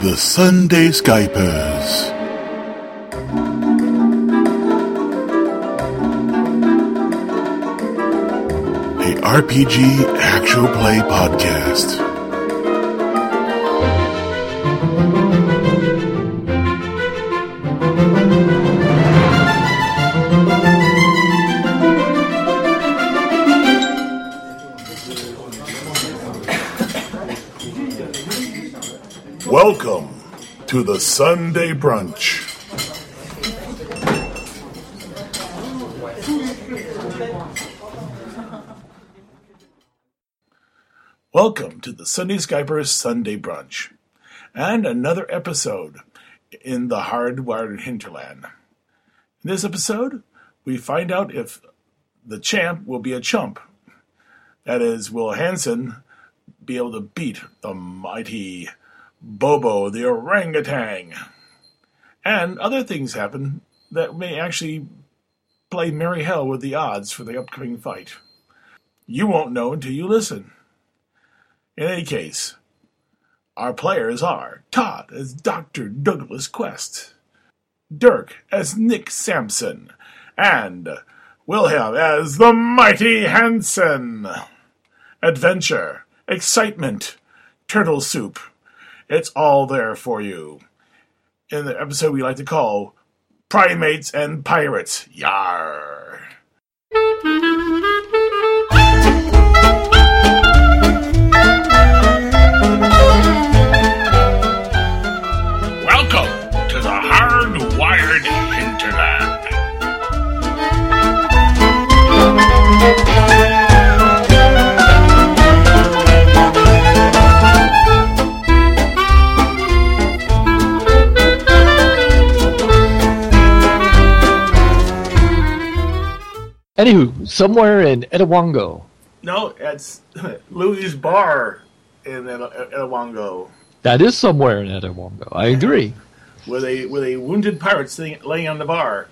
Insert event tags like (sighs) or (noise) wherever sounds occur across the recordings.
The Sunday Skypers. A RPG actual play podcast. To the Sunday Brunch. Welcome to the Sunday Skypers Sunday Brunch and another episode in the hardwired hinterland. In this episode, we find out if the champ will be a chump. That is, will Hansen be able to beat the mighty Bobo the orangutan? And other things happen that may actually play merry hell with the odds for the upcoming fight. You won't know until you listen. In any case, our players are Todd as Dr. Douglas Quest, Dirk as Nick Sampson, and Wilhelm as the Mighty Hansen. Adventure, excitement, turtle soup. It's all there for you. In the episode we like to call Primates and Pirates. Yar. Anywho, somewhere in Etowongo. No, it's (laughs) Louis Bar in Elawango, That is somewhere in Etowongo. I agree. with a with a wounded pirate sitting laying on the bar.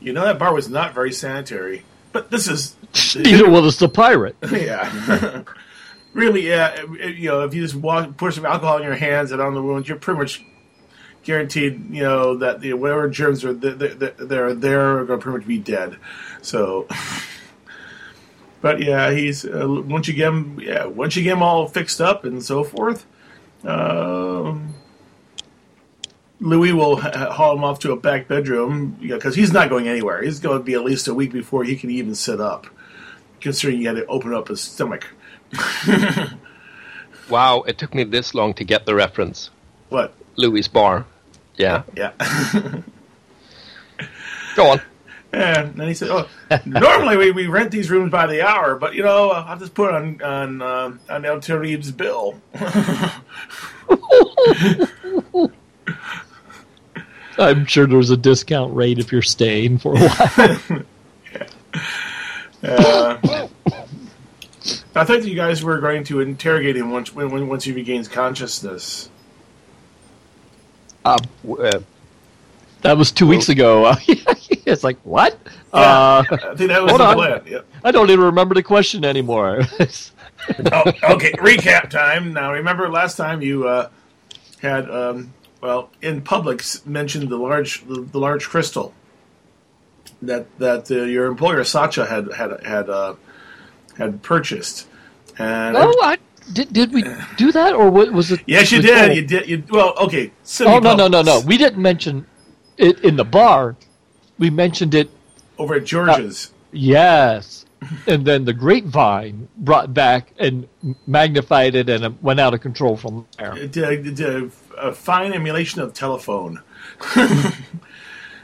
You know that bar was not very sanitary, but this is (laughs) Neither was the pirate. (laughs) yeah. really, yeah. You know, if you just walk, pour some alcohol in your hands and on the wounds, you're pretty much guaranteed. You know that you know, whatever germs are th- th- th- they're there are going to pretty much be dead. So, (laughs) but yeah, he's uh, once you get him, yeah, once you get him all fixed up and so forth. Um, Louis will ha- haul him off to a back bedroom because he's not going anywhere. He's going to be at least a week before he can even sit up, considering he had to open up his stomach. (laughs) Wow, it took me this long to get the reference. What? Louis Bar. Yeah. Yeah. (laughs) Go on. and then he said, "Oh, normally we, we rent these rooms by the hour, but you know I'll just put on on uh, on El Tarib's bill." (laughs) I'm sure there's a discount rate if you're staying for a while. (laughs) Uh, (coughs) I thought you guys were going to interrogate him once when, when once he regains consciousness. Uh, w- uh, That was two weeks ago. (laughs) it's like, what? Uh, I think that was Hold the on. plan. Yep. I don't even remember the question anymore. (laughs) oh, okay, recap time. Now, remember last time you uh, had, um, well, in public mentioned the large, the, the large crystal that that uh, your employer Sacha had had had uh, had purchased, and oh, I, did, did we do that? Or what was it? yes, you was- did. oh. You did. You well, okay. Oh, no, no, no, no. We didn't mention it in the bar. We mentioned it over at George's. Yes. And then the grapevine brought back and magnified it, and it went out of control from there. It did, it did a, a fine emulation of telephone. (laughs)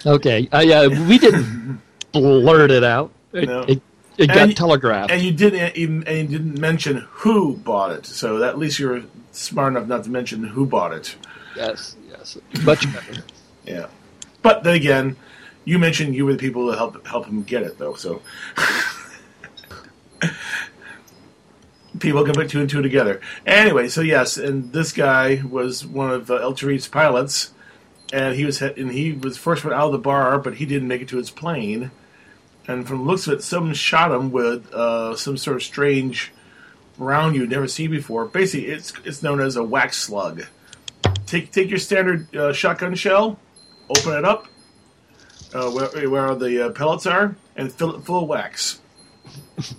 Okay. Uh, yeah, we didn't (laughs) blurt it out. It, No. it, it got And- telegraphed. And you didn't even and you didn't mention who bought it, so at least you're smart enough not to mention who bought it. yes, yes. Much better. Yeah, but then again, you mentioned you were the people that helped help him get it, though. So (laughs) people can put two and two together. Anyway, so yes, and this guy was one of uh, El Tarib's pilots, and he was and he was first one out of the bar, but he didn't make it to his plane. And from the looks of it, someone shot him with uh, some sort of strange round you'd never seen before. Basically, it's it's known as a wax slug. take take your standard uh, shotgun shell, open it up, uh, where, where the uh, pellets are, and fill it full of wax. (laughs)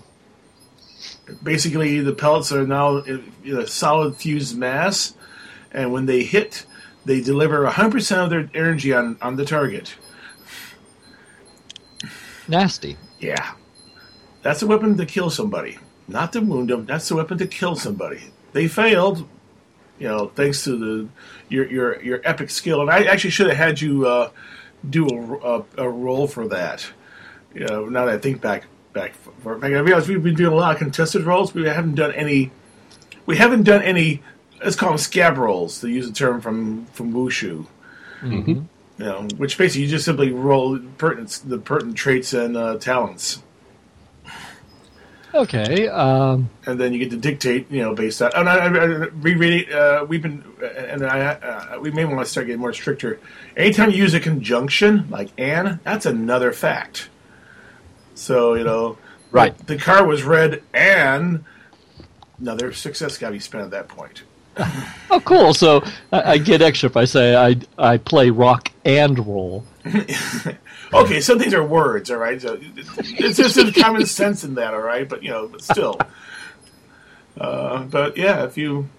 Basically, the pellets are now a solid fused mass, and when they hit, they deliver 100% of their energy on, on the target. Nasty. Yeah. That's a weapon to kill somebody. Not to wound them, that's a weapon to kill somebody. They failed, you know, thanks to the your your, your epic skill. And I actually should have had you uh, do a, a, a roll for that. You know, now that I think back back for back, I realize we've been doing a lot of contested rolls, but we haven't done any we haven't done any let's call them scab rolls, to use a term from from Wushu. Mm-hmm. You know, which basically you just simply roll pertinent the pertinent traits and uh, talents. Okay. Um, and then you get to dictate, you know, based on. And I, I, I rereading, uh, we've been, and I, uh, we may want to start getting more stricter. Anytime you use a conjunction like "and," that's another fact. So you know, Right. The car was red, and another success got to be spent at that point. (laughs) oh, cool. So I, I get extra if I say I I play rock and roll. (laughs) Okay, some things are words, all right. So it's just some common (laughs) sense in that, all right. But you know, but still. Uh, but yeah, if you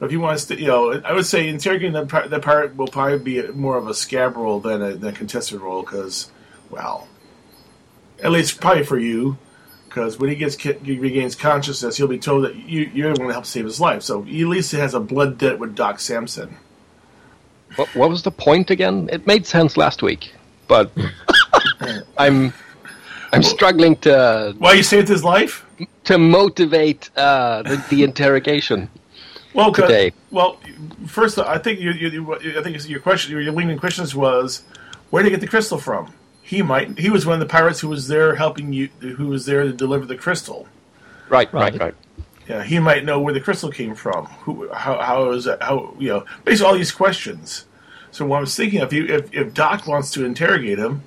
if you want to, st- you know, I would say interrogating the part, that part will probably be more of a scab role than a, than a contested roll because, well, at least probably for you, because when he gets he regains consciousness, he'll be told that you you're the one to help save his life. So he at least has a blood debt with Doc Samson. What, what was the point again? It made sense last week, but (laughs) I'm I'm struggling to Why you saved his life? to motivate uh, the, the interrogation. Well, today. Well, first, I think you, you, you- I think your question, your leading questions was, where did he get the crystal from? He might. He was one of the pirates who was there helping you, who was there to deliver the crystal. Right, Right. right, right. Yeah, he might know where the crystal came from. Who, how, how is that? How you know? Basically, all these questions. So, what I was thinking, if you, if, if Doc wants to interrogate him,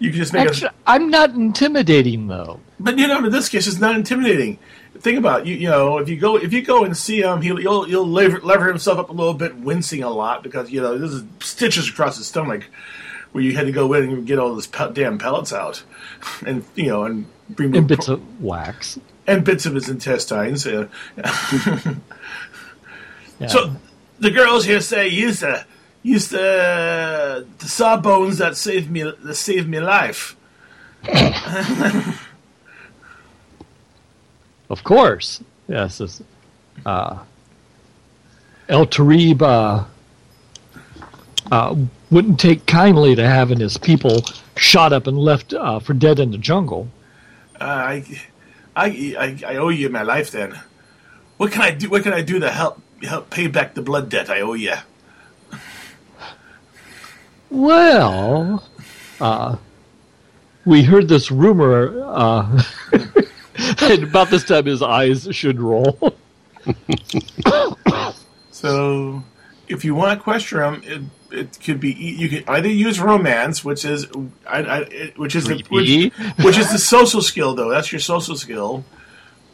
you can just make Actually, a. I'm not intimidating though. But you know, in this case, it's not intimidating. Think about it, you. You know, if you go if you go and see him, he'll he'll, he'll lever, lever himself up a little bit, wincing a lot because you know there's stitches across his stomach where you had to go in and get all those pe- damn pellets out, (laughs) and you know, and bring And bits of wax. and bits of his intestines. Uh, Yeah. (laughs) So the girls here say use the use the the sawbones that saved me that saved me life. (laughs) Of course. Yes. Uh, El Tarib uh, uh, wouldn't take kindly to having his people shot up and left uh, for dead in the jungle. Uh, I, I, I, I owe you my life. Then, what can I do? What can I do to help help pay back the blood debt I owe you? Well, uh, we heard this rumor, uh, (laughs) and (laughs) about this time his eyes should roll. (coughs) So, if you want to question him, it, it could be e, you can either use romance, which is I, I, it- which is the, which, Creepy. which is the social skill though. That's your social skill.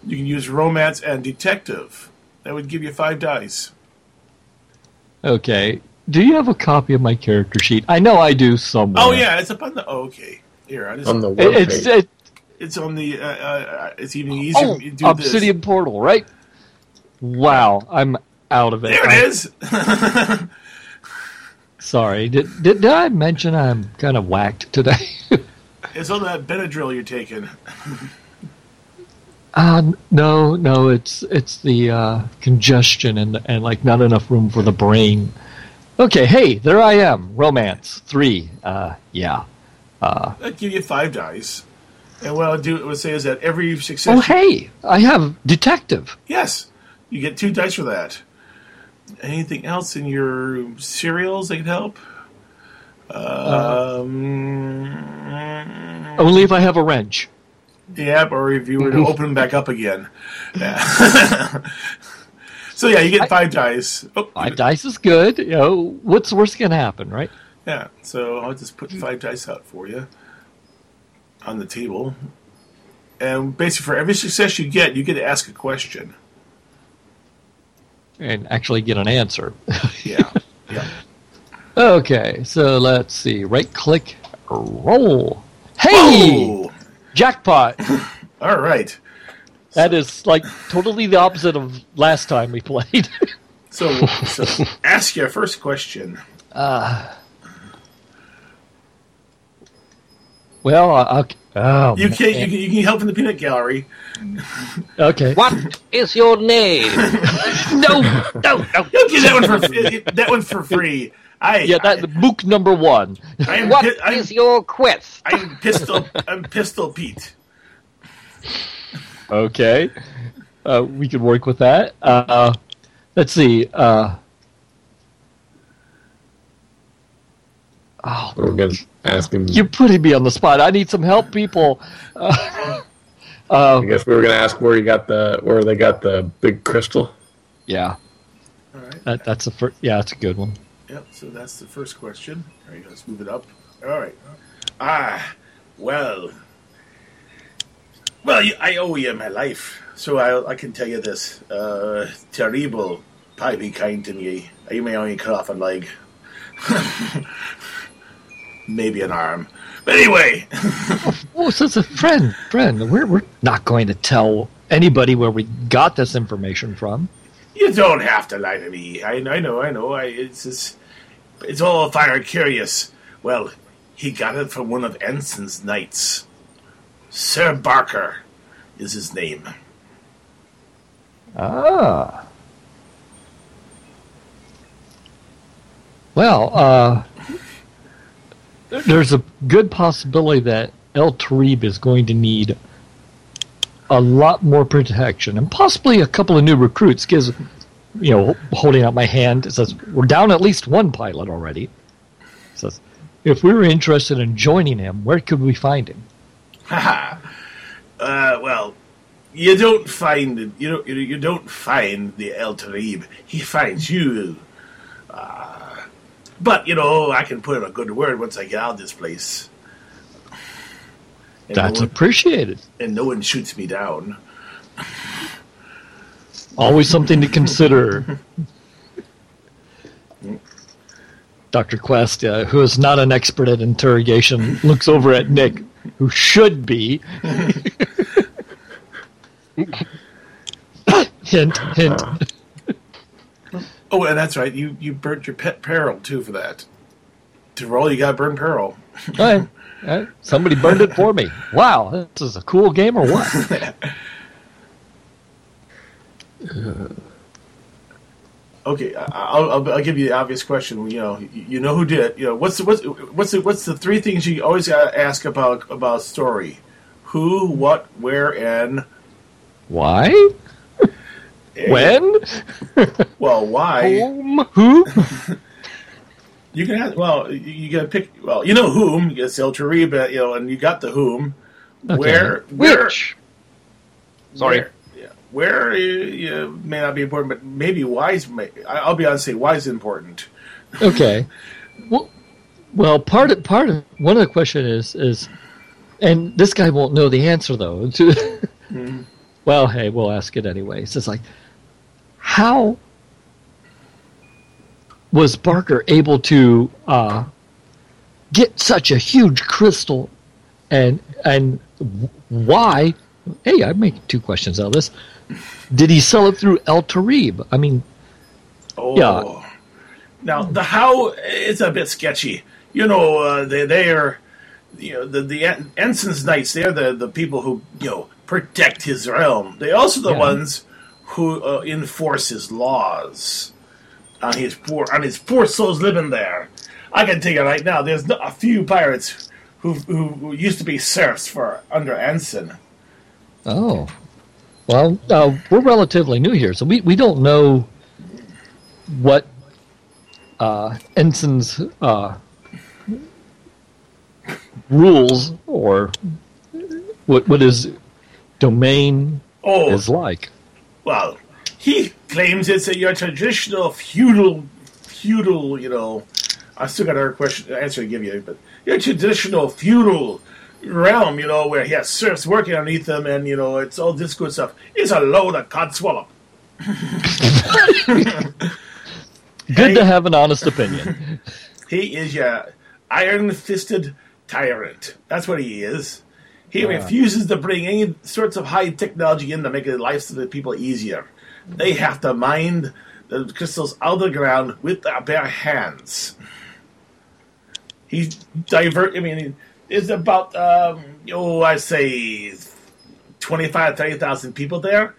You can use romance and detective. That would give you five dice. Okay. Do you have a copy of my character sheet? I know I do somewhere. Oh yeah, it's up on the. Oh, okay, here I just, on the It- it's page. it, it's on the. Uh, uh, it's even easier. oh, for me to do Obsidian Portal, right? Wow, I'm out of it. This. There I- it is. (laughs) Sorry, did, did did I mention I'm kind of whacked today? (laughs) it's on that Benadryl you're taking. Uh, no, no, it's it's the uh, congestion and and like not enough room for the brain. Okay, hey, there I am. Romance three. Uh, yeah. Uh, That give you five dice. And what I'll do, would say is that every success. Oh, hey, I have detective. Yes, you get two dice for that. Anything else in your cereals that can help? Um, Only if I have a wrench. Yep, or if you were to (laughs) open them back up again. Yeah. (laughs) so yeah, you get five dice. Oh, Five dice is good. You know, what's the worst can happen, right? Yeah, so I'll just put five dice out for you on the table. And basically, for every success you get, you get to ask a question. and actually get an answer. (laughs) Yeah. yeah. okay, so let's see. Right click, roll. Hey, Oh, jackpot! (laughs) all right. That is like totally the opposite of last time we played. (laughs) So, so ask your first question. Uh, well, I- I'll. Oh, You can you can, you can help in the peanut gallery. Okay. What is your name? (laughs) No, no, no. You'll get that one for that one for free. I Yeah, that book number one. I, am What I'm, is your quest? I'm pistol I'm pistol Pete. Okay, uh, we could work with that. Uh, let's see. Uh, oh, We're gonna ask him. you're putting me on the spot. I need some help, people. Uh, (laughs) uh, I guess we were gonna ask where you got the where they got the big crystal. yeah, All right. that, that's a fir- yeah, that's a good one. Yep. So that's the first question. All right. Let's move it up. All right. Ah, well, well, I owe you my life, so I I can tell you this. Uh, terrible. Pie be kind to me. You may only cut off a leg. (laughs) Maybe an arm. But anyway, (laughs) Oh, so it's a friend, friend. We're we're not going to tell anybody where we got this information from. You don't have to lie to me. I, I know, I know. I, it's just, it's all fire curious. Well, he got it from one of Anson's knights. Sir Barker is his name. Ah. Well, uh, there's a good possibility that El Tarib is going to need a lot more protection and possibly a couple of new recruits. Because, you know, holding out my hand, it says we're down at least one pilot already. It says if we were interested in joining him, where could we find him? (laughs) Uh, well, you don't find. You don't. You, you don't find the El Tarib. He finds you. Uh, but you know, I can put in a good word once I get out of this place. And That's no one, appreciated. and no one shoots me down. Always something to consider. (laughs) Dr. Quest, uh, who is not an expert at interrogation, looks over at Nick, who should be. (laughs) (laughs) hint, hint. Oh, and that's right. You you burnt your pet peril too for that. To roll, you got to burn peril. All right. All right. Somebody burned it for me. Wow, this is a cool game or what? (laughs) Okay, I- I'll, I'll, I'll give you the obvious question. You know, you, know who did it. You know, what's the, what's what's the, what's the three things you always gotta ask about about story? Who, what, where, and Why? When? (laughs) well, why? Whom? Who? (laughs) You can ask. Well, you, you gotta pick. Well, you know whom. It's El Tariba, you know, and you got the whom. Okay. Where? Where? Which? Sorry. Where, yeah, where uh, you may not be important, but maybe why's. May, I'll be honest, say why's important. (laughs) Okay. Well, well, part of part of one of the question is is, and this guy won't know the answer though. To, Well, hey, we'll ask it anyway. It's just like, how was Barker able to uh, get such a huge crystal, and and why? Hey, I'm making two questions out of this. Did he sell it through El Tarib? I mean, Oh. Yeah. Now the how is a bit sketchy. You know, uh, they they are, you know, the the en- Anson's knights. They're the the people who you know protect his realm. They also the Yeah. ones who uh, enforce his laws on his poor on his poor souls living there. I can tell you right now, there's a few pirates who, who used to be serfs for under Anson. Oh, well, uh, we're relatively new here, so we, we don't know what uh, Anson's uh, rules or what what his domain Oh, is like. Well, he claims it's a your traditional feudal, feudal. You know, I still got another question answer to give you, but your traditional feudal realm. You know, where he has serfs working underneath him, and you know, it's all this good stuff. It's a load of codswallop. (laughs) Good to have an honest opinion. (laughs) He is your iron fisted tyrant. That's what he is. He refuses to bring any sorts of high technology in to make the lives of the people easier. They have to mine the crystals out of the ground with their bare hands. He divert. I mean, there's about um, oh, I say 25, 30,000 people there.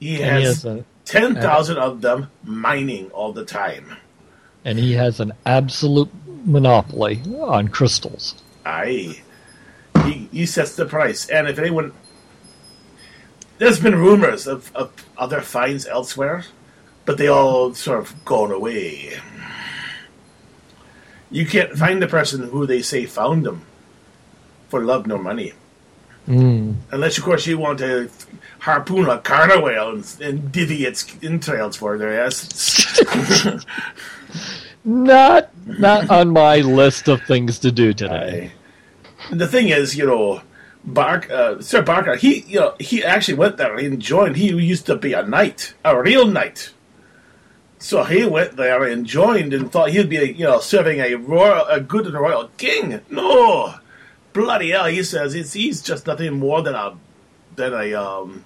He And has has ten thousand of them mining all the time. and he has an absolute monopoly on crystals. Aye. He, he sets the price. And if anyone. There's been rumors of, of other finds elsewhere, but they all sort of gone away. You can't find the person who they say found them for love nor money. Mm. Unless, of course, you want to harpoon a carna whale and, and divvy its entrails for their essence. (laughs) Not not on my list of things to do today. And the thing is, you know, Bark, uh, Sir Barker, he, you know, he actually went there and joined. He used to be a knight, a real knight. So he went there and joined and thought he'd be, you know, serving a royal, a good and royal king. No, bloody hell! He says it's, he's just nothing more than a, than a, um,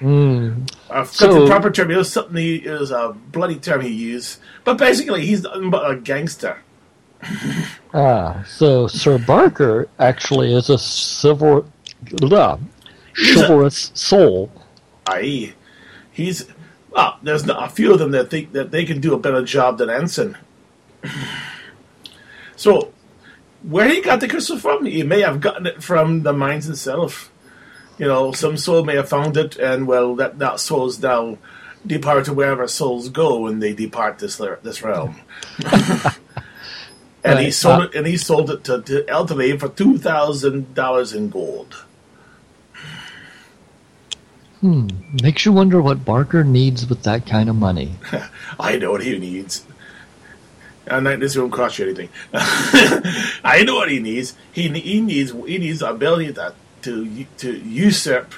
Mm. I forgot So- the proper term. It was something. He, it was a bloody term he used. But basically, he's nothing but a gangster. Ah, so Sir Barker actually is a civil, blah, He's a- chivalrous soul. Aye, he's well. There's a few of them that think that they can do a better job than Anson. (sighs) so, where he got the crystal from? He may have gotten it from the mines itself. You know, some soul may have found it, and well, that that souls now depart to wherever souls go when they depart this this realm. (laughs) and he sold uh, it, and he sold it to, to for two thousand dollars in gold. Hmm. Makes you wonder what Barker needs with that kind of money. (laughs) I know what he needs. And that this won't cost you anything. (laughs) I know what he needs. He he needs he needs ability to to to usurp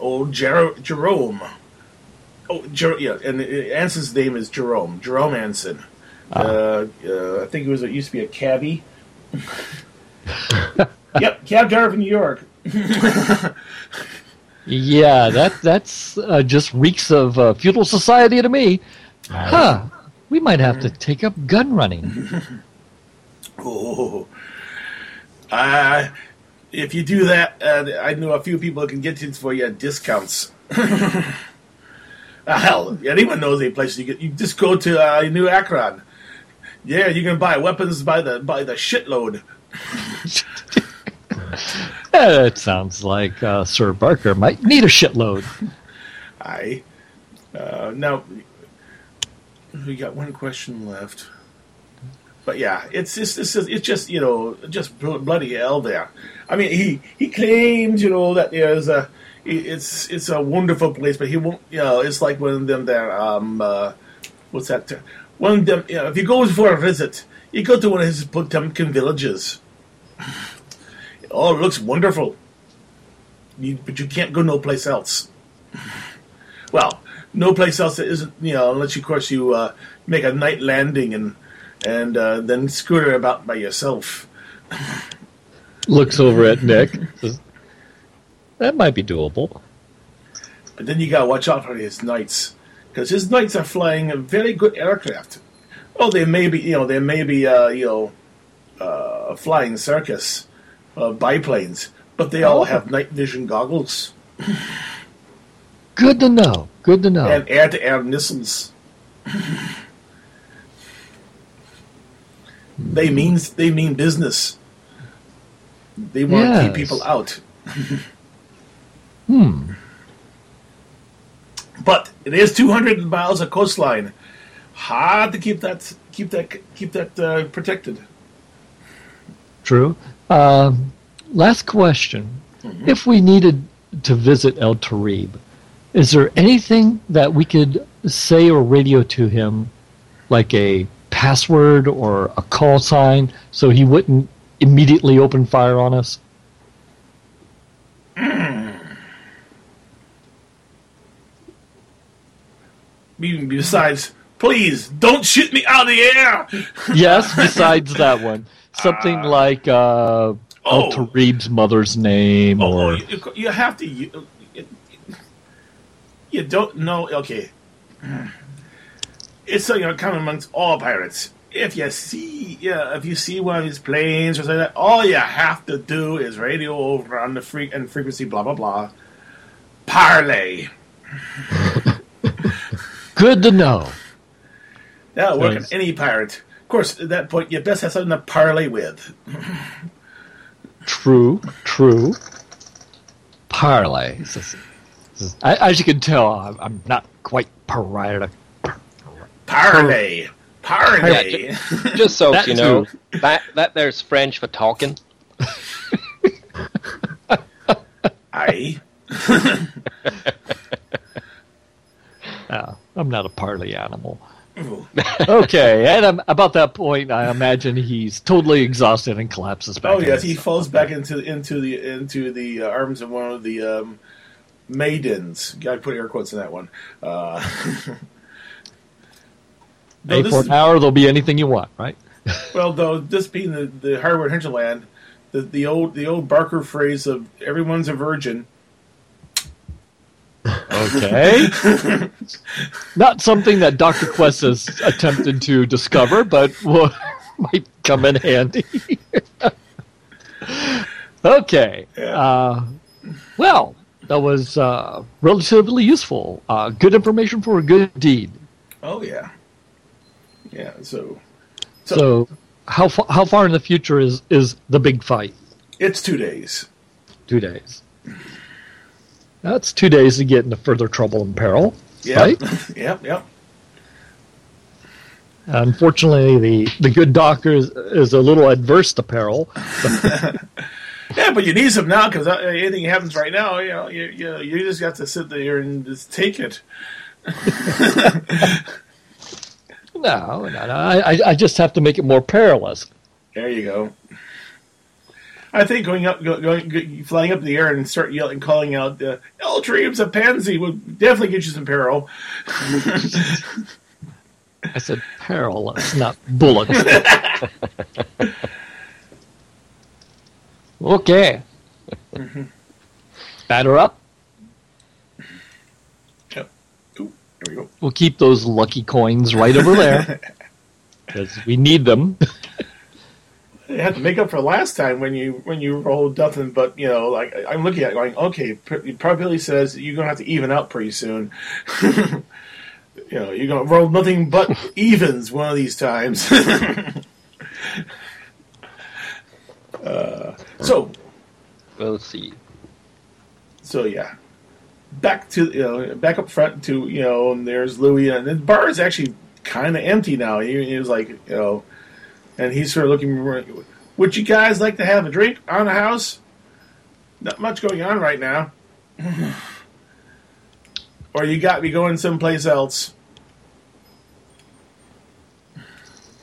old Jer- Jerome. Oh, Jer- yeah, and Anson's name is Jerome. Jerome Anson. Uh, uh, I think it was. It used to be a cabbie. (laughs) yep, cab driver from New York. (laughs) Yeah, that that's uh, just reeks of uh, feudal society to me. Huh? We might have to take up gun running. (laughs) Oh, uh, if you do that, uh, I know a few people who can get you for you at discounts. uh, hell, anyone knows a place you get. You just go to uh, New Akron. Yeah, you can buy weapons by the by the shitload. (laughs) It sounds like uh, Sir Barker might need a shitload. I Uh, now we got one question left. But yeah, it's just it's just, it's just you know just bl- bloody hell there. I mean, he he claims you know that there's a it's it's a wonderful place, but he won't. You know, it's like one of them there. Um, uh, what's that? Term? One of them. You know, if you go for a visit, you go to one of his Potemkin villages. oh, it looks wonderful. You, but you can't go no place else. Well, no place else that isn't, you know, unless of course you uh, make a night landing and and uh, then scooter about by yourself. Looks over at Nick. Says, that might be doable. But then you gotta watch out for his knights because his knights are flying a very good aircraft. Oh, they may be, you know, they may be, uh, you know, uh, flying circus uh, biplanes, but they all Oh. have night vision goggles Good to know. Good to know. and air-to-air missiles. they mean they mean business. They want to keep people out. hmm. But it is 200 miles of coastline. Hard to keep that keep that keep that uh, protected. True. Um, last question. If we needed to visit El Tarib, is there anything that we could say or radio to him, like a password or a call sign, so he wouldn't immediately open fire on us? Even besides, please don't shoot me out of the air. (laughs) Yes, besides that one. Something like uh. Oh. El Tarib's mother's name Oh, or you, you have to. You, you don't know. Okay, it's you know common amongst all pirates. If you see, yeah, if you see one of these planes or something, like that, all you have to do is radio over on the freak and frequency, blah blah blah. Parlay. (laughs) good to know. That'll work on any pirate. Of course, at that point, you best have something to parlay with. (laughs) True, true. Parlay. I, as you can tell, I'm, I'm not quite pirate. Parlay. Parlay. Yeah, Just so (laughs) That you know, that that there's French for talking. (laughs) Aye. Uh, I'm not a parley animal. (laughs) Okay, and um, about that point, I imagine he's totally exhausted and collapses back. Oh yes, he falls back into into the into the uh, arms of one of the um, maidens. Got to put air quotes in that one. Uh, (laughs) Hey, for an hour, there'll be anything you want, right? (laughs) well, though this being the the hardware hinterland, the the old the old Barker phrase of "everyone's a virgin." Okay. (laughs) Not something that Dr. Quest has attempted to discover, but will, (laughs) might come in handy. (laughs) okay. Yeah. Uh, well, that was uh, relatively useful. Uh, good information for a good deed. Oh yeah, yeah. So So, how, fa- how far in the future is, is the big fight? it's two days. Two days. That's two days to get into further trouble and peril. Yep. Right? (laughs) yep. Yep. Unfortunately, the, the good doctor is, is a little adverse to peril. (laughs) Yeah, but you need some now because uh, anything happens right now, you know, you, you you just got to sit there and just take it. (laughs) No, no, no. I- I just have to make it more perilous. There you go. I think going up, go, going, flying up in the air and start yelling, and calling out, uh, "El Dream's a pansy!" would definitely get you some peril. (laughs) I said perilous, not bullets. (laughs) okay. Batter up. Yep. Ooh, there we go. We'll keep those lucky coins right over there (laughs) because we need them. You had to make up for last time when you when you rolled nothing but you know like I'm looking at it going okay pr- probability says you're gonna have to even out pretty soon. (laughs) you know you're gonna roll nothing but (laughs) evens one of these times. (laughs) uh, so We'll see. so yeah, back to you know back up front to you know and there's Louis and the bar is actually kind of empty now. He, he was like you know, and he's sort of looking. Would you guys like to have a drink on the house? Not much going on right now. (sighs) or you got me going someplace else.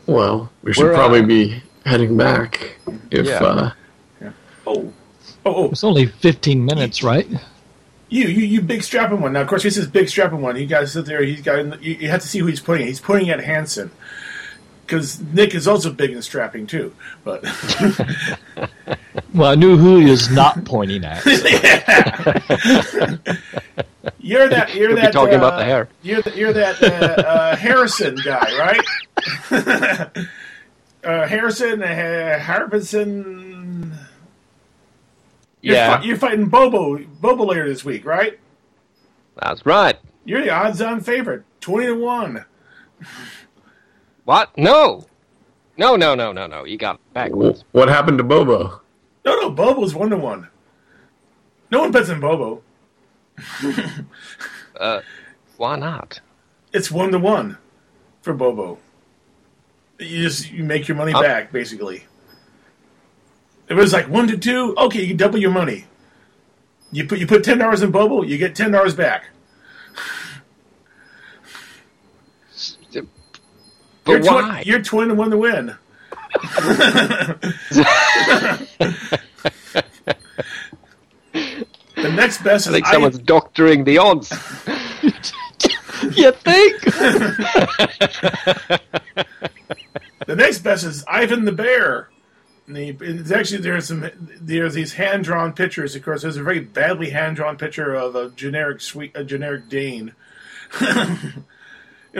Well, we should We're, uh, probably be heading back if Yeah. uh, Oh, oh, oh! It's only 15 minutes, right? You, you, you big strapping one. Now, of course, this is big strapping one. You guys sit there. He's got. You, you have to see who he's putting. He's putting at Hansen because Nick is also big and strapping too. But (laughs) Well, I knew who he was not pointing at. (laughs) you're that. You're We'll that. talking uh, about the hair. You're the, you're that uh, uh, Harrison guy, right? (laughs) uh, Harrison uh, Harbison. You're, Yeah, fi- you're fighting Bobo Bobo later this week, right? that's right. You're the odds-on favorite, twenty to one. What? No, no, no, no, no, no. You got it backwards. what happened to Bobo? No, no, Bobo's one to one. No one bets on Bobo. (laughs) Uh, why not? It's one to one for Bobo. You just you make your money Uh, back, basically. If it was like one to two, okay, you can double your money. You put you put ten dollars in Bobo, you get ten dollars back. But you're why? Tw- you're twenty to one to win. the next best I is think someone's doctoring the odds. (laughs) You think? The next best is Ivan the Bear. And the, it's actually there's some there's these hand drawn pictures. Of course, there's a very badly hand drawn picture of a generic sweet a generic Dane. (laughs)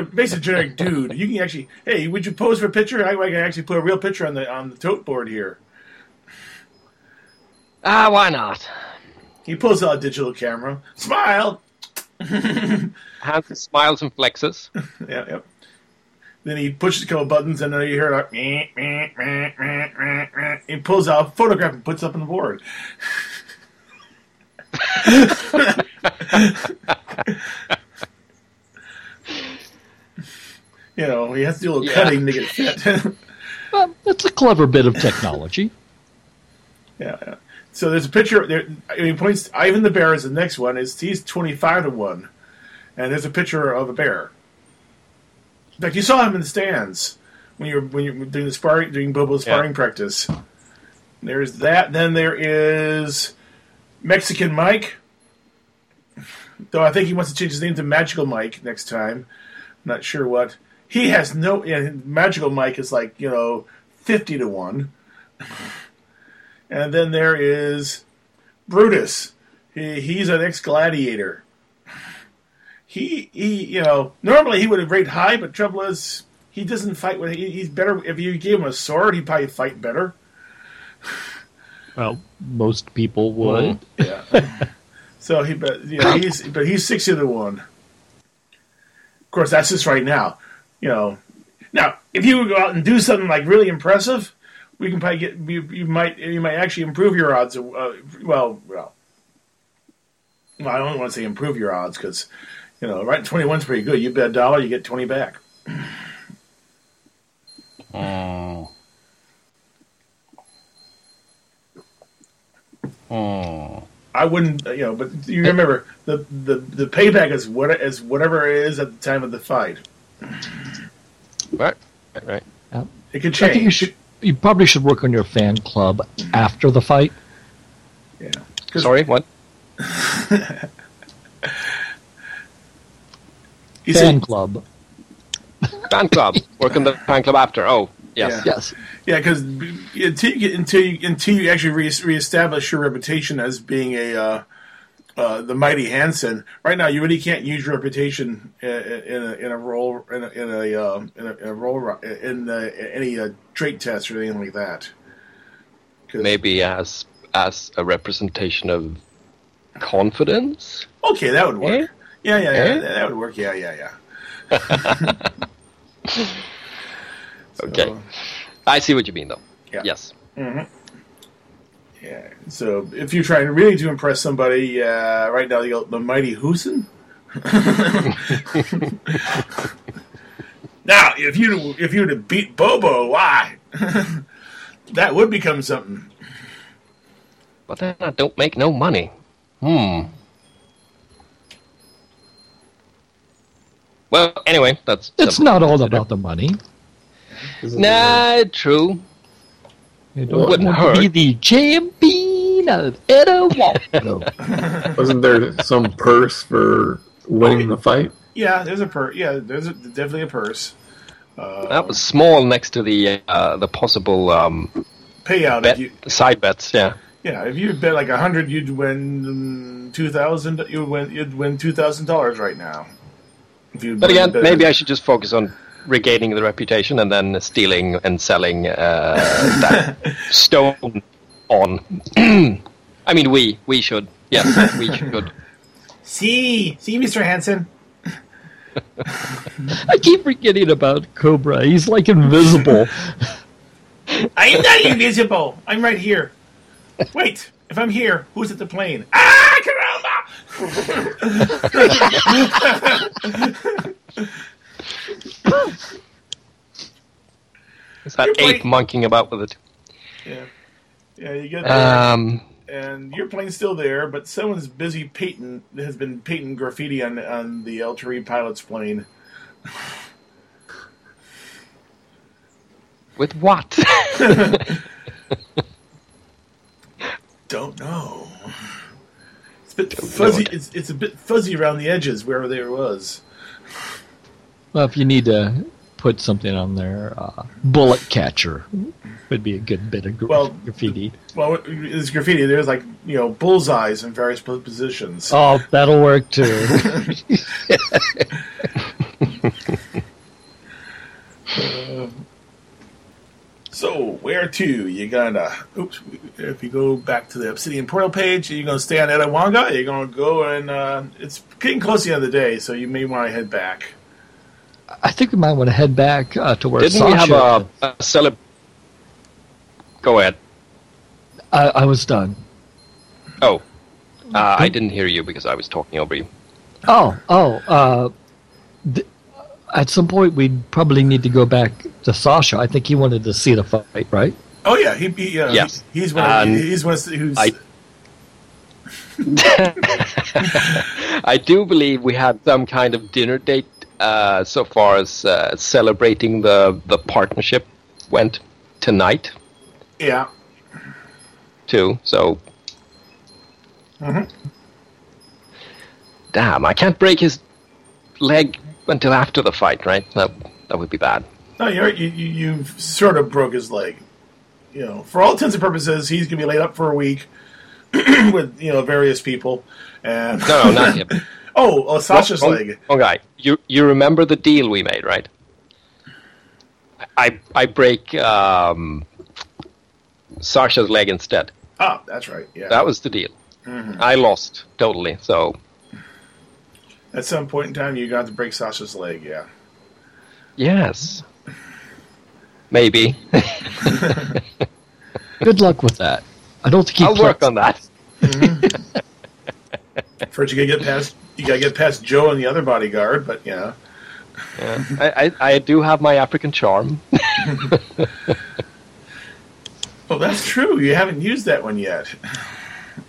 Basically, generic dude. You can actually, hey, would you pose for a picture? I, I can actually put a real picture on the on the tote board here. Ah, why not? He pulls out a digital camera. Smile. (laughs) Hands smiles and flexes. (laughs) Yeah, yep. Then he pushes a couple buttons, and then you hear like, meh, meh, meh, meh, meh, meh. he pulls out a photograph and puts it up on the board. (laughs) you know, he has to do a little Yeah. cutting to get fit. (laughs) (laughs) well, that's a clever bit of technology. yeah, yeah. So there's a picture. There, he points. Ivan the bear is the next one. Is he's twenty five to one, and there's a picture of a bear. In fact, you saw him in the stands when you were when you were doing the sparring, doing Bobo's sparring practice. There's that. Then there is Mexican Mike. Though I think he wants to change his name to Magical Mike next time. Not sure what. He has no. Yeah, Magical Mike is like you know fifty to one. And then there is Brutus. He, he's an ex-gladiator. He, he, you know, normally he would have rated high, but trouble is, he doesn't fight with. He, he's better if you gave him a sword. He'd probably fight better. Well, most people would. Yeah. (laughs) so he, but you know, he's but he's sixty to one. Of course, that's just right now. You know, now if you would go out and do something like really impressive, we can probably get you, you might you might actually improve your odds. Of, uh, well, well, well, I don't want to say improve your odds because you know, right twenty one's pretty good. You bet a dollar, you get twenty back. Oh. Oh. I wouldn't, you know, but you remember the the the payback is what is whatever it is at the time of the fight. Right, right, right. It could I think you should. You probably should work on your fan club after the fight. Yeah. 'Cause- Sorry, what? (laughs) Fan see, club. (laughs) Fan club. Work on the fan club after. Oh, yes. Yeah. Yes. yeah, because until you get until you until you actually re- reestablish your reputation as being a uh, uh, the mighty Hansen, right now you really can't use your reputation in, in a in a role in a in a, uh, in a, in a role ro- in uh, any uh, trait test or anything like that. Maybe as as a representation of confidence. Okay, that would work. Eh? Yeah, yeah, yeah, Eh? that would work. Yeah, yeah, yeah. (laughs) (laughs) Okay. So, I see what you mean, though. Yeah. Yes. Yeah. So if you're trying really to impress somebody, uh, right now you the mighty Husin. (laughs) now, if you if you were to beat Bobo, why? (laughs) that would become something. But then I don't make no money. Hmm. Well, anyway, that's It's not all about the money. Nah, true. You don't Wouldn't want to be the champion of Etowaldo. (laughs) Wasn't there some purse for winning the fight? Yeah, there's a purse. Yeah, there's a, definitely a purse That was small next to the uh, the possible um, payout. bet, you, side bets. Yeah. yeah, if you bet like a hundred, you'd win two thousand. You win. You'd win two thousand dollars right now. If you But again, bet- maybe I should just focus on regaining the reputation and then stealing and selling uh, (laughs) that stone on. (clears throat) I mean, we we should. Yes, we should. See, see, Mister Hansen. (laughs) I keep forgetting about Cobra. He's like invisible. (laughs) I am not invisible. I'm right here. Wait, if I'm here, who's at the plane? Ah, caramba! Is that You're ape playing- monkeying about with it? Yeah, yeah, you get that. Um, and your plane's still there, but someone's busy painting has been painting graffiti on on the El Tari pilot's plane. with what? (laughs) Don't know. It's a bit fuzzy. It's, it's a bit fuzzy around the edges wherever there was. Well, if you need to put something on there, uh, bullet catcher would be a good bit of gra- Well, graffiti. Well, it's graffiti. There's like you know bullseyes in various positions. Oh, that'll work too. (laughs) (laughs) So where to? You gonna oops? If you go back to the Obsidian Portal page, you're gonna stay on Etawanga. You're gonna go and uh, it's getting close to the end of the day, so you may want to head back. I think we might want to head back uh, to where Didn't Sasha. we have a, a celeb? Go ahead. I, I was done. Oh, uh, I didn't hear you because I was talking over you. Oh, oh. Uh, th- at some point, we'd probably need to go back to Sasha. I think he wanted to see the fight, right? Oh yeah, he, he uh, Yes. he- he's one. Of, Um, he's one of, who's I- (laughs) (laughs) I do believe we had some kind of dinner date uh, so far as uh, celebrating the the partnership went tonight yeah. too. So, Mhm. damn, I can't break his leg until after the fight, right? That that would be bad. No, you're you, you you sort of broke his leg. You know, for all intents and purposes, he's gonna be laid up for a week (clears throat) with you know various people. And No, no, not him. (laughs) oh, oh, Sasha's Wrong- leg. wrong guy. You you remember the deal we made, right? I I break um, Sasha's leg instead. Oh, that's right. Yeah. That was the deal. Mm-hmm. I lost totally. So At some point in time, you got to break Sasha's leg. Yeah. yes, maybe (laughs) Good luck with that. I don't think he. I'll work on that. (laughs) First, you gotta get past you gotta get past Joe and the other bodyguard. But yeah. Yeah. I, I I do have my African charm. (laughs) well, that's true. You haven't used that one yet.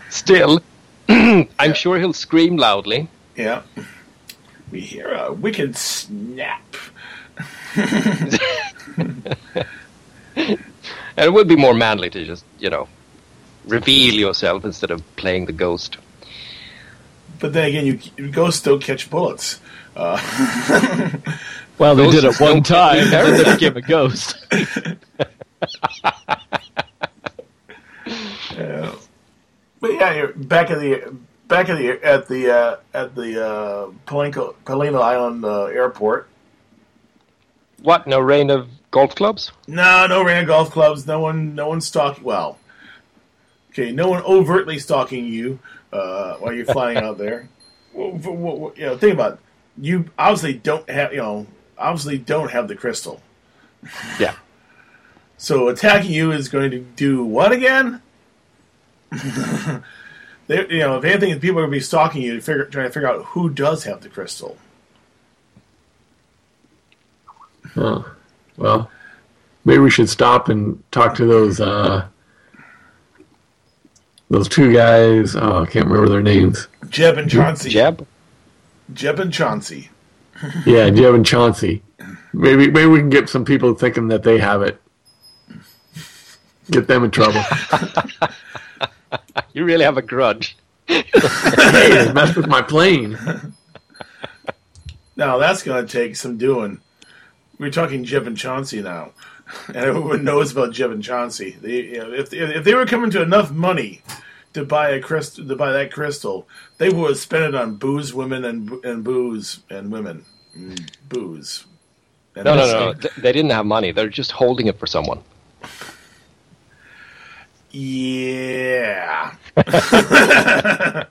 Still, (clears throat) I'm sure he'll scream loudly. Yeah. We hear a wicked snap. (laughs) And it would be more manly to just, you know, reveal yourself instead of playing the ghost. But then again, you ghosts don't catch bullets. Uh, (laughs) Well, they did it one time, get and then they became a ghost. (laughs) yeah. But yeah, you're back at the back at the at the uh, at the uh, Palenco, Paleno Island uh, airport. What? No rain of golf clubs? No, no rain of golf clubs. No one, no one stalking. Well, okay, no one overtly stalking you uh, while you're flying out there. (laughs) Well, well, well, you know, think about it. You obviously don't have, you know, obviously don't have the crystal. Yeah. (laughs) So attacking you is going to do what again? (laughs) they, you know, if anything, people are going to be stalking you, to figure, trying to figure out who does have the crystal. Oh, well, maybe we should stop and talk to those uh, those two guys. Oh, I can't remember their names. Jeb and Chauncey. Jeb? Jeb and Chauncey. (laughs) Yeah, Jeb and Chauncey. Maybe maybe we can get some people thinking that they have it. Get them in trouble. (laughs) You really have a grudge. hey, (laughs) they messed with my plane. Now that's going to take some doing. We're talking Jeb and Chauncey now, and everyone knows about Jeb and Chauncey. They, you know, if if they were coming to enough money to buy a crystal, to buy that crystal, they would have spent it on booze, women, and and booze and women, and booze. And No, no, whiskey. no. They didn't have money. They're just holding it for someone. Yeah. (laughs)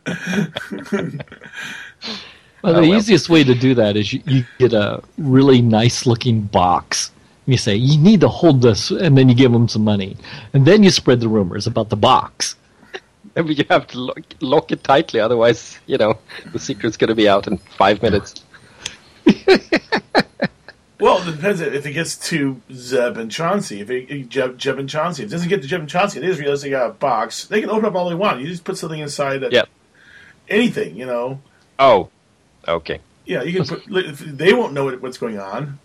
Well, the Oh, well. easiest way to do that is you, you get a really nice looking box. And you say, you need to hold this, and then you give them some money. And then you spread the rumors about the box. (laughs) But you have to lock, lock it tightly, otherwise, you know, the secret's going to be out in five minutes. (laughs) Well, it depends if it gets to Zeb and Chauncey. If it, Jeb, Jeb and Chauncey, if it doesn't get to Jeb and Chauncey, they just realize they got a box. They can open up all they want. You just put something inside. That, Yeah. Anything, you know. Oh, okay. Yeah, you can put. They won't know what's going on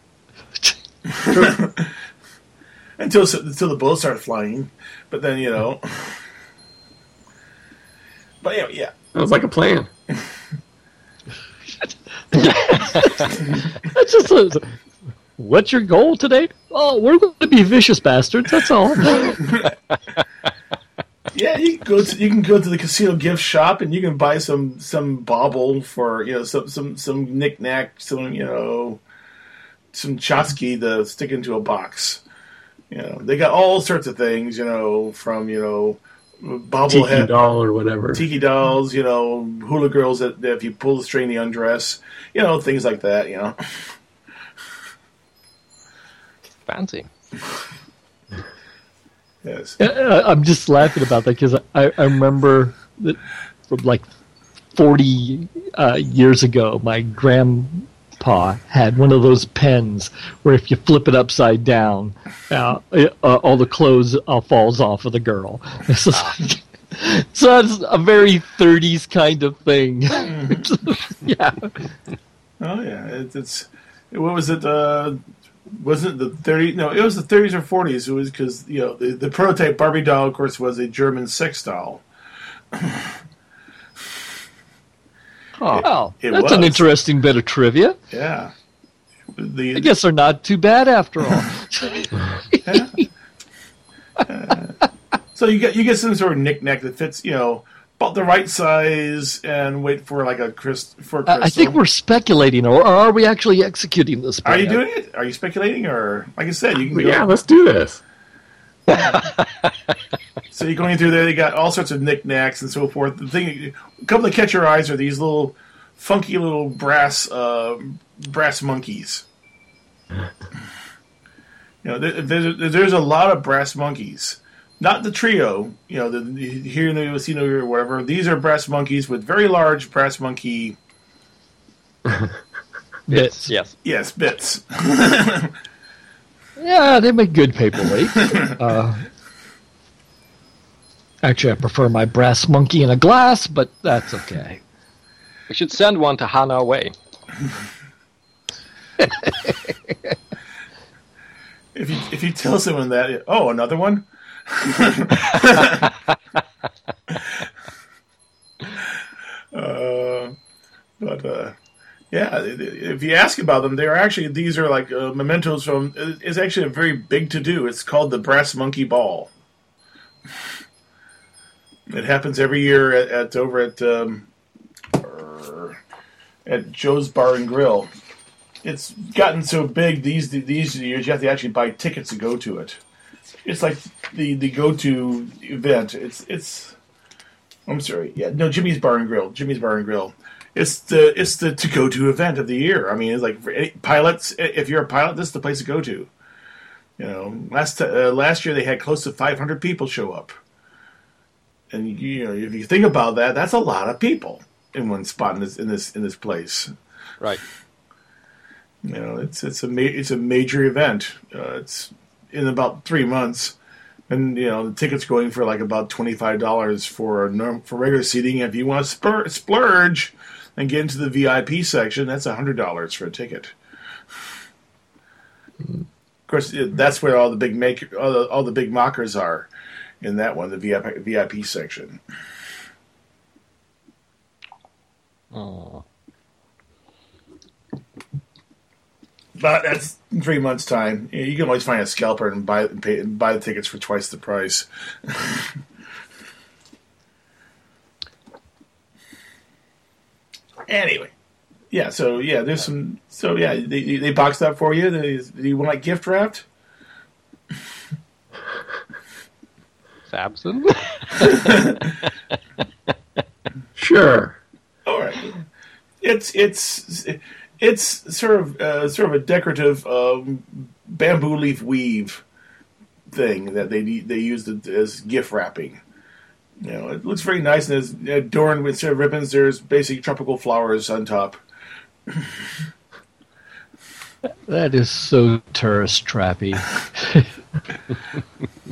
(laughs) until until the bullets start flying. But then you know. But yeah, yeah. That was like a plan. (laughs) That's just a, what's your goal today? Oh, we're going to be vicious bastards. That's all. (laughs) Yeah, you can go to you can go to the casino gift shop and you can buy some some bauble for you know some some some knickknack some you know some chotsky to stick into a box. You know they got all sorts of things. You know from you know Tiki bobblehead doll or whatever. tiki dolls. You know hula girls that, that if you pull the string they undress. You know things like that. You know. Fancy. Yes. Uh, I'm just laughing about that because I, I remember that from like 40 uh, years ago, my grandpa had one of those pens where if you flip it upside down, uh, it, uh, all the clothes uh, falls off of the girl. Like- (laughs) so it's a very 30s kind of thing. (laughs) yeah. Oh yeah, it, it's what was it? Uh, wasn't the thirty? No, it was the thirties or forties. It was because you know the, the prototype Barbie doll, of course, was a German sex doll. Well, it that's an interesting bit of trivia. Yeah, the I guess they're not too bad after all. (laughs) so you get you get some sort of knickknack that fits you know about the right size and wait for like a Chris for a crystal. I I think we're speculating, or, or are we actually executing this? Are you doing it? Are you speculating, or like I said, you can go. Yeah, let's do this. (laughs) So you're going through there. They got all sorts of knickknacks and so forth. The thing, a couple that catch your eyes are these little funky little brass uh, brass monkeys. You know, there, there's, there's a lot of brass monkeys. Not the trio, you know, the, the, here in the casino or whatever. These are brass monkeys with very large brass monkey, (laughs) Bits. Yes. yes, bits. (laughs) Yeah, they make good paperweight. (laughs) uh, actually, I prefer my brass monkey in a glass, but that's okay. (laughs) We should send one to Hana Way. If you if you tell someone that, oh, another one. (laughs) uh, but uh, yeah, if you ask about them, they're actually these are like uh, mementos from. It's actually a very big to do. It's called the Brass Monkey Ball. It happens every year at, at over at um, er, at Joe's Bar and Grill. It's gotten so big these these years you have to actually buy tickets to go to it. It's like the the go to event. It's it's. I'm sorry. Yeah, no, Jimmy's Bar and Grill. Jimmy's Bar and Grill. It's the it's the to go to event of the year. I mean, it's like any, pilots. If you're a pilot, this is the place to go to. You know, last uh, last year they had close to 500 people show up, and you know if you think about that, that's a lot of people in one spot in this in this in this place. Right. You know, it's it's a ma- it's a major event. Uh, it's in about three months, and you know the tickets going for like about twenty five dollars for norm- for regular seating. If you want to spur- splurge and get into the VIP section, that's hundred dollars for a ticket. Of course, that's where all the big make all the, all the big mockers are in that one, the VIP VIP section. Oh. But that's three months' time. You can always find a scalper and buy pay buy the tickets for twice the price. (laughs) anyway, yeah. So yeah, there's some. So yeah, they they box that for you. Do you want like gift wrapped? Samson? (laughs) Sure. All right. It's it's it's sort of uh, sort of a decorative um, bamboo leaf weave thing that they they used it as gift wrapping. You know, it looks very nice and is adorned with sort of ribbons. There's basically tropical flowers on top. (laughs) That is so tourist trappy.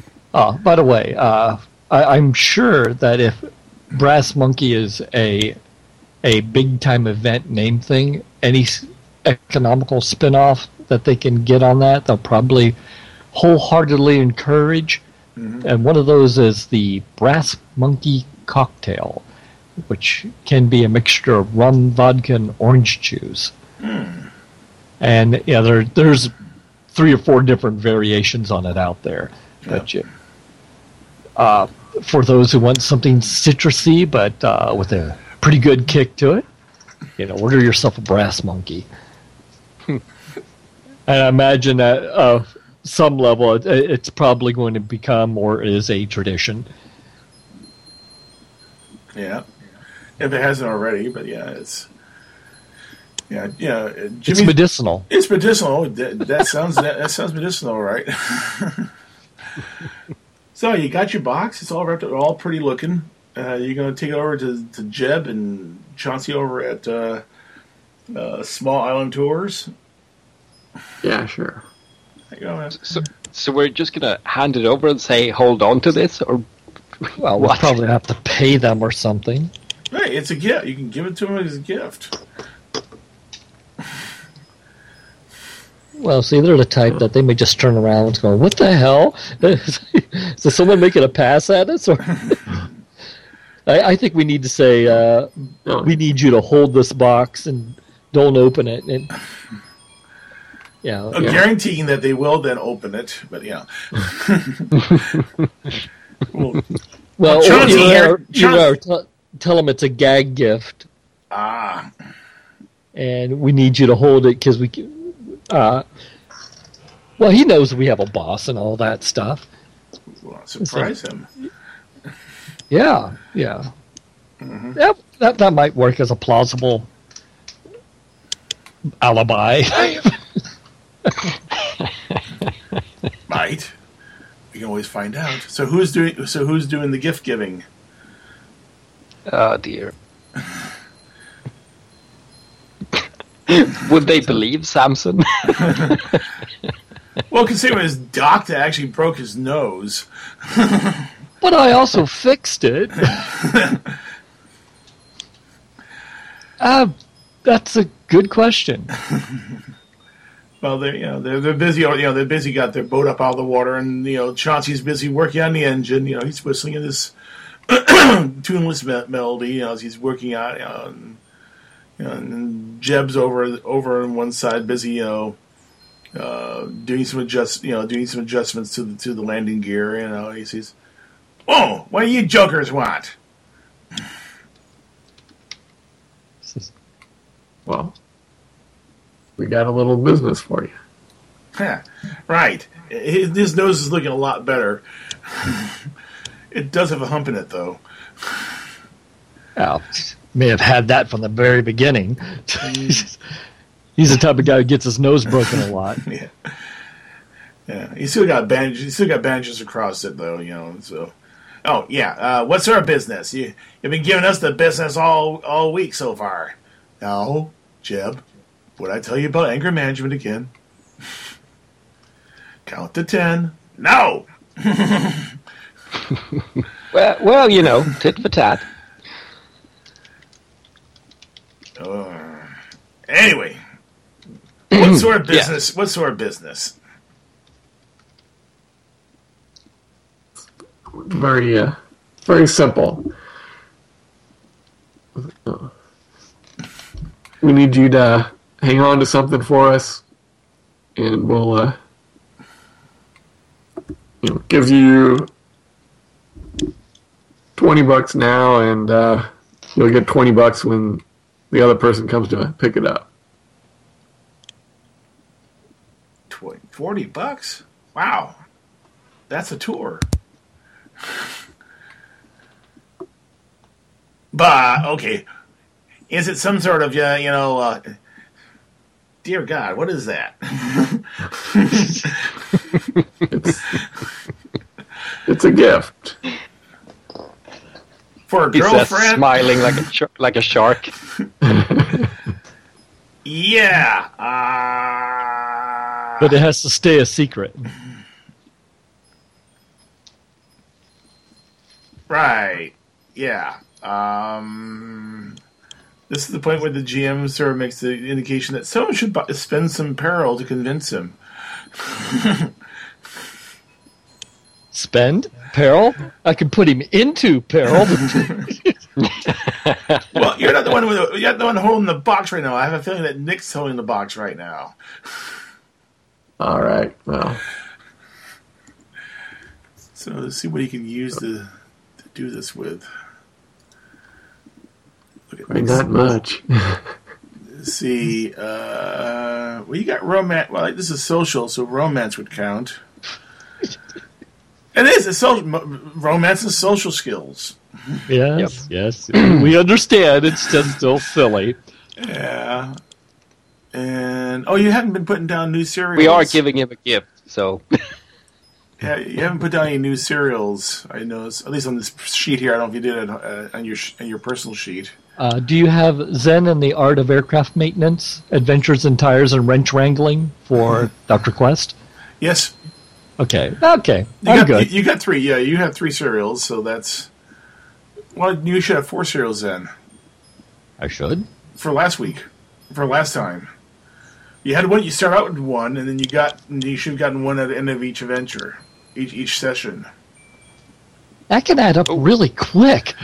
(laughs) oh, by the way, uh, I, I'm sure that if Brass Monkey is a a big time event name thing, any s- economical spin off that they can get on that, they'll probably wholeheartedly encourage. And one of those is the Brass Monkey Cocktail, which can be a mixture of rum, vodka, and orange juice. and yeah, there there's three or four different variations on it out there. But you, uh, for those who want something citrusy but uh, with a pretty good kick to it, you know, order yourself a brass monkey. and I imagine that uh, some level, it, it's probably going to become or is a tradition. Yeah, if it hasn't already, but yeah, it's yeah, yeah. Jimmy, It's medicinal. It's medicinal. That, that sounds that, that sounds medicinal, right? (laughs) so you got your box. It's all wrapped up, all pretty looking. Uh, you're going to take it over to, to Jeb and Chauncey over at uh, uh, Small Island Tours. Yeah, sure. You go. So, so we're just gonna hand it over and say, "Hold on to this," or Well, we'll What? probably have to pay them or something. Hey, it's a gift. You can give it to them as a gift. Well, see, they're the type that they may just turn around and go, "What the hell? (laughs) Is someone making a pass at us?" Or (laughs) I, I think we need to say, uh, No, "We need you to hold this box and don't open it." And yeah, I'm yeah. guaranteeing that they will then open it, but yeah. well, (laughs) well, Chauncey you here- know, you know, t- tell them it's a gag gift, ah, and we need you to hold it because we. Uh, well, he knows we have a boss and all that stuff. well, surprise him. Yeah, yeah. Yep, that that might work as a plausible alibi. (laughs) Might. We can always find out. So who's doing? So who's doing the gift giving? oh dear. (laughs) Would they believe Samson? (laughs) Well, considering his doctor actually broke his nose. (laughs) but I also fixed it. (laughs) uh, that's a good question. Well, they're you know they're they're busy. You know they're busy. Got their boat up out of the water, and you know Chauncey's busy working on the engine. You know he's whistling in this (clears throat) tuneless melody. You know as he's working out. You know, you know, and Jeb's over over on one side, busy. You know. Uh, doing some adjust, you know, doing some adjustments to the to the landing gear. You know, he says, "Oh, what do you jokers want?" well, we got a little business for you. Yeah, right. His, nose is looking a lot better. (laughs) it does have a hump in it, though. Well, may have had that from the very beginning. (laughs) He's the type of guy who gets his nose broken a (laughs) lot. Yeah. Yeah. He still got bandages. He still got bandages across it, though. You know. So. Oh yeah. Uh, what's our business? You you've been giving us the business all all week so far. Now, Jeb. Would I tell you about anger management again? (laughs) Count to ten. No. well, well, you know, tit for tat. Uh, anyway, what (clears throat) sort of Yeah. business? What sort of business? Very, uh, very simple. We need you to hang on to something for us, and we'll, uh, you know, give you twenty bucks now, and uh, you'll get twenty bucks when the other person comes to pick it up. Tw- Forty bucks? Wow, that's a tour. But okay, is it some sort of uh, you know? Uh, dear God, what is that? (laughs) It's, it's a gift. (laughs) For a He says, girlfriend? smiling like a sh- like a shark. (laughs) yeah. Uh, But it has to stay a secret. Right. Yeah. Um, this is the point where the GM sort of makes the indication that someone should bu- spend some peril to convince him. (laughs) Spend peril. I can put him into peril. (laughs) well, you're not the one with the, you're not the one holding the box right now. I have a feeling that Nick's holding the box right now. All right. Well, So let's see what he can use to, to do this with. Look at I mean, Nick's- not much. See. Uh, well, you got romance. Well, this is social, so romance would count. It is. It's social. mo- Romance and social skills. Yes, yes. (clears throat) we understand. It's just still silly. Yeah. And oh, you haven't been putting down new serials. We are giving him a gift, so (laughs) Yeah, you haven't put down any new serials. I noticed, at least on this sheet here. I don't know if you did it uh, on your on your personal sheet. Uh, do you have Zen and the Art of Aircraft Maintenance, Adventures in Tires and Wrench Wrangling for (laughs) Dr. Quest? Yes, Okay, okay. you I'm got good. you got three. Yeah, you have three serials, so that's. Well, you should have four serials then I should. for last week, for last time. You had one. You start out with one, and then you got you should have gotten one at the end of each adventure, each each session. That can add up really quick.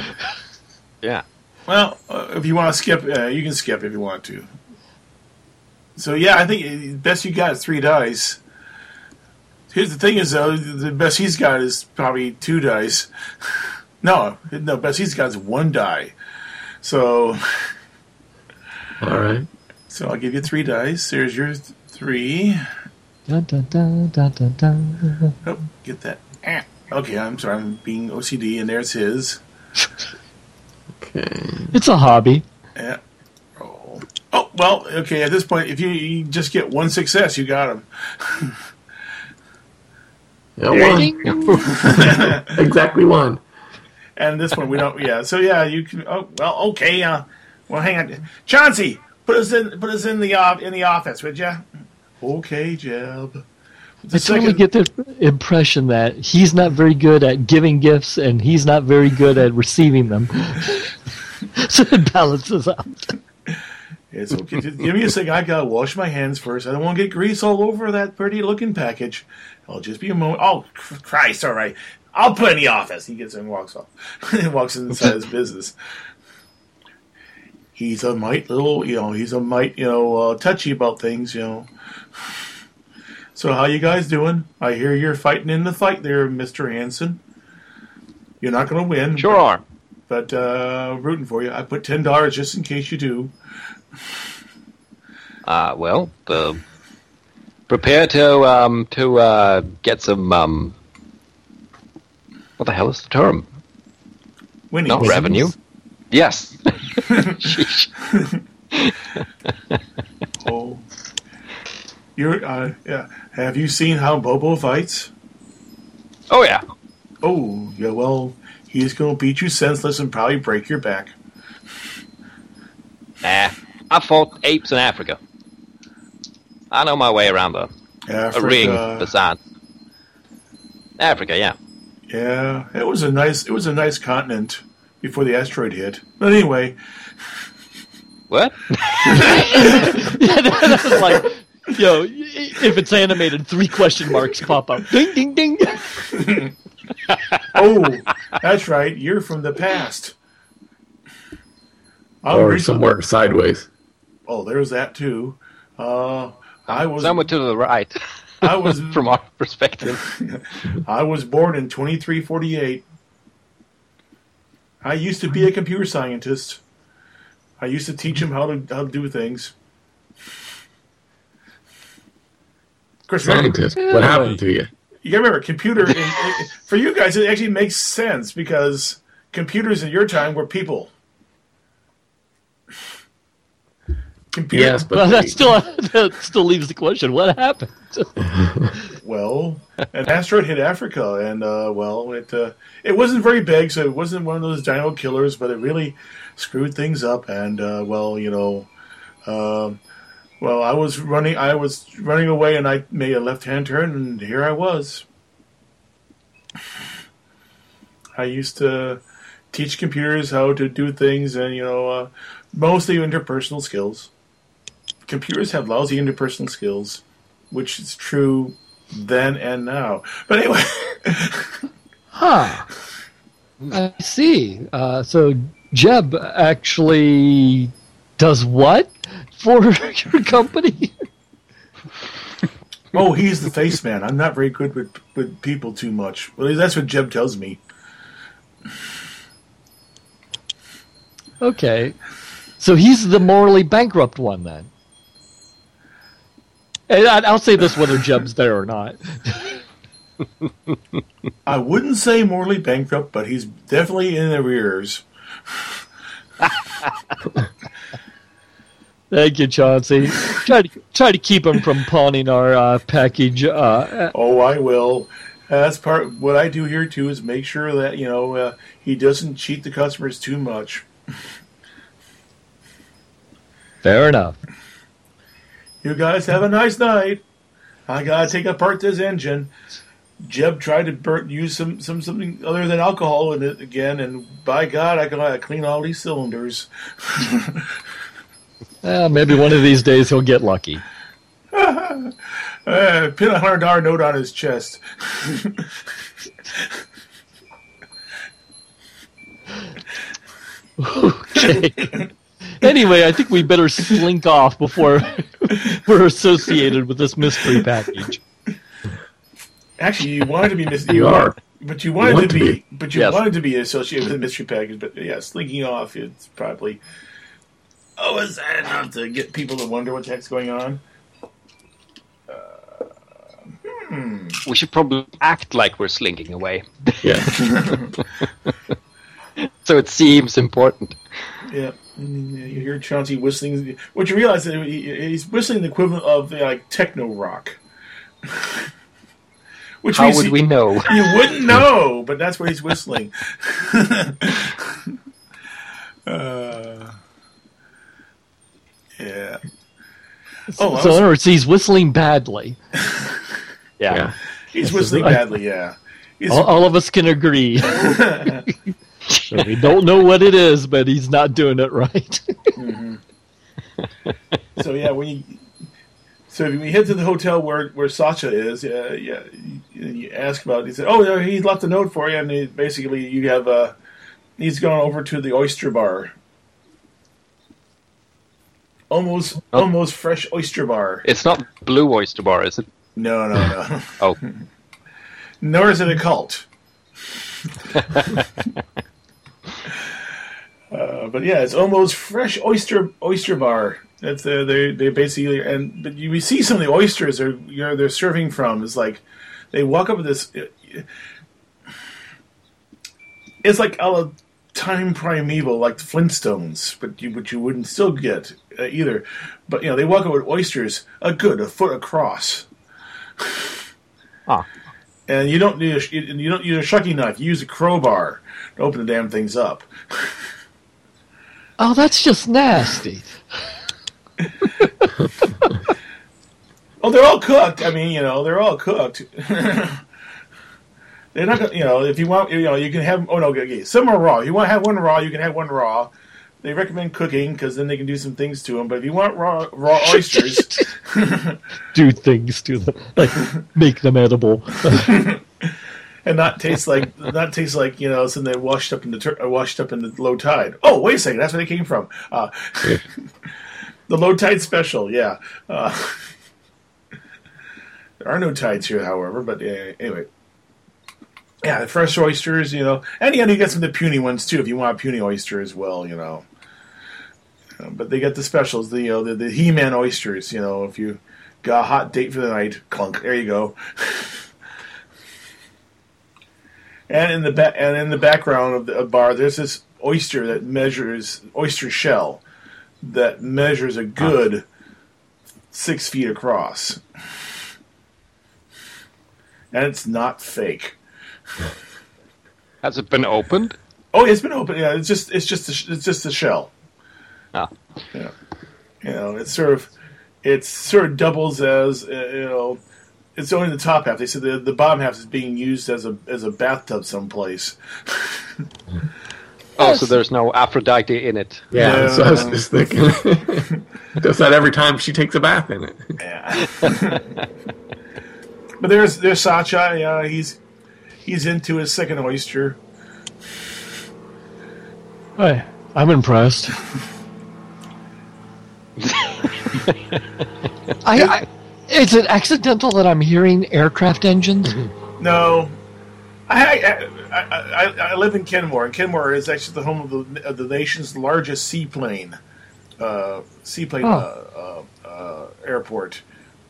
(laughs) yeah. Well, uh, if you want to skip, uh, you can skip if you want to. So yeah, I think uh, best you got is three dice. Here's the thing: is though the best he's got is probably two dice. (laughs) No, no, best he's got is one die. So, All right. so I'll give you three dice. There's your th- three. Dun, dun, dun, dun, dun, dun. Oh, get that. Ah. Okay, I'm sorry, I'm being OCD, and there's his. Okay. It's a hobby. Yeah. Roll. Oh well, okay. At this point, if you, you just get one success, you got him. (laughs) Yeah, one. (laughs) exactly one. And this one we don't. Yeah. So yeah, you can. Oh well. Okay. Uh, well, hang on, Chauncey. Put us in. Put us in the off in the office, would you? Okay, Jeb. The I totally get the impression that he's not very good at giving gifts and he's not very good at receiving them. (laughs) so it balances out. It's okay. Just give me a second. I gotta wash my hands first. I don't want to get grease all over that pretty looking package. I'll just be a moment. Oh Christ! All right. I'll put in the office. He gets in and walks off. he (laughs) walks inside his business. He's a mite little, you know. He's a mite, you know, uh, touchy about things, you know. So how you guys doing? I hear you're fighting in the fight there, Mister Hansen. You're not going to win. Sure are. but uh, rooting for you. I put ten dollars just in case you do. Uh, well, uh, prepare to um, to uh, get some um, what the hell is the term? Winning. Not revenue. Yes. (laughs) Oh, you're. Uh, yeah. Have you seen how Bobo fights? oh yeah. Oh, yeah. Well, he's going to beat you senseless and probably break your back. Nah, I fought apes in Africa. I know my way around a, a ring, Africa. Africa, yeah. Yeah, it was a nice. It was a nice continent before the asteroid hit. But anyway, What? (laughs) that was like, yo, if it's animated, three question marks pop up. Ding, ding, ding. oh, that's right. You're from the past. I'll Or read- somewhere sideways. Oh, there's that too. Uh, I was. Somewhere to the right, (laughs) I was (laughs) from our perspective. (laughs) I was born in 2348. I used to be a computer scientist. I used to teach him how to how to do things. Of course, remember, Scientist. What happened to you? you gotta remember, computer in, in- for you guys it actually makes sense because computers in your time were people. Computer, Yes, but Well, that still (laughs) that still leaves the question: What happened? (laughs) Well, an asteroid hit Africa, and uh, well, it uh, it wasn't very big, so it wasn't one of those dino killers, but it really screwed things up. And uh, well, you know, um well, I was running, I was running away, and I made a left-hand turn, and here I was. I used to teach computers how to do things, and you know, uh, mostly interpersonal skills. Computers have lousy interpersonal skills which is true then and now. But anyway, (laughs) Huh. I see. Uh, so Jeb actually does what for (laughs) your company? (laughs) Oh, he's the face man. I'm not very good with with people too much. Well, that's what Jeb tells me. Okay. So he's the morally bankrupt one then. And I- I'll say this whether Jeb's there or not. (laughs) I wouldn't say morally bankrupt, but he's definitely in arrears. (laughs) Thank you, Chauncey. Try to try to keep him from pawning our uh, package. Uh, Oh, I will. That's part. What I do here too is make sure that you know uh, he doesn't cheat the customers too much. fair enough. You guys have a nice night. I gotta take apart this engine. Jeb tried to burn, use some, some something other than alcohol in it again, and by God, I gotta clean all these cylinders. (laughs) Uh, maybe one of these days he'll get lucky. Uh, (laughs) pin a hundred dollar note on his chest. (laughs) Okay. Anyway, I think we better slink off before (laughs) we're associated with this mystery package. Actually, you wanted to be mis- You are. but you wanted want to to be, be. but you Yes. wanted to be associated with the mystery package. But yeah, slinking off, it's probably. Oh, is that enough to get people to wonder what the heck's going on? Uh, hmm. We should probably act like we're slinking away, Yeah. (laughs) so it seems important. Yeah, and you hear Chauncey whistling. What you realize that he's whistling the equivalent of uh, like techno rock. (laughs) Which How we would see- we know? (laughs) You wouldn't know, but that's what he's whistling. (laughs) uh, yeah. Oh, I so, in was- other words, he's whistling badly. Yeah. Yeah. he's whistling badly. Yeah. All, all of us can agree. We don't know what it is, but he's not doing it right. so yeah, when you so when you head to the hotel where where Sacha is, uh, yeah, you, you ask about. It. He said, "Oh, yeah, he left a note for you," and he, basically you have uh, he's gone over to the oyster bar. Almost, Oh. almost fresh oyster bar. It's not Blue Oyster Bar, is it? No, no, no. Oh, (laughs) Nor is it a cult. (laughs) uh, but yeah, it's almost fresh oyster oyster bar. That's uh, they they basically and but you see some of the oysters are you know they're serving from is like they walk up with this. It's like a time primeval, like the Flintstones, but you but you wouldn't still get uh, either. But you know they walk up with oysters a good a foot across ah, and you don't need a, you you don't use a shucking knife. You use a crowbar to open the damn things up. (laughs) oh, that's just nasty. Oh, they're all cooked. I mean, you know, they're all cooked. (laughs) they're not, you know, if you want, you know, you can have. Oh no, okay, some are raw. You want to have one raw, you can have one raw. They recommend cooking because then they can do some things to them. But if you want raw raw (laughs) oysters, Do things to them, like make them edible. (laughs) and not taste like (laughs) not taste like you know something that washed up in the tur- washed up in the low tide. Oh, wait a second, that's where they came from. Uh, (laughs) the low tide special, yeah. Uh, (laughs) there are no tides here, however. But uh, anyway, yeah, the fresh oysters, you know, and yeah, you get some of the puny ones too if you want a puny oyster as well, you know. Uh, but they get the specials, the you know, the, the He-Man oysters. You know, if you got a hot date for the night, clunk, there you go. And in the ba- and in the background of the bar, there's this oyster that measures oyster shell that measures a good six feet across, and it's not fake. has it been opened? Oh, it's been opened. Yeah, it's just it's just a, it's just a shell. Ah, Yeah, you know, it's sort of it sort of doubles as uh, you know. It's only the top half. They said the, the bottom half is being used as a as a bathtub someplace. oh, so there's no Aphrodite in it. Yeah, Yeah. so I was just thinking. (laughs) Does that every time she takes a bath in it? Yeah. (laughs) but there's there's Sacha. Yeah, he's he's into his second oyster. Hey, I'm impressed. (laughs) I, I, is it accidental that I'm hearing aircraft engines? No, I, I, I, I, live in Kenmore, and Kenmore is actually the home of the, of the nation's largest seaplane, uh, seaplane Oh. uh, uh, uh, airport.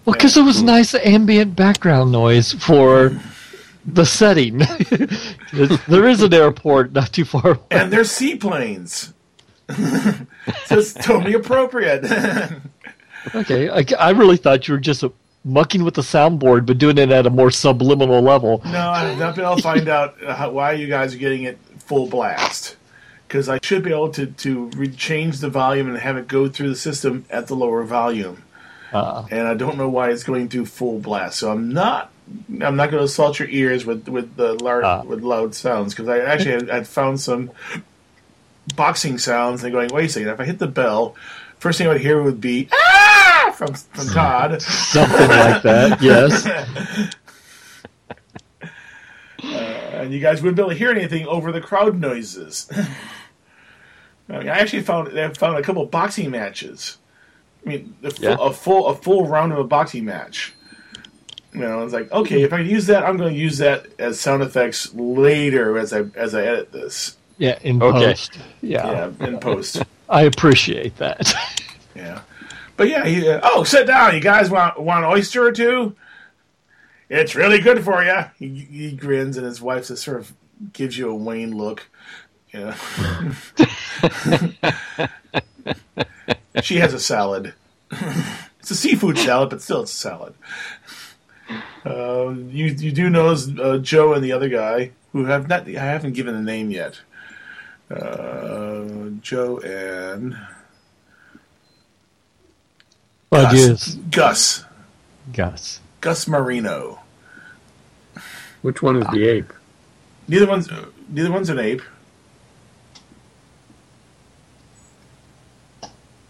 Well, because it was nice ambient background noise for the setting. (laughs) there is an airport not too far away. And they're seaplanes. (laughs) so it's totally appropriate. (laughs) Okay, I, I really thought you were just uh, mucking with the soundboard, but doing it at a more subliminal level. no, I've not been able to find out uh, how, why you guys are getting it full blast. Because I should be able to, to re- change the volume and have it go through the system at the lower volume. Uh, and I don't know why it's going through full blast. So I'm not I'm not going to assault your ears with with the lar- Ah. with loud sounds because I actually had, had found some boxing sounds and going wait a second if I hit the bell, first thing I would hear would be ah from from Todd. something like that, yes. Uh, and you guys wouldn't be able to hear anything over the crowd noises. (laughs) I, mean, I actually found I found a couple boxing matches. I mean, a full, Yeah. a full a full round of a boxing match. You know, it's like okay, if I use that, I'm going to use that as sound effects later as I as I edit this. Yeah, in Okay. post. Yeah, Yeah, in post. (laughs) I appreciate that. (laughs) Yeah, but yeah. He, uh, oh, sit down. You guys want want an oyster or two? It's really good for you. He, he grins, and his wife just sort of gives you a wan look. Yeah. (laughs) she has a salad. (laughs) it's a seafood salad, but still, it's a salad. Uh, you you do know uh, Joe and the other guy who have not. I haven't given a name yet. Uh, Joe and But Gus. yes, Gus. Gus. Gus Marino. Which one is the ape? Neither one's neither one's an ape.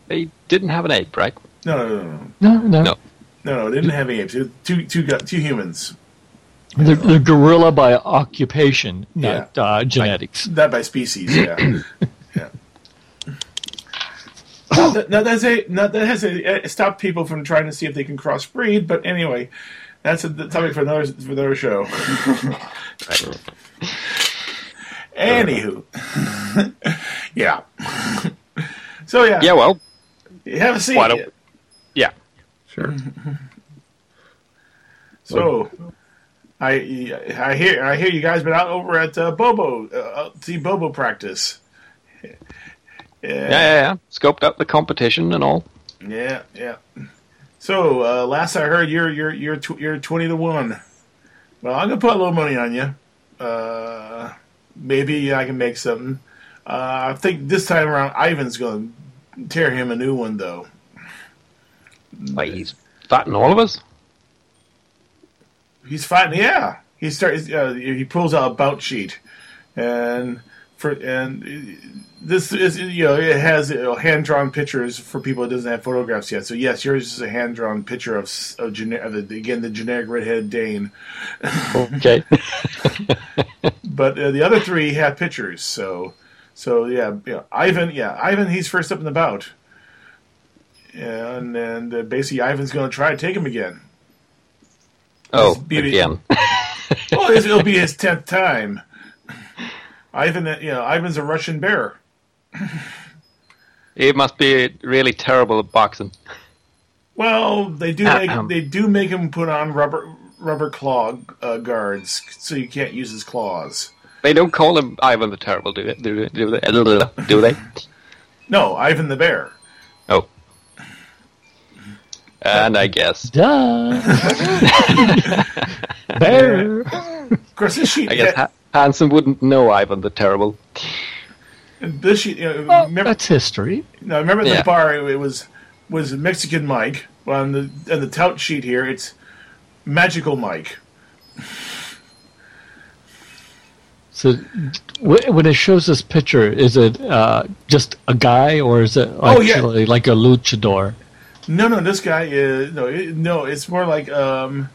They didn't have an ape, right? No, no, no, no, No, no. No. no, no. They didn't have any apes. It was Two, two, gu- two humans. They're, they're gorilla by occupation, not uh, genetics. Not by species. Yeah, yeah. (clears throat) Not that, not that's a not that has a, stop people from trying to see if they can crossbreed. But anyway, that's a the topic for another for another show. (laughs) Anywho, (laughs) yeah. so yeah, Yeah, well, you have a seat. Why don't- yeah. Sure. (laughs) So, I I hear I hear you guys been out over at uh, Bobo uh, see Bobo practice. Yeah, Yeah, yeah. Scoped out the competition and all. yeah, yeah. So uh, last I heard, you're you're you're tw- you're twenty to one. Well, I'm gonna put a little money on you. Uh, maybe I can make something. Uh, I think this time around, Ivan's gonna tear him a new one though. Like he's fighting all of us. He's fighting. Yeah, he starts. Uh, he pulls out a bout sheet, and for and this is you know it has hand drawn pictures for people that doesn't have photographs yet. So yes, yours is a hand drawn picture of of, gene- of the, again the generic redheaded Dane, Okay. (laughs) (laughs) but uh, the other three have pictures. So so yeah, yeah, Ivan. Yeah, Ivan. He's first up in the bout, and and uh, basically Ivan's going to try to take him again. oh, again. (laughs) Well, it'll be his tenth time. Ivan, uh, you know, Ivan's a Russian bear. He must be really terrible at boxing. Well, they do make Ahem. they do make him put on rubber rubber claw uh, guards, so you can't use his claws. They don't call him Ivan the Terrible, do they? Do they? Do they? No, Ivan the bear. Oh. And I guess. Duh. (laughs) Bear. Of course, this sheet. I guess ha- Hansen wouldn't know Ivan the Terrible. This sheet. You know, Well, remember, that's history. no, remember at the bar it, it was was Mexican Mike. Well, on the on the tout sheet here, it's Magical Mike. So, when it shows this picture, is it uh, just a guy, or is it Oh, yeah. actually like a luchador? No, no, this guy is no, it, no. It's more like um,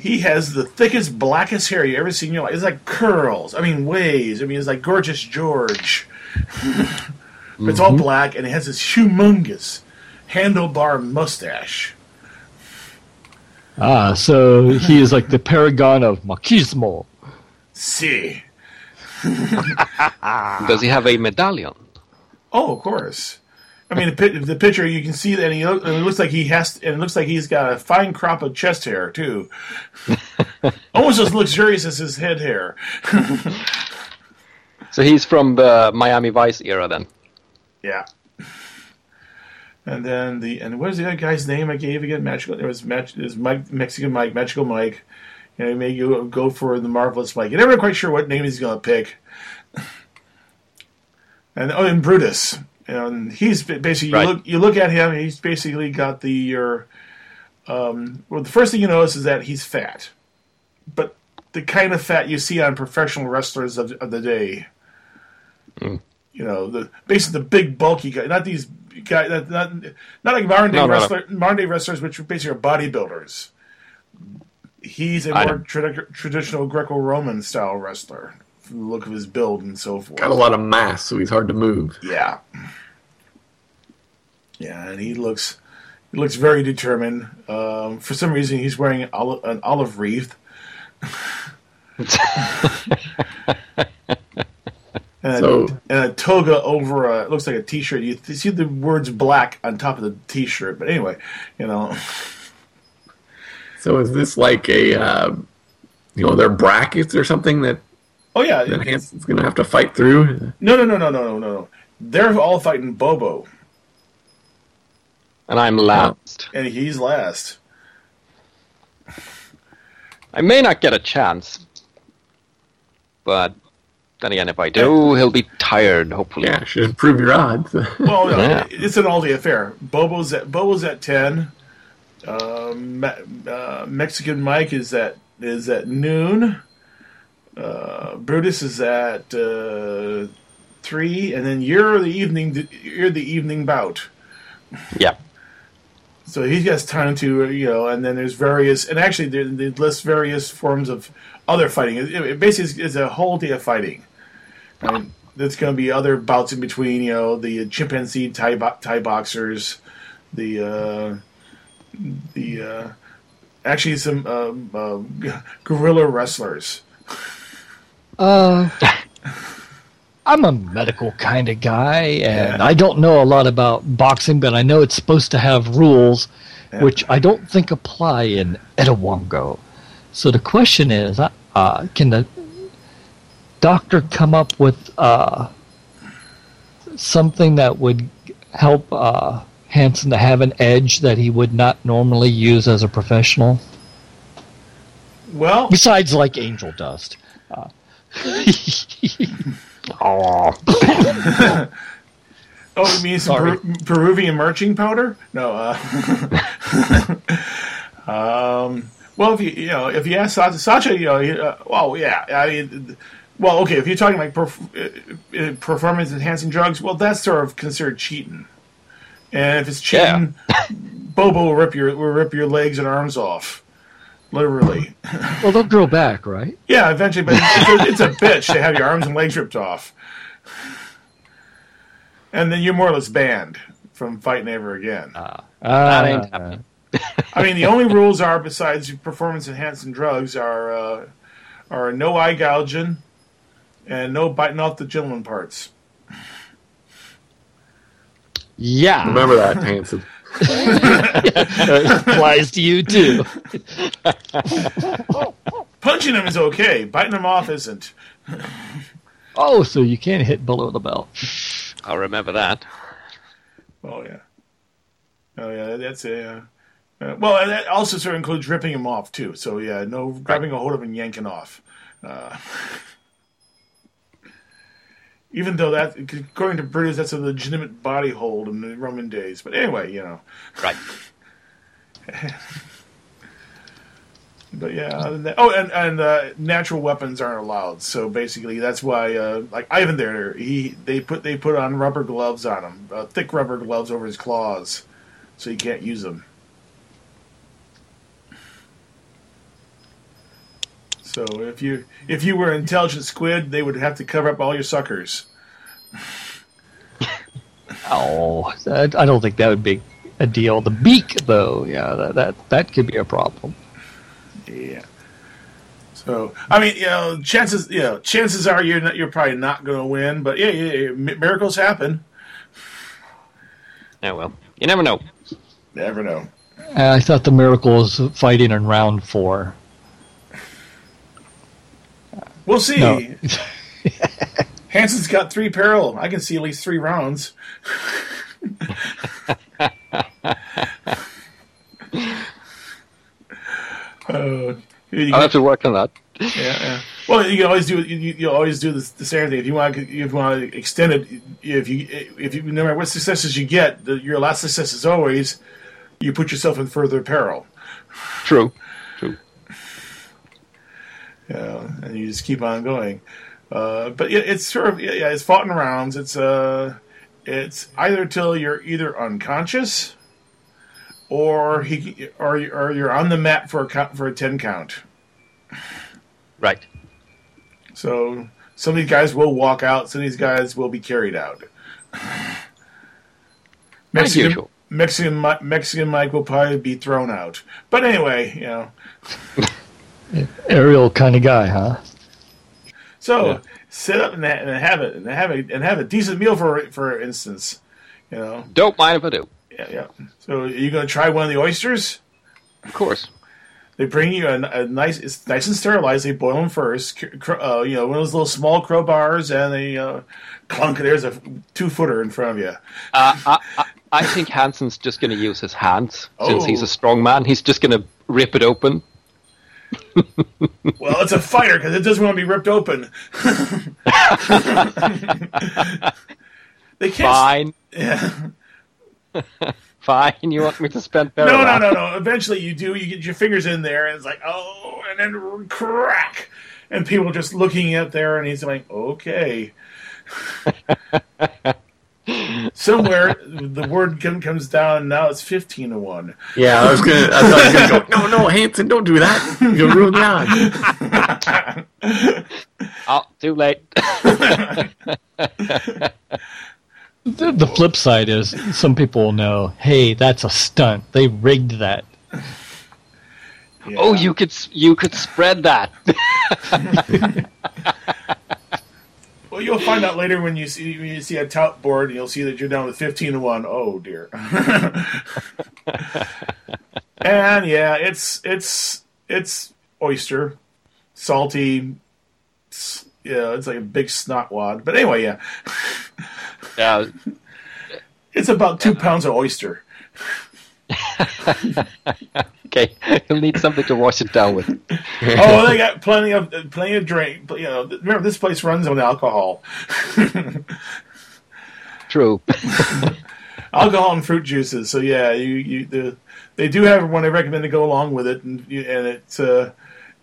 he has the thickest, blackest hair you ever seen in your life. It's like curls. I mean, waves. I mean, it's like gorgeous George. (laughs) It's all black, and he has this humongous handlebar mustache. Ah, so he is like the paragon of machismo. See. Does he have a medallion? Oh, of course. I mean, the, the picture you can see that, he look, and it looks like he has, and it looks like he's got a fine crop of chest hair too, (laughs) almost as luxurious as his head hair. (laughs) So he's from the Miami Vice era then. Yeah. And then the and what is the other guy's name I gave again? Magical. There was Mag, Mike, Mexican Mike, Magical Mike. You know, he go, go for the marvelous Mike. You're never quite sure what name he's going to pick. (laughs) And oh, and Brutus. And he's ba- basically you look you look at him. He's basically got the your. Um, well, the first thing you notice is that he's fat, but the kind of fat you see on professional wrestlers of, of the day. You know, the basically the big bulky guy, not these guys, not not, not like modern day No, no, no. wrestler, modern day wrestlers, which are basically are bodybuilders. He's a more tradi- traditional Greco-Roman style wrestler, from the look of his build and so forth. Got a lot of mass, so he's hard to move. Yeah. Yeah, and he looks he looks very determined. Um, for some reason, he's wearing an olive, an olive wreath. (laughs) and, So- and a toga over a it looks like a t-shirt. You th- see the words black on top of the t-shirt, but anyway, you know. So is this like a, uh, you know, their brackets or something that, Oh yeah, that Hansen's going to have to fight through? no, no, no, no, no, no, no. They're all fighting Bobo, And I'm last. and he's last. I may not get a chance. But then again, if I do, he'll be tired, hopefully. Yeah, should improve your odds. (laughs) Well, no, Yeah. it's an all-day affair. Bobo's at Bobo's at ten. Um, Me- uh, Mexican Mike is at is at noon. Uh, Brutus is at uh, three, and then you're the evening you're the evening bout. Yeah. So he gets time to you know, and then there's various, and actually they, they list various forms of other fighting. It, it basically is, a whole day of fighting. I mean, there's going to be other bouts in between, you know, the chimpanzee Thai, bo- Thai boxers, the uh, the uh, actually some um, uh, g- gorilla wrestlers. Uh, (laughs) I'm a medical kind of guy, and Yeah. I don't know a lot about boxing, but I know it's supposed to have rules, Yeah. which I don't think apply in Etowongo. So the question is, uh, uh, can the doctor come up with uh, something that would help uh, Hansen to have an edge that he would not normally use as a professional? Well, Besides, like angel dust. (laughs) (laughs) Oh. oh, you mean some Sorry. Peru- Peruvian marching powder? No. Uh, (laughs) um, well, if you you know if you ask Sasha, Sasha you know, uh, well, yeah, I mean, well, okay, if you're talking like perf- uh, uh, performance enhancing drugs, well, that's sort of considered cheating. And if it's cheating, Bobo will rip your will rip your legs and arms off, literally. well, they'll grow back, right? Yeah, eventually, but it's a, it's a bitch to have your arms and legs ripped off. And then you're more or less banned from fighting ever again. That ain't happening. I mean, the only rules are besides performance enhancing drugs are uh, are no eye gouging and no biting off the gentleman parts. Yeah, Remember that, Hansen. (laughs) that applies to you too. (laughs) Punching them is okay. Biting them off isn't. (laughs) Oh, so you can't hit below the belt. I'll remember that. Oh yeah. Oh yeah. That's a. Uh, uh, well, and that also sort of includes ripping them off too. So yeah, no grabbing a hold of them and yanking off. Uh, even though that, according to Brutus, that's a legitimate body hold in the Roman days. But anyway, you know. Right. (laughs) But yeah, other than that, oh, and and uh, natural weapons aren't allowed. So basically, that's why, uh, like Ivan there, he they put they put on rubber gloves on him, uh, thick rubber gloves over his claws, so he can't use them. So if you if you were an intelligent squid, they would have to cover up all your suckers. (laughs) Oh, I I don't think that would be a deal. The beak, though, yeah, that that, that could be a problem. Yeah. So I mean, you know, chances you know, chances are you're not, you're probably not going to win, but yeah, yeah, yeah, miracles happen. Yeah, well, you never know. Never know. Uh, I thought the miracle was fighting in round four. We'll see. No. (laughs) Hansen's got three peril. I can see at least three rounds. (laughs) uh, you, I'll have to work on that. yeah, yeah. Well, you can always do you, you, you always do the, the same thing. If you want, if you want to extend it, if you if you no matter what successes you get, the, your last success is always you put yourself in further peril. True. True. You know, and you just keep on going. Uh, but yeah, it's sort of yeah, it's fought in rounds. It's uh, it's either till you're either unconscious, or he or you- or you're on the mat for a count, for a ten count. Right. So some of these guys will walk out. Some of these guys will be carried out. Mexican. Mexican, Mexican Mike will probably be thrown out. But anyway, you know. (laughs) Aerial kind of guy, huh? So Yeah. sit up and, ha- and have it and have a and have a decent meal for for instance. You know, Don't mind if I do. yeah, yeah. So are you going to try one of the oysters? Of course. They bring you a, a nice, it's nice and sterilized. They boil them first. cr- cr- Uh, you know, one of those little small crowbars, and they uh, clunk. There's a two footer in front of you. Uh, I, I, I think Hansen's just going to use his hands since he's Oh. a strong man. He's just going to rip it open. Well, it's a fighter because it doesn't want to be ripped open. (laughs) they can't. Fine. Yeah. (laughs) Fine. You want me to spend better no, no, no. No. Eventually, you do. You get your fingers in there, and it's like, oh, and then crack, and people just looking at there, and he's like, okay. (laughs) Somewhere the word come, comes down. Now it's fifteen to one. Yeah, I was gonna. I thought you were gonna go. (laughs) No, no, Hansen, don't do that. You'll ruin the odds. (laughs) Oh, too late. (laughs) The, the flip side is some people will know, hey, that's a stunt. They rigged that. Yeah. Oh, you could you could spread that. Well, you'll find out later when you see when you see a tout board, and you'll see that you're down to fifteen to one. Oh dear. (laughs) and yeah, it's it's it's oyster, salty. s- Yeah, it's like a big snot wad. But anyway, yeah, yeah. it's about two pounds of oyster. (laughs) Okay. (laughs) You'll need something to wash it down with. (laughs) Oh, they (laughs) got plenty of plenty of drink. You know, remember this place runs on alcohol, True. alcohol and fruit juices. So yeah, you you the, they do have one I recommend to go along with it, and you- and it's uh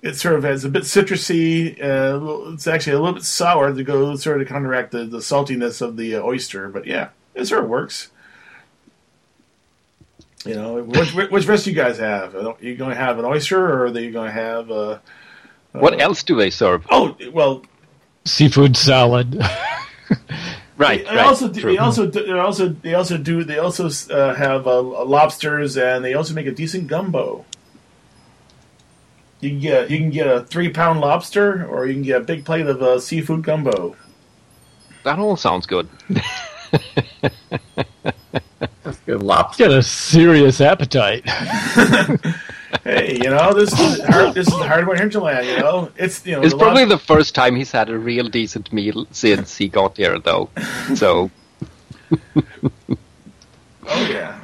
it sort of has a bit citrusy. Uh, it's actually a little bit sour to go sort of counteract the, the saltiness of the uh, oyster. But yeah, it sort of works. You know, which which rest do you guys have? Are you going to have an oyster, or are you going to have? Uh, What else do they serve? oh, well, Seafood salad. (laughs) Right. They right. also do, they also do, they also they also do they also uh, have uh, lobsters and they also make a decent gumbo. You can get you can get a three pound lobster or you can get a big plate of uh, seafood gumbo. That all sounds good. (laughs) That's good lobster. Got a serious appetite. (laughs) Hey, you know this is hard, this is hardware hinterland. You know it's you know It's the probably lob- the first time he's had a real decent meal since he got here, though. (laughs) So oh yeah.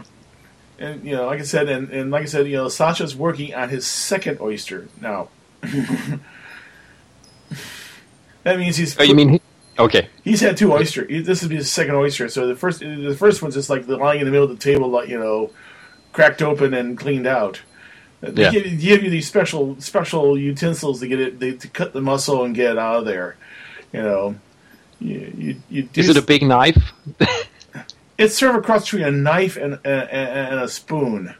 And you know, like I said, and, and like I said, you know, Sasha's working on his second oyster now. (laughs) that means he's. oh, you mean? He, okay. He's had two oyster. This would be his second oyster. So the first, the first one's just like lying in the middle of the table, like you know, cracked open and cleaned out. They Yeah. give, give you these special special utensils to get it they, to cut the muscle and get it out of there. You know, you you, you Is it a big knife? (laughs) It's sort of a cross between a knife and and, and a spoon.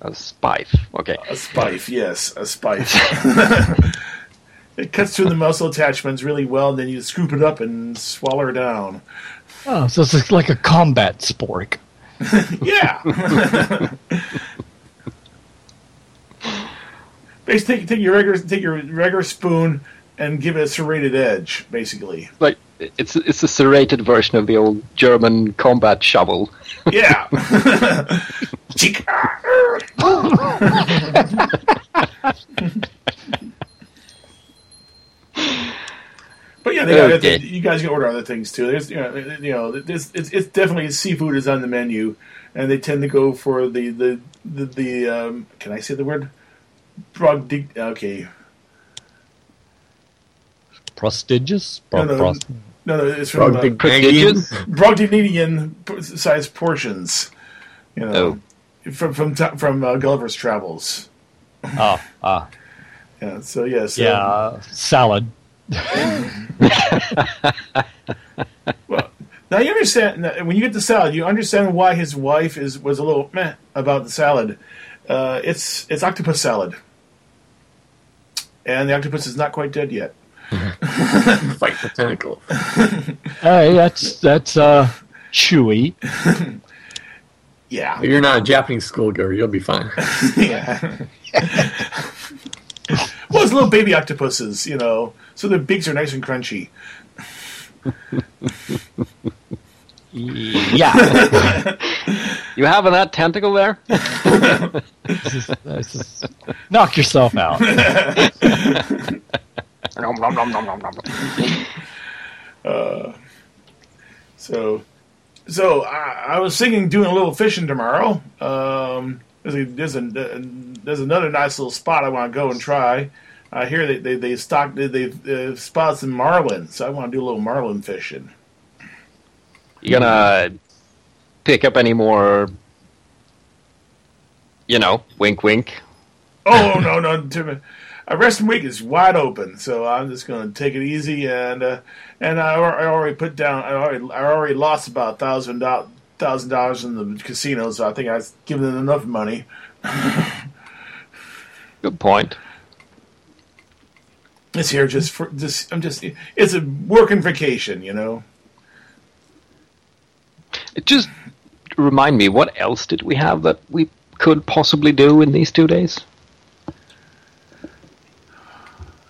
A spife. Okay. A spife, yes, a spife. (laughs) (laughs) it cuts through the muscle attachments really well, and then you scoop it up and swallow her down. Oh, so it's like a combat spork. (laughs) Yeah. (laughs) Basically, take, take your regular take your regular spoon and give it a serrated edge, basically. Like it's it's a serrated version of the old German combat shovel. (laughs) Yeah. Cheek. But yeah, they got you guys can order other things too. There's you know, you know this, it's, it's definitely seafood is on the menu, and they tend to go for the the the, the um, can I say the word? Brogdig- okay, Prestigious? no, no, Pros- no, no, it's from uh, Brogding- Prestigious? Brogdinian size portions. You know, from from ta- from uh, Gulliver's Travels. oh, ah, Yeah, so yeah, so, yeah, uh, salad. (laughs) Well, now you understand now, when you get the salad, you understand why his wife is was a little meh about the salad. Uh, it's it's octopus salad, and the octopus is not quite dead yet. Fight the tentacle. Hey, that's that's uh, chewy. (laughs) Yeah, You're not a Japanese schoolgirl. You'll be fine. (laughs) yeah. Well, it's little baby octopuses, you know, so their beaks are nice and crunchy. Yeah, You having that tentacle there? This is- this is- knock yourself out. So, so I, I was thinking doing a little fishing tomorrow. Um, there's a, there's a there's another nice little spot I want to go and try. I hear they they they stock they they uh, spotted some marlin, so I want to do a little marlin fishing. You gonna pick up any more? You know, wink, wink. Oh no no! (laughs) to- A resting week is wide open, so I'm just going to take it easy and uh, and I, I already put down I already I already lost about thousand thousand dollars in the casino, so I think I've given them enough money. Good point. It's here just for just I'm just it's a working vacation, you know. It Just remind me, what else did we have that we could possibly do in these two days?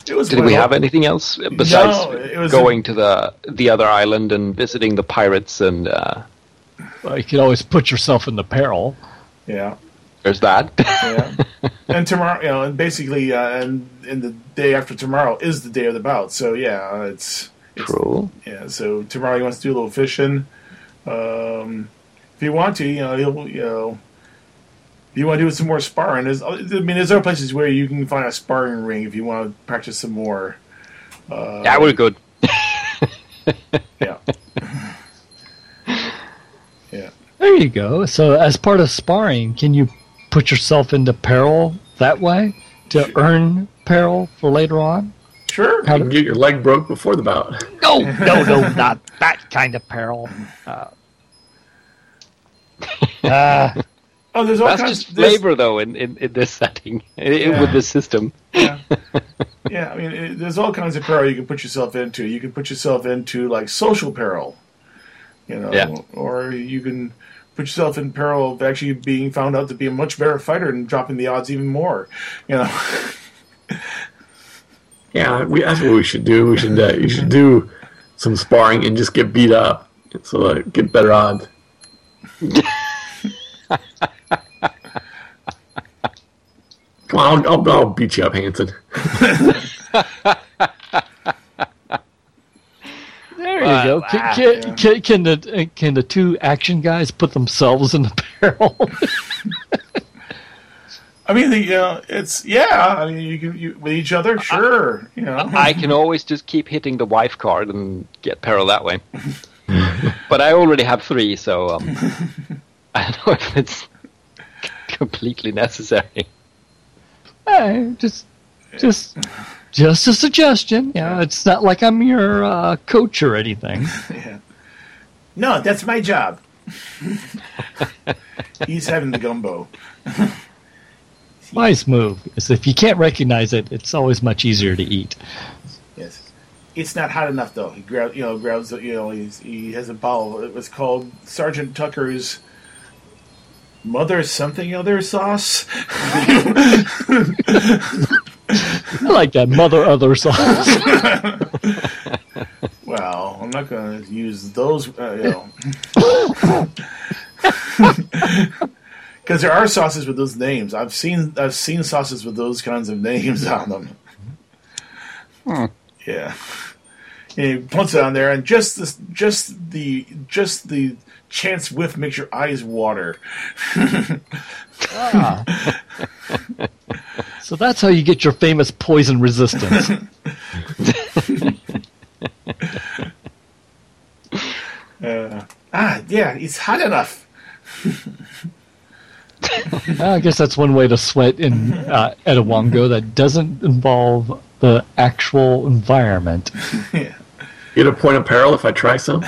It was Did we have anything else besides No, going to the the other island and visiting the pirates? And uh, Well, you could always put yourself in the peril. Yeah, there's that. yeah. and tomorrow, you know, and basically, uh, and and the day after tomorrow is the day of the bout. So yeah, it's it's True. Yeah, so tomorrow he wants to do a little fishing. Um, if you want to, you know, he'll, you know, if you want to do some more sparring, there's, I mean, there's other places where you can find a sparring ring if you want to practice some more. Uh, (laughs) yeah, we're good. yeah, yeah. There you go. So, as part of sparring, can you put yourself into peril that way to earn peril for later on? Sure. How You can get your leg broke before the bout. No, no, no, (laughs) not that kind of peril. Uh, uh, (laughs) Oh, there's all That's kinds. just there's- flavor, though, in, in, in this setting, (laughs) i- Yeah. with this system. Yeah. yeah, I mean, it, there's all kinds of peril you can put yourself into. You can put yourself into like social peril, you know, Yeah. or you can put yourself in peril of actually being found out to be a much better fighter and dropping the odds even more. You know, (laughs) Yeah, we, that's what we should do. We should uh, you should do some sparring and just get beat up so that get better odds. (laughs) Come on, I'll, I'll, I'll beat you up, Hansen. (laughs) there you go. Can, can, yeah. can, can the can the two action guys put themselves in the (laughs) peril? I mean, the, you know, it's yeah. I mean, you can you, with each other, sure. You know, I can always just keep hitting the wife card and get peril that way. (laughs) but I already have three, so um, (laughs) I don't know if it's completely necessary. Hey, just just just a suggestion. Yeah, it's not like I'm your uh, coach or anything. (laughs) yeah. No, that's my job. (laughs) He's having the gumbo. Wise move is if you can't recognize it, it's always much easier to eat. Yes, It's not hot enough though. He grabs, you know, grabs, you know, he's, he has a bottle. It was called Sergeant Tucker's Mother something other sauce. (laughs) I like that mother other sauce. (laughs) Well, I'm not going to use those, uh, you know, (laughs) because there are sauces with those names. I've seen I've seen sauces with those kinds of names on them. Yeah, and he puts it on there, and just this, just the just the chance whiff makes your eyes water. (laughs) so that's how you get your famous poison resistance. (laughs) Uh, ah, yeah, it's hot enough. (laughs) I guess that's one way to sweat in uh, Etowongo that doesn't involve the actual environment. (laughs) yeah. Get a point of peril if I try some.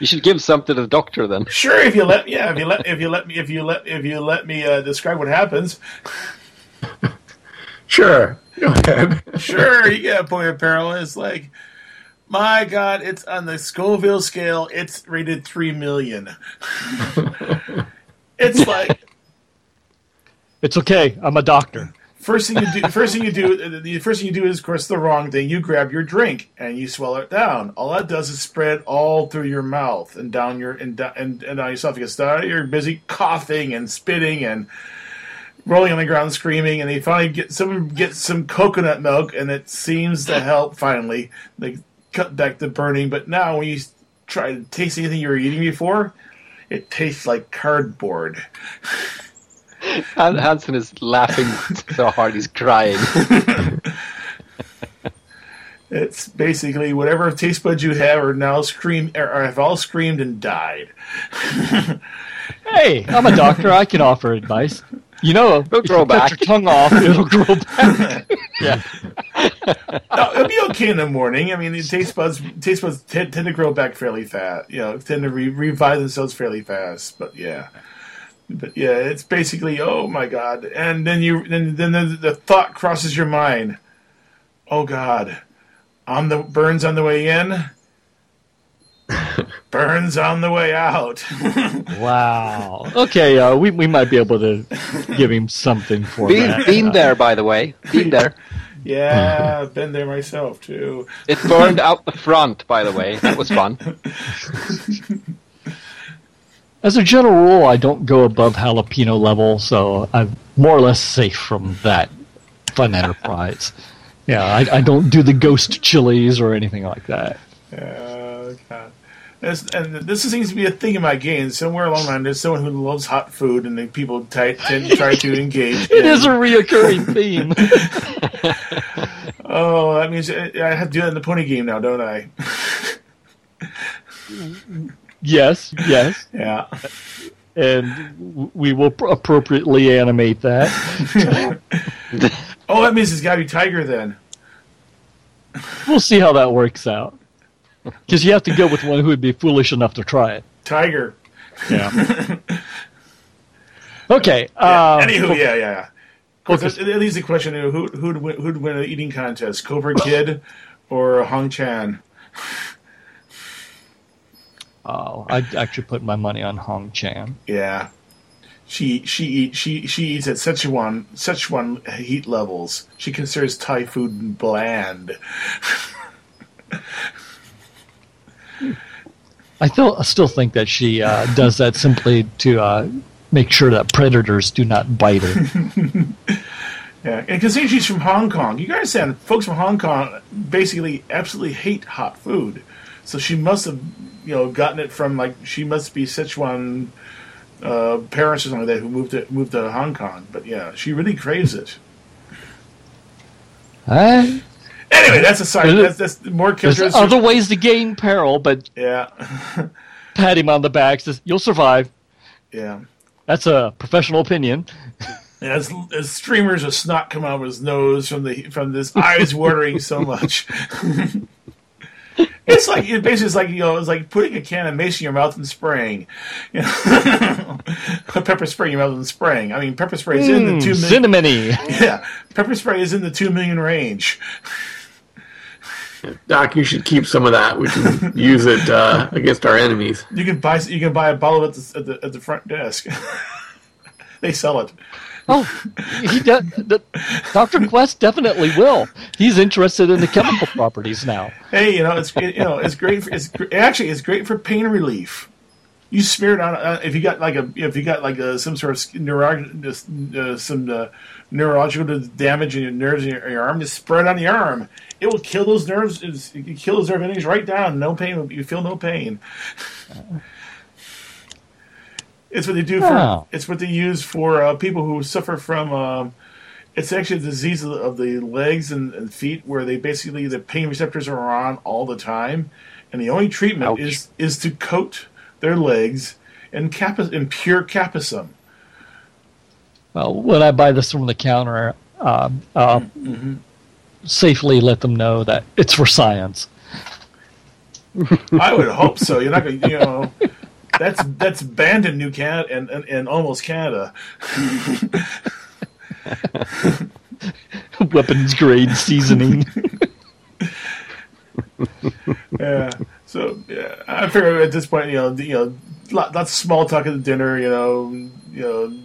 You should give some to the doctor then. Sure, if you let yeah, if you let if you let me if you let if you let me uh, describe what happens. (laughs) Sure. Go ahead. Sure, you get a point of peril. It's like, my God, it's on the Scoville scale. It's rated three million. (laughs) it's like It's okay. I'm a doctor. First thing you do. First thing you do. The first thing you do is, of course, the wrong thing. You grab your drink and you swallow it down. All that does is spread all through your mouth and down your and down and, and down your esophagus. You're busy coughing and spitting and rolling on the ground screaming. And they finally get someone gets some coconut milk, and it seems to help. Finally, they cut back the burning. But now when you try to taste anything you were eating before, it tastes like cardboard. (laughs) Han- Hansen is laughing (laughs) so hard he's crying. (laughs) It's basically whatever taste buds you have are now scream or or have all screamed and died. (laughs) Hey, I'm a doctor. I can offer advice. You know, if grow you cut back. your tongue off, it'll grow back. yeah. No, it'll be okay in the morning. I mean, the taste buds taste buds tend, tend to grow back fairly fast. You know, tend to re- revive themselves fairly fast. But yeah, but yeah, it's basically oh my god, and then you then then the, the thought crosses your mind. Oh god, on the burns on the way in. (laughs) Burns on the way out. (laughs) Wow. Okay, uh, we we might be able to give him something for Been, that. been there, by the way. Been there. (laughs) yeah, I've been there myself too. It burned out the front, by the way. That was fun. As a general rule, I don't go above jalapeno level, so I'm more or less safe from that fun enterprise. (laughs) Yeah, I, I don't do the ghost chilies or anything like that. God. This, and this seems to be a thing in my game. Somewhere along the line, there's someone who loves hot food, and then people t- tend to try to engage. (laughs) It is a reoccurring theme. (laughs) Oh, that means I I have to do that in the pony game now, don't I? Yes, yes, yeah. and we will appropriately animate that. (laughs) Oh, that means it's got to be Tiger then. We'll see how that works out. Because you have to go with one who would be foolish enough to try it. Tiger. Yeah. okay. (laughs) Yeah. Uh, Anywho, yeah, yeah. yeah. Course, it leaves the question: you know, who who'd win, who'd win an eating contest, Cobra Kid (laughs) or Hong Chan? Oh, I'd actually put my money on Hong Chan. Yeah. She she eat she she eats at Szechuan Szechuan heat levels. She considers Thai food bland. (laughs) I still, I still think that she uh, does that simply to uh, make sure that predators do not bite her. (laughs) Yeah, and considering she's from Hong Kong, you gotta understand, folks from Hong Kong basically absolutely hate hot food. So she must have, you know, gotten it from like she must be Sichuan uh, parents or something like that who moved to moved to Hong Kong. But yeah, she really craves it. Anyway, that's a. There's- That's, that's more There's other ways to gain peril, but Yeah, (laughs) pat him on the back says, "You'll survive." yeah. That's a professional opinion. (laughs) As, as streamers of snot come out of his nose from the from this eyes watering so much. (laughs) It's like it basically it's like you know it's like putting a can of mace in your mouth and spraying, (laughs) you know, pepper spray in your mouth and spraying. I mean, pepper spray is in the two million. Cinnamony. (laughs) Yeah, pepper spray is in the two million range. (laughs) Doc, you should keep some of that. We can use it uh, against our enemies. You can buy you can buy a bottle at the at the, at the front desk. they sell it. Oh, he. The, Dr. Quest definitely will. He's interested in the chemical (laughs) properties now. Hey, you know it's it, you know it's great. For, it's gr- actually it's great for pain relief. You smear it on uh, if you got like a if you got like a, some sort of neuro, uh, some uh, neurological damage in your nerves in your, your arm. Just spread it on the arm. It will kill those nerves. It kill those nerve endings right down. No pain. You feel no pain. It's what they do for. Oh. It's what they use for uh, people who suffer from. Um, it's actually a disease of the, of the legs and, and feet where they basically the pain receptors are on all the time, and the only treatment Ouch. is is to coat their legs in capi- in pure capsicum. Well, when I buy this from the counter, um, uh, safely let them know that it's for science. I would hope so. You're not going, to you know. That's that's banned in New Canada and, and, and almost Canada. (laughs) Weapons grade seasoning. (laughs) Yeah. So yeah, I figure at this point, you know, you know, lot- lots of small talk at the dinner. You know, you know,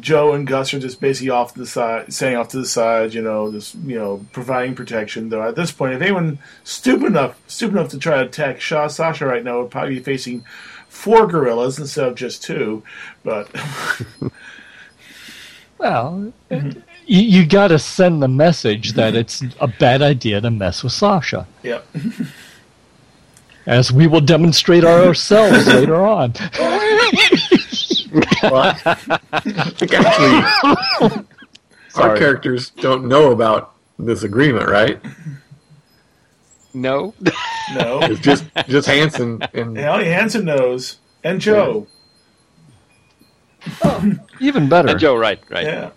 Joe and Gus are just basically off to the side, saying off to the side. You know, just you know, providing protection. Though at this point, if anyone stupid enough, stupid enough to try to attack Shaw Sasha right now, would probably be facing four gorillas instead of just two. But (laughs) well, mm-hmm. you, you got to send the message that mm-hmm. it's a bad idea to mess with Sasha, yeah, as we will demonstrate ourselves (laughs) later on. (laughs) Well, I think actually, our characters don't know about this agreement, right? No. no, (laughs) It's just just Hansen and yeah, only Hansen knows, and Joe. Oh. Even better. Joe, right, right. Yeah.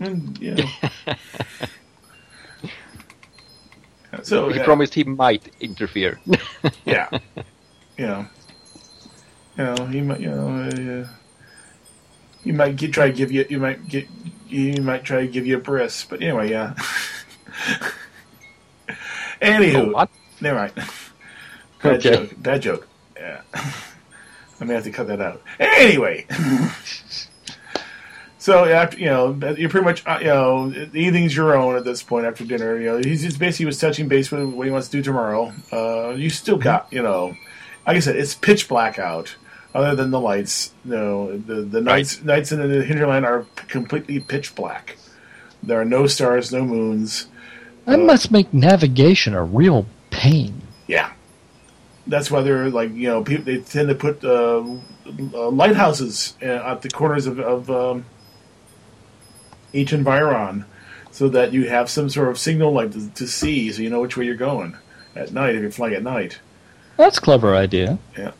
And, yeah. (laughs) so He yeah, promised he might interfere. (laughs) yeah, you know, you know, he might, you know, uh, he might get, try to give you, you might get, he might try to give you a bris, but anyway, yeah. (laughs) Anywho, Oh, never mind. (laughs) Bad Okay. joke. Bad joke. Yeah. (laughs) I may have to cut that out. Anyway. so after you know, you're pretty much uh, you know, evening's your own at this point after dinner. You know, he's just basically was touching base with what he wants to do tomorrow. Uh, you still got you know, like I said, it's pitch black out. Other than the lights, you know, the the nights nights in the hinterland are completely pitch black. There are no stars, no moons. That must make navigation a real pain. Yeah, that's why they're like you know people they tend to put uh, uh, lighthouses uh, at the corners of, of um, each environ, so that you have some sort of signal light to, to see, so you know which way you're going at night if you're flying at night. That's a clever idea. Yeah.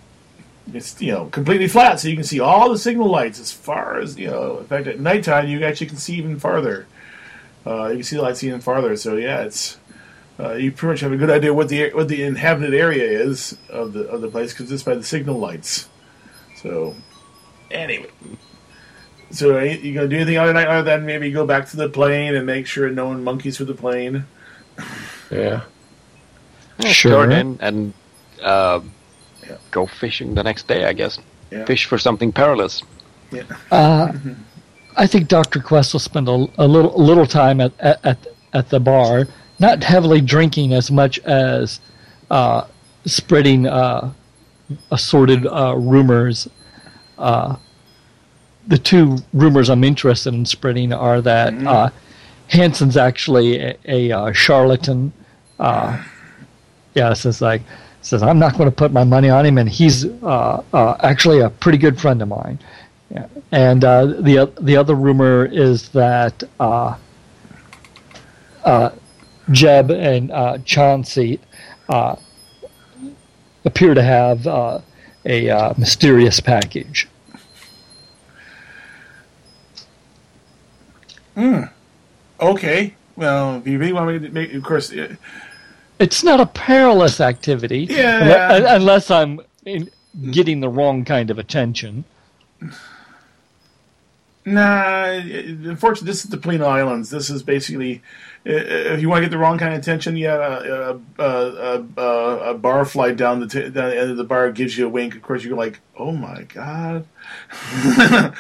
It's you know completely flat, so you can see all the signal lights as far as you know. In fact, at nighttime you actually can see even farther. Uh, you can see the lights even farther. So yeah, it's uh, you pretty much have a good idea what the what the inhabited area is of the of the place because just by the signal lights. So anyway, so are you you gonna do anything other night other than maybe go back to the plane and make sure no one monkeys with the plane? yeah. Sure. Turn in and uh, Yeah. go fishing the next day, I guess. Yeah. Fish for something perilous. Yeah. Uh, I think Dr. Quest will spend a, a little a little time at, at at at the bar, not heavily drinking as much as uh, spreading uh, assorted uh, rumors. Uh, the two rumors I'm interested in spreading are that uh, Hansen's actually a, a uh, charlatan. Uh, (sighs) yeah, so it's like says I'm not going to put my money on him, and he's uh, uh, actually a pretty good friend of mine. Yeah. And uh, the the other rumor is that uh, uh, Jeb and uh, Chauncey appear to have a mysterious package. Okay. Well, if you really want me to make, of course, It's not a perilous activity. Yeah. unle- Unless I'm in, getting the wrong kind of attention. Nah, unfortunately, this is the Polino Islands. This is basically, if you want to get the wrong kind of attention, yeah, uh, uh, uh, uh, a bar fly down the, t- down the end of the bar gives you a wink. Of course, you're like, oh my god. (laughs)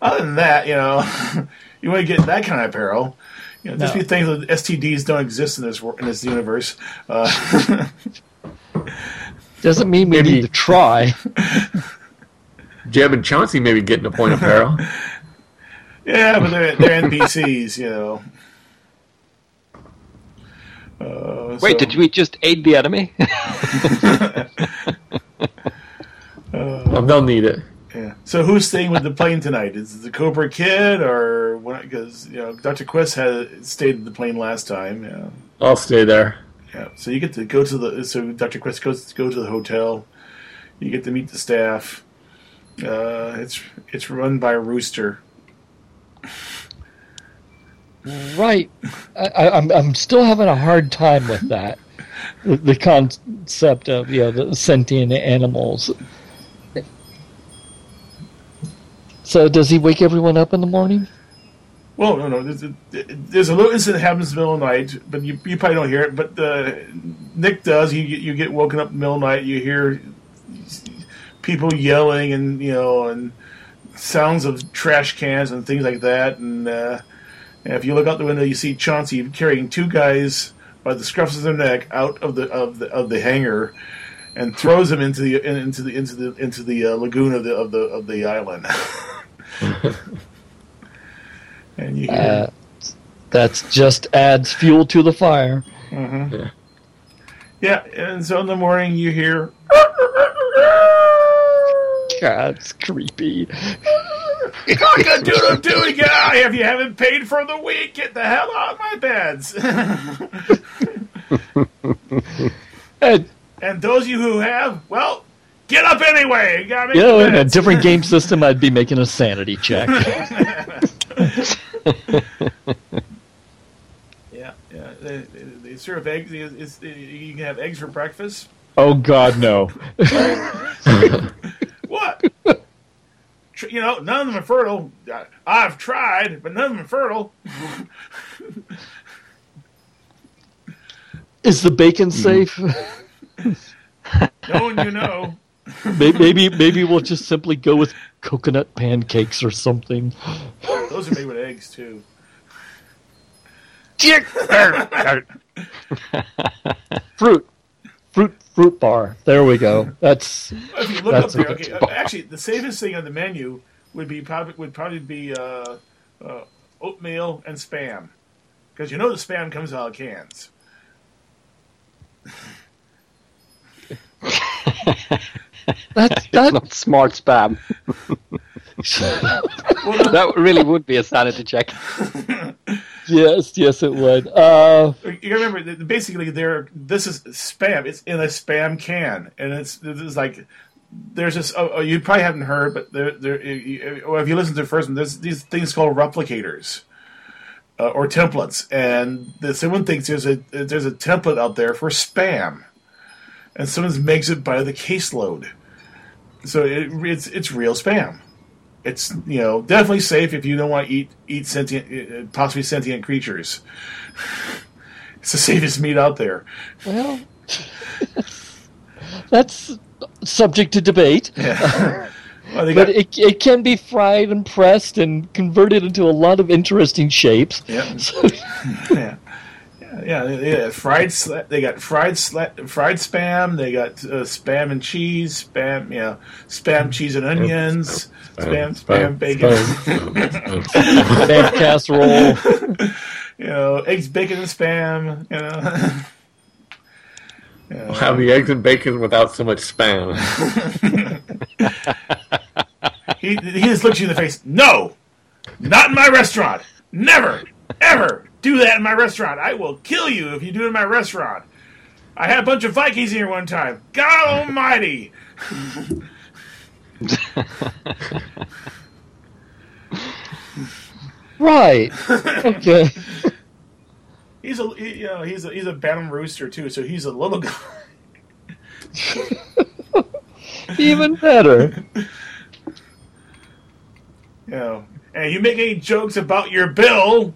Other than that, you know, (laughs) you want to get that kind of peril. You know, just No. be thankful that STDs don't exist in this wor- in this universe. Uh, (laughs) Doesn't mean we Maybe- need to try. (laughs) Jeb and Chauncey maybe getting a point of peril. (laughs) Yeah, but they're, they're NPCs, you know. Uh, Wait, so- did we just aid the enemy? Well, they'll need it. Yeah. So who's staying with the plane tonight? Is it the Cobra Kid or because you know Dr. Quest had stayed in the plane last time? Yeah. I'll stay there. Yeah. So you get to go to the so Dr. Quest goes to go to the hotel. You get to meet the staff. Uh, it's it's run by a Rooster. Right. I, I, I'm I'm still having a hard time with that. The, the concept of you know the sentient animals. So does he wake everyone up in the morning? Well, no, no. There's a, there's a little incident that happens in the middle of the night, but you, you probably don't hear it. But Nick does. You get- you get woken up in the middle of the night. You hear people yelling and you know and sounds of trash cans and things like that. And, uh, and if you look out the window, you see Chauncey carrying two guys by the scruffs of their neck out of the of the of the hangar. And throws them into the into the into the into the uh, lagoon of the of the of the island. (laughs) (laughs) and you hear Uh, that's just adds fuel to the fire. Yeah, and so in the morning you hear, God, it's creepy. (laughs) Cock a doodle doo guy, if you haven't paid for the week, get the hell out of my beds. (laughs) And, and those of you who have, well, get up anyway. You gotta know, in a different game (laughs) system, I'd be making a sanity check. (laughs) Yeah, yeah. They, they, they serve eggs. It's, you can have eggs for breakfast. oh God, no. (laughs) What? Tr- You know, none of them are fertile. I- I've tried, but none of them are fertile. Is the bacon safe? No one you know. May- maybe maybe we'll just simply go with coconut pancakes or something. Those are made with eggs too. fruit, fruit, fruit bar. There we go. That's If you look That's up there, okay, actually, the safest thing on the menu would be probably would probably be uh, uh, oatmeal and spam, because you know the spam comes out of cans. (laughs) that's (laughs) It's that. not smart spam. (laughs) That really would be a sanity check. (laughs) yes, yes, it would. Uh, you remember, basically, there this is spam. It's in a spam can, and it's it's like there's this. Oh, oh, you probably haven't heard, but there, there. you- Or if you listen to the first one, there's these things called replicators. Uh, or templates, and the, someone thinks there's a there's a template out there for spam, and someone makes it by the caseload. So it, it's it's real spam. It's you know definitely safe if you don't want to eat eat sentient uh, possibly sentient creatures. (laughs) It's the safest meat out there. well, (laughs) that's subject to debate, Yeah. (laughs) well, but got, it it can be fried and pressed and converted into a lot of interesting shapes. yeah, So, yeah, yeah, yeah, they got fried. Sla- they got fried sla- fried spam. They got uh, spam and cheese. Spam, you know, spam cheese and onions. Spam, spam, bacon. spam, spam, spam casserole. (laughs) you know, eggs, bacon, and spam. You know. (laughs) spam. Have the eggs and bacon without so much spam. (laughs) he he just looks you in the face. No, not in my restaurant. Never, ever do that in my restaurant. I will kill you if you do it in my restaurant. I had a bunch of Vikings here one time. God Almighty! (laughs) Right. Okay. he's a you know he's a he's a bantam rooster too, so he's a little guy. (laughs) Even better. (laughs) You know, and you make any jokes about your bill,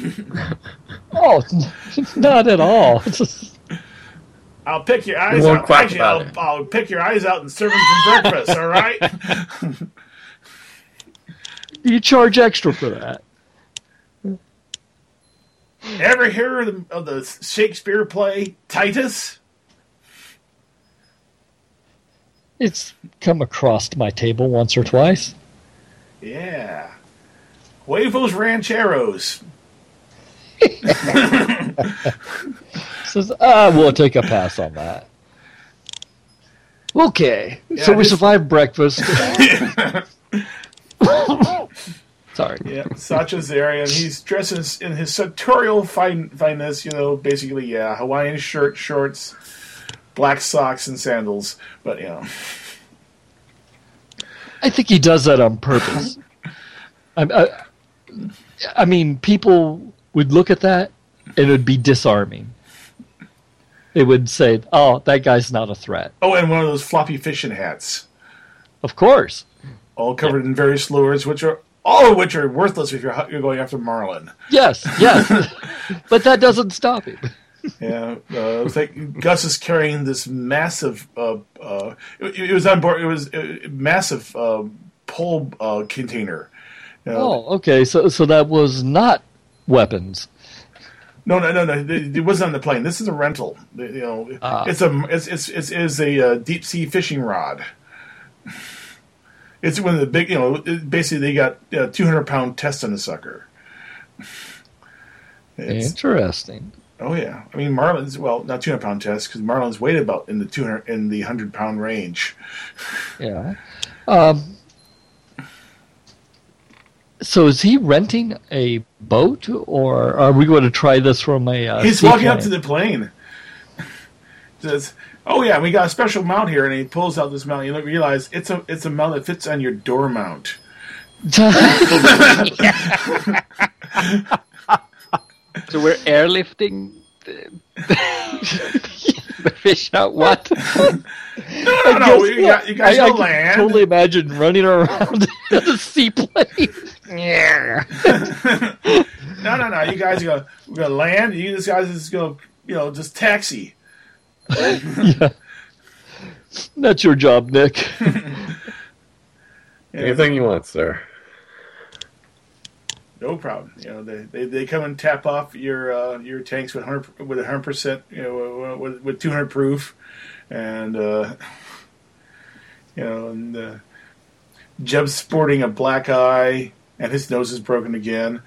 (laughs) Oh, not at all. I'll pick your eyes out. Actually, I'll, it. I'll pick your eyes out and serve them for breakfast. All right. (laughs) you charge extra for that. Ever hear of the, of the Shakespeare play Titus? It's come across my table once or twice. Yeah. Wave Huevos Rancheros. Says, ah, we'll take a pass on that. Okay, so we this- survived breakfast. (laughs) Sorry. Yeah, Sasha's there, and he's dressed in his, in his sartorial fine, fineness. You know, basically, yeah, Hawaiian shirt, shorts, black socks, and sandals. But you know, I think he does that on purpose. (laughs) I, I, I mean, people would look at that and it would be disarming. It would say, "Oh, that guy's not a threat." oh, and one of those floppy fishing hats, Of course. all covered in various lures, which are all of which are worthless if you're you're going after marlin. Yes, yes. (laughs) but that doesn't stop him. Yeah, uh, like Gus is carrying this massive. Uh, uh, it, it was on board. It was a massive uh, pole uh, container. You know, Oh, okay. So, so that was not weapons. No, no, no, no. It, wasn't on the plane. This is a rental. You know, Ah. it's a it's it's it's, it's a uh, deep sea fishing rod. It's one of the big. You know, basically they got uh, two hundred pound test on the sucker. It's, Interesting. oh yeah, I mean marlins. Well, not two hundred pound test because marlins weighed about in the two hundred in the hundred pound range. Yeah. Um, so is he renting a boat, or are we going to try this from a? Uh, He's walking up to the plane. (laughs) Says, "Oh yeah, we got a special mount here," and he pulls out this mount. You look- realize it's a it's a mount that fits on your door mount. (laughs) So we're airlifting the, the (laughs) (laughs) fish out. What? (laughs) No, no, no. You, got, you guys I, I go can land. totally imagine running around (laughs) in a seaplane. No, no, no. You guys are gonna we're gonna land. You just guys is gonna you know just taxi. That's your job, Nick. Anything you want, sir. No problem. You know they, they, they come and tap off your uh, your tanks with hundred with hundred percent you know with with two hundred proof, and uh, you know and uh, Jeb's sporting a black eye and his nose is broken again.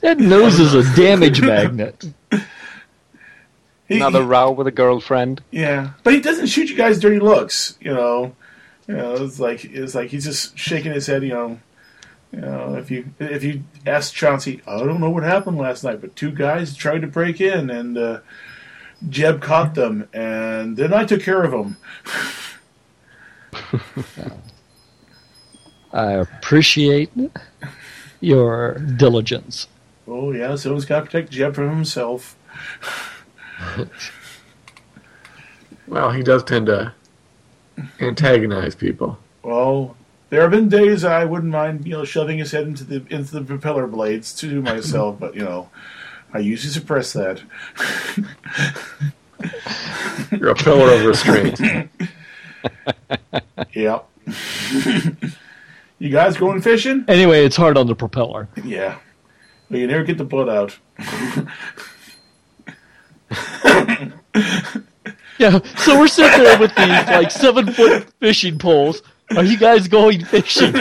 That nose is a (laughs) damage magnet. He- Another row with a girlfriend. Yeah, but he doesn't shoot you guys dirty looks. You know, you know, it's like it's like he's just shaking his head. You know, you know, if you if you ask Chauncey, I don't know what happened last night, but two guys tried to break in, and uh, Jeb caught them, and then I took care of them. (laughs) I appreciate your diligence. Oh yeah, someone's got to protect Jeb from himself. (laughs) Well, he does tend to antagonize people. Well, there have been days I wouldn't mind, you know, shoving his head into the into the propeller blades to myself, but you know, I usually suppress that. You're a pillar of restraint. (laughs) Yep. you guys going fishing? Anyway, it's hard on the propeller. Yeah. Well, you never get the blood out. (laughs) Yeah, so we're sitting there with these like seven foot fishing poles. Are you guys going fishing?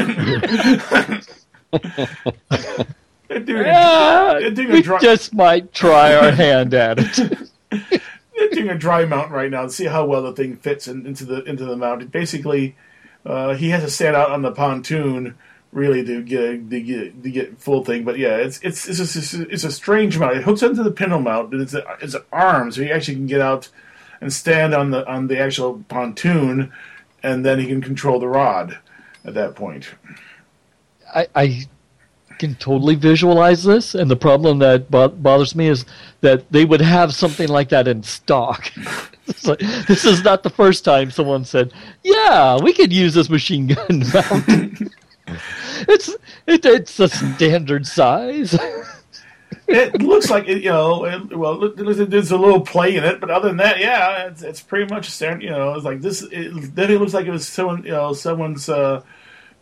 They're doing, Yeah, doing a we dry, just might try our hand at it. they're doing a dry mount right now to see how well the thing fits in, into the into the mount. It basically, uh, he has to stand out on the pontoon really to get a, to get to get full thing. But yeah, it's it's it's just, it's a strange mount. It hooks onto the pintle mount, and it's a, it's an arm, so he actually can get out and stand on the on the actual pontoon, and then he can control the rod at that point. I, I can totally visualize this, and the problem that bo- bothers me is that they would have something like that in stock. (laughs) This is not the first time someone said, "Yeah, we could use this machine gun mount." (laughs) it's it, it's a standard size. (laughs) it looks like it, you know. It, well, it- there's a little play in it, but other than that, yeah, it's, it's pretty much standard. You know, it's like this. It definitely looks like it was someone. You know, someone's. Uh,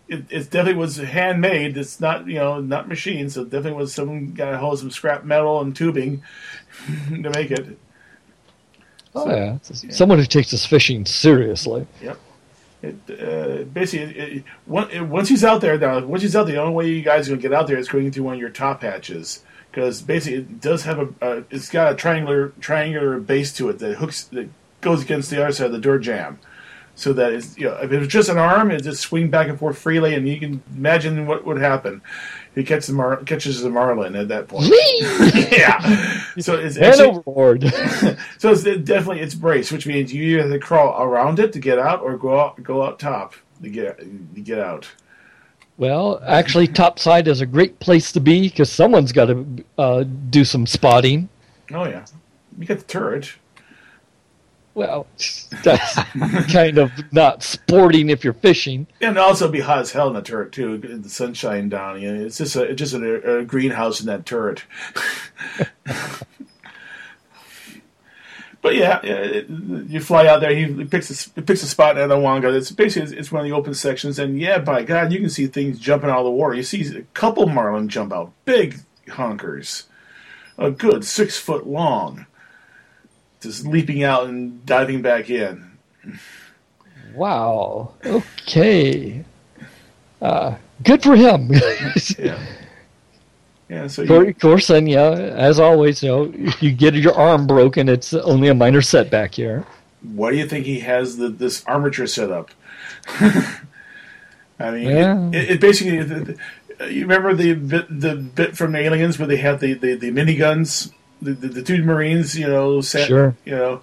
it, it definitely was handmade. It's not you know not machine. So it definitely was someone got a hold of some scrap metal and tubing (laughs) to make it. Oh yeah, someone who takes this fishing seriously. Yep. It, uh, basically, it, it- once he's out there, now, once he's out there, the only way you guys are going to get out there is going through one of your top hatches. Because basically, it does have a, uh, it's got a triangular triangular base to it that hooks, that goes against the other side of the door jam. So that is, you know, if it was just an arm, it just swing back and forth freely, and you can imagine what would happen. He catches the mar- catches the marlin at that point. (laughs) yeah. So it's actually, overboard. (laughs) so it's definitely it's brace, which means you either have to crawl around it to get out, or go out go out top to get to get out. Well, actually, topside is a great place to be because someone's got to uh, do some spotting. Oh yeah, you got the turret. Well, that's (laughs) kind of not sporting if you're fishing. And also be hot as hell in the turret too. The sunshine down. You know, it's just a it's just a, a greenhouse in that turret. (laughs) but yeah, yeah it, you fly out there. He picks a, he picks a spot in Anawanga. It's basically it's one of the open sections, and yeah, by God, you can see things jumping out of the water. You see a couple marlin jump out, big honkers, a good six foot long, just leaping out and diving back in. Wow. Okay. Uh, good for him. (laughs) Yeah. Yeah, so you, of course, and yeah, as always, you know, if you get your arm broken, it's only a minor setback here. why do you think he has the, this armature set up? (laughs) I mean, Yeah. it, it, it basically. The, the, you remember the bit, the bit from Aliens where they had the, the, the miniguns, the, the the two Marines, you know, set, Sure. you know,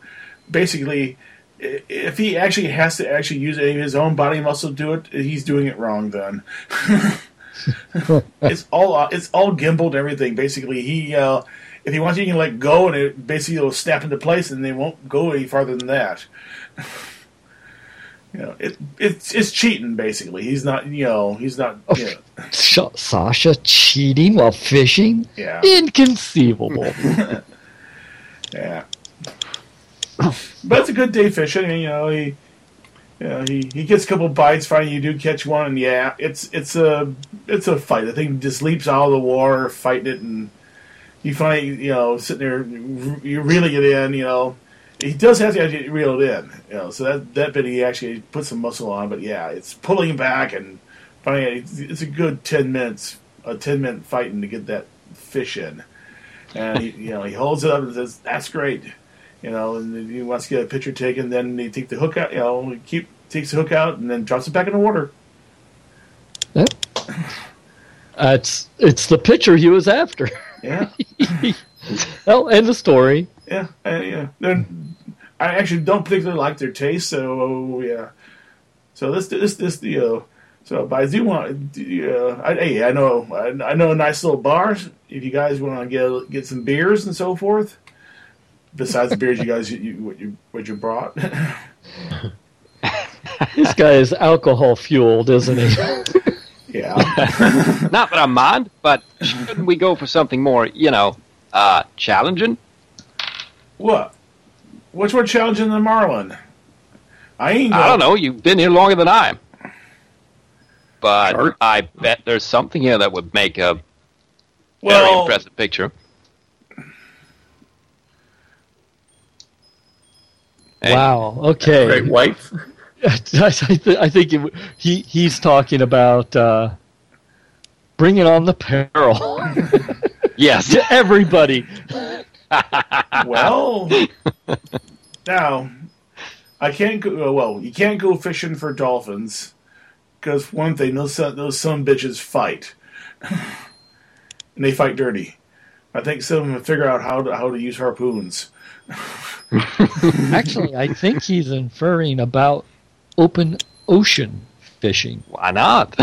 basically, if he actually has to actually use any of his own body muscle to do it, he's doing it wrong. Then (laughs) it's all it's all gimbaled and everything. Basically, he uh, if he wants, you can let go, and it basically will snap into place, and they won't go any farther than that. (laughs) you know, it it's it's cheating. Basically, he's not. You know, he's not. You know, Sh- Sasha cheating while fishing? yeah, Inconceivable. (laughs) yeah. But it's a good day fishing. You know, he. Know, he, he gets a couple bites. Finally, you do catch one, and yeah, it's it's a it's a fight. The thing just leaps out of the water, fighting it, and you finally you know sitting there, you reeling it in. You know, he does have to actually reel it in. You know, so that that bit he actually puts some muscle on, but yeah, it's pulling back, and finally it's, it's a good ten minutes, a ten minute fighting to get that fish in, and he, you know he holds it up and says, "That's great." You know, and he wants to get a picture taken. Then he take the hook out. You know, he keep takes the hook out and then drops it back in the water. Yep. It's it's the picture he was after. Yeah, (laughs) Well, end the story. yeah, uh, yeah. They're, I actually don't particularly like their taste, so yeah. So this this this you know. So, but I do want. Uh, I, hey, I know I, I know a nice little bar. If you guys want to get get some beers and so forth, besides the beers you guys you, you what you what you brought. This guy is alcohol fueled, isn't he? yeah. (laughs) Not that I mind, but shouldn't we go for something more, you know, uh, challenging? What? What's more challenging than Marlin? I ain't. I don't know. You've been here longer than I. am. But Sure. I bet there's something here that would make a very impressive picture. Hey. Wow. Okay. Great whites. (laughs) I, th- I think it, he he's talking about uh, bringing on the peril (laughs) Yes. to everybody. (laughs) well, now I can't go. Well, you can't go fishing for dolphins because one thing, those son, those some bitches fight, and they fight dirty. I think some of them figure out how to how to use harpoons. (laughs) Actually, I think he's inferring about open ocean fishing. Why not?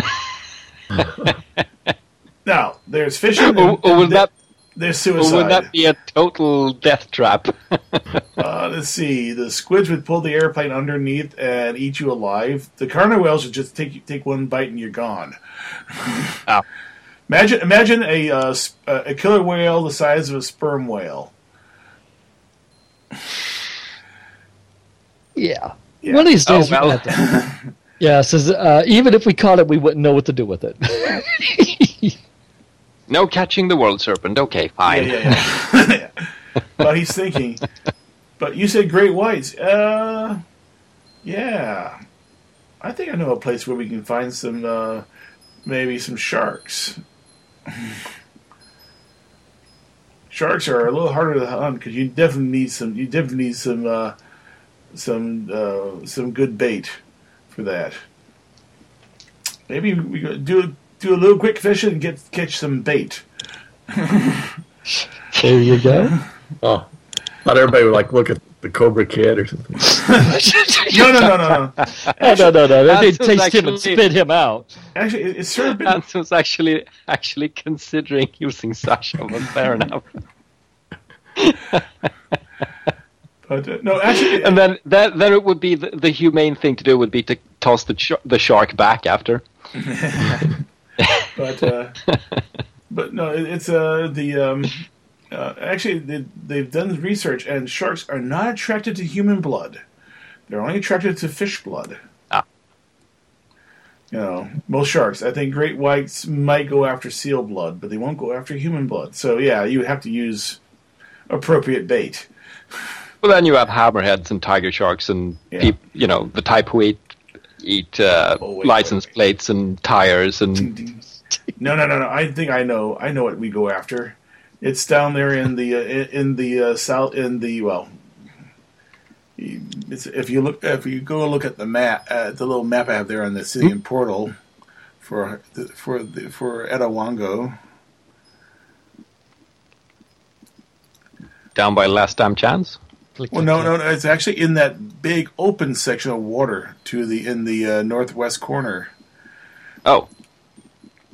(laughs) Now there's fishing. Or, or would that there's or suicide. would that be a total death trap? (laughs) Uh, let's see. The squids would pull the airplane underneath and eat you alive. The carno whales would just take take one bite and you're gone. Ah. Imagine imagine a uh, uh, a killer whale the size of a sperm whale. (sighs) Yeah. Yeah. One of these days, Oh, well. to. (laughs) Yeah, it says uh, even if we caught it, we wouldn't know what to do with it. (laughs) no catching the world serpent. Okay, fine. Yeah, yeah, yeah. (laughs) but he's thinking. But you said great whites. Uh, yeah. I think I know a place where we can find some, uh, maybe some sharks. Sharks are a little harder to hunt because you definitely need some. You definitely need some, uh, some, uh, some good bait for that. Maybe we go do do a little quick fishing and get catch some bait. (laughs) there you go. Oh, thought everybody would like look at the Cobra Kid or something. (laughs) No, no, no, no, no. (laughs) Oh, no, no, no. They That's taste him and spit him out. Actually, it's sort of been. Hans was actually actually considering using Sasha, but fair enough. But uh, no, actually, And then that then it would be the, the humane thing to do would be to toss the sh- the shark back after. (laughs) but uh, but no, it, it's uh the um. Uh, actually, they, they've done research, and sharks are not attracted to human blood. They're only attracted to fish blood. Ah. You know, most sharks. I think great whites might go after seal blood, but they won't go after human blood. So yeah, you have to use appropriate bait. Well, then you have hammerheads and tiger sharks and Yeah. peop, you know the type who eat eat uh, Oh, wait, license wait, wait. plates and tires and No, no, no, no. I think I know. I know what we go after. It's down there in the uh, in in the uh, south in the well. It's, if you look, if you go look at the map, uh, the little map I have there on the city and portal for the, for the, for Etawango. down by Last Damn Chance. Click, Well, click, no, click. no, no. It's actually in that big open section of water to the in the uh, northwest corner. Oh,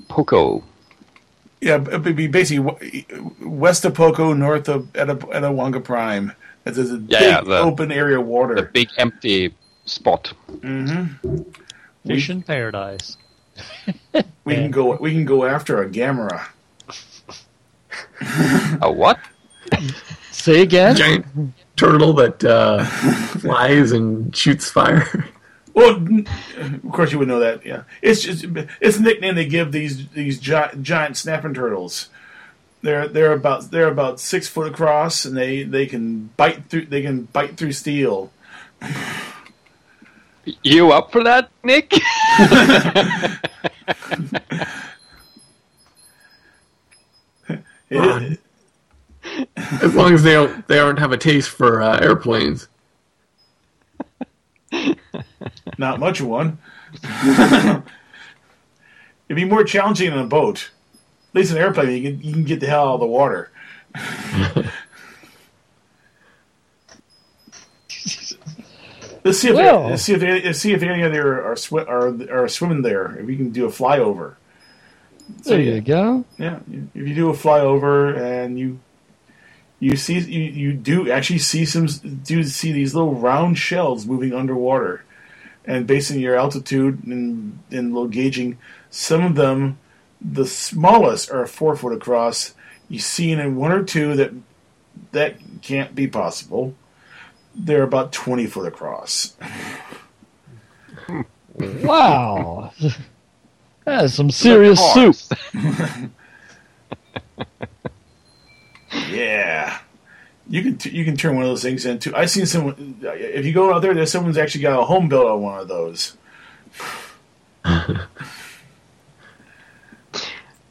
Poco. Yeah, it would be basically west of Poco, north of Eta- Etawanga Prime. It's a big yeah, the- open area of water. the big empty spot. Fish in paradise. (laughs) (laughs) We can go. We can go after a Gamera. A what? Say again? Giant turtle that uh, (laughs) flies and shoots fire. Well, of course you would know that. Yeah, it's just it's a nickname they give these these giant, giant snapping turtles. They're they're about they're about six foot across, and they, they can bite through they can bite through steel. You up for that, Nick? (laughs) As long as they don't, they don't have a taste for uh, airplanes. (laughs) not much of one. (laughs) It'd be more challenging than a boat. At least an airplane, you can you can get the hell out of the water. (laughs) Let's see if Well. they, let's see if let's see if any of there are swi- are are swimming there. If we can do a flyover. So, There you go. Yeah, if you do a flyover and you you see you, you do actually see some do see these little round shells moving underwater, and based on your altitude and and little gauging, some of them, the smallest are four foot across. You've seen in one or two that that can't be possible. They're about twenty foot across. (laughs) Wow. (laughs) That is some serious soup. (laughs) course. Yeah. You can t- you can turn one of those things into. I've seen someone. If you go out there, there's someone's actually got a home built on one of those. (laughs)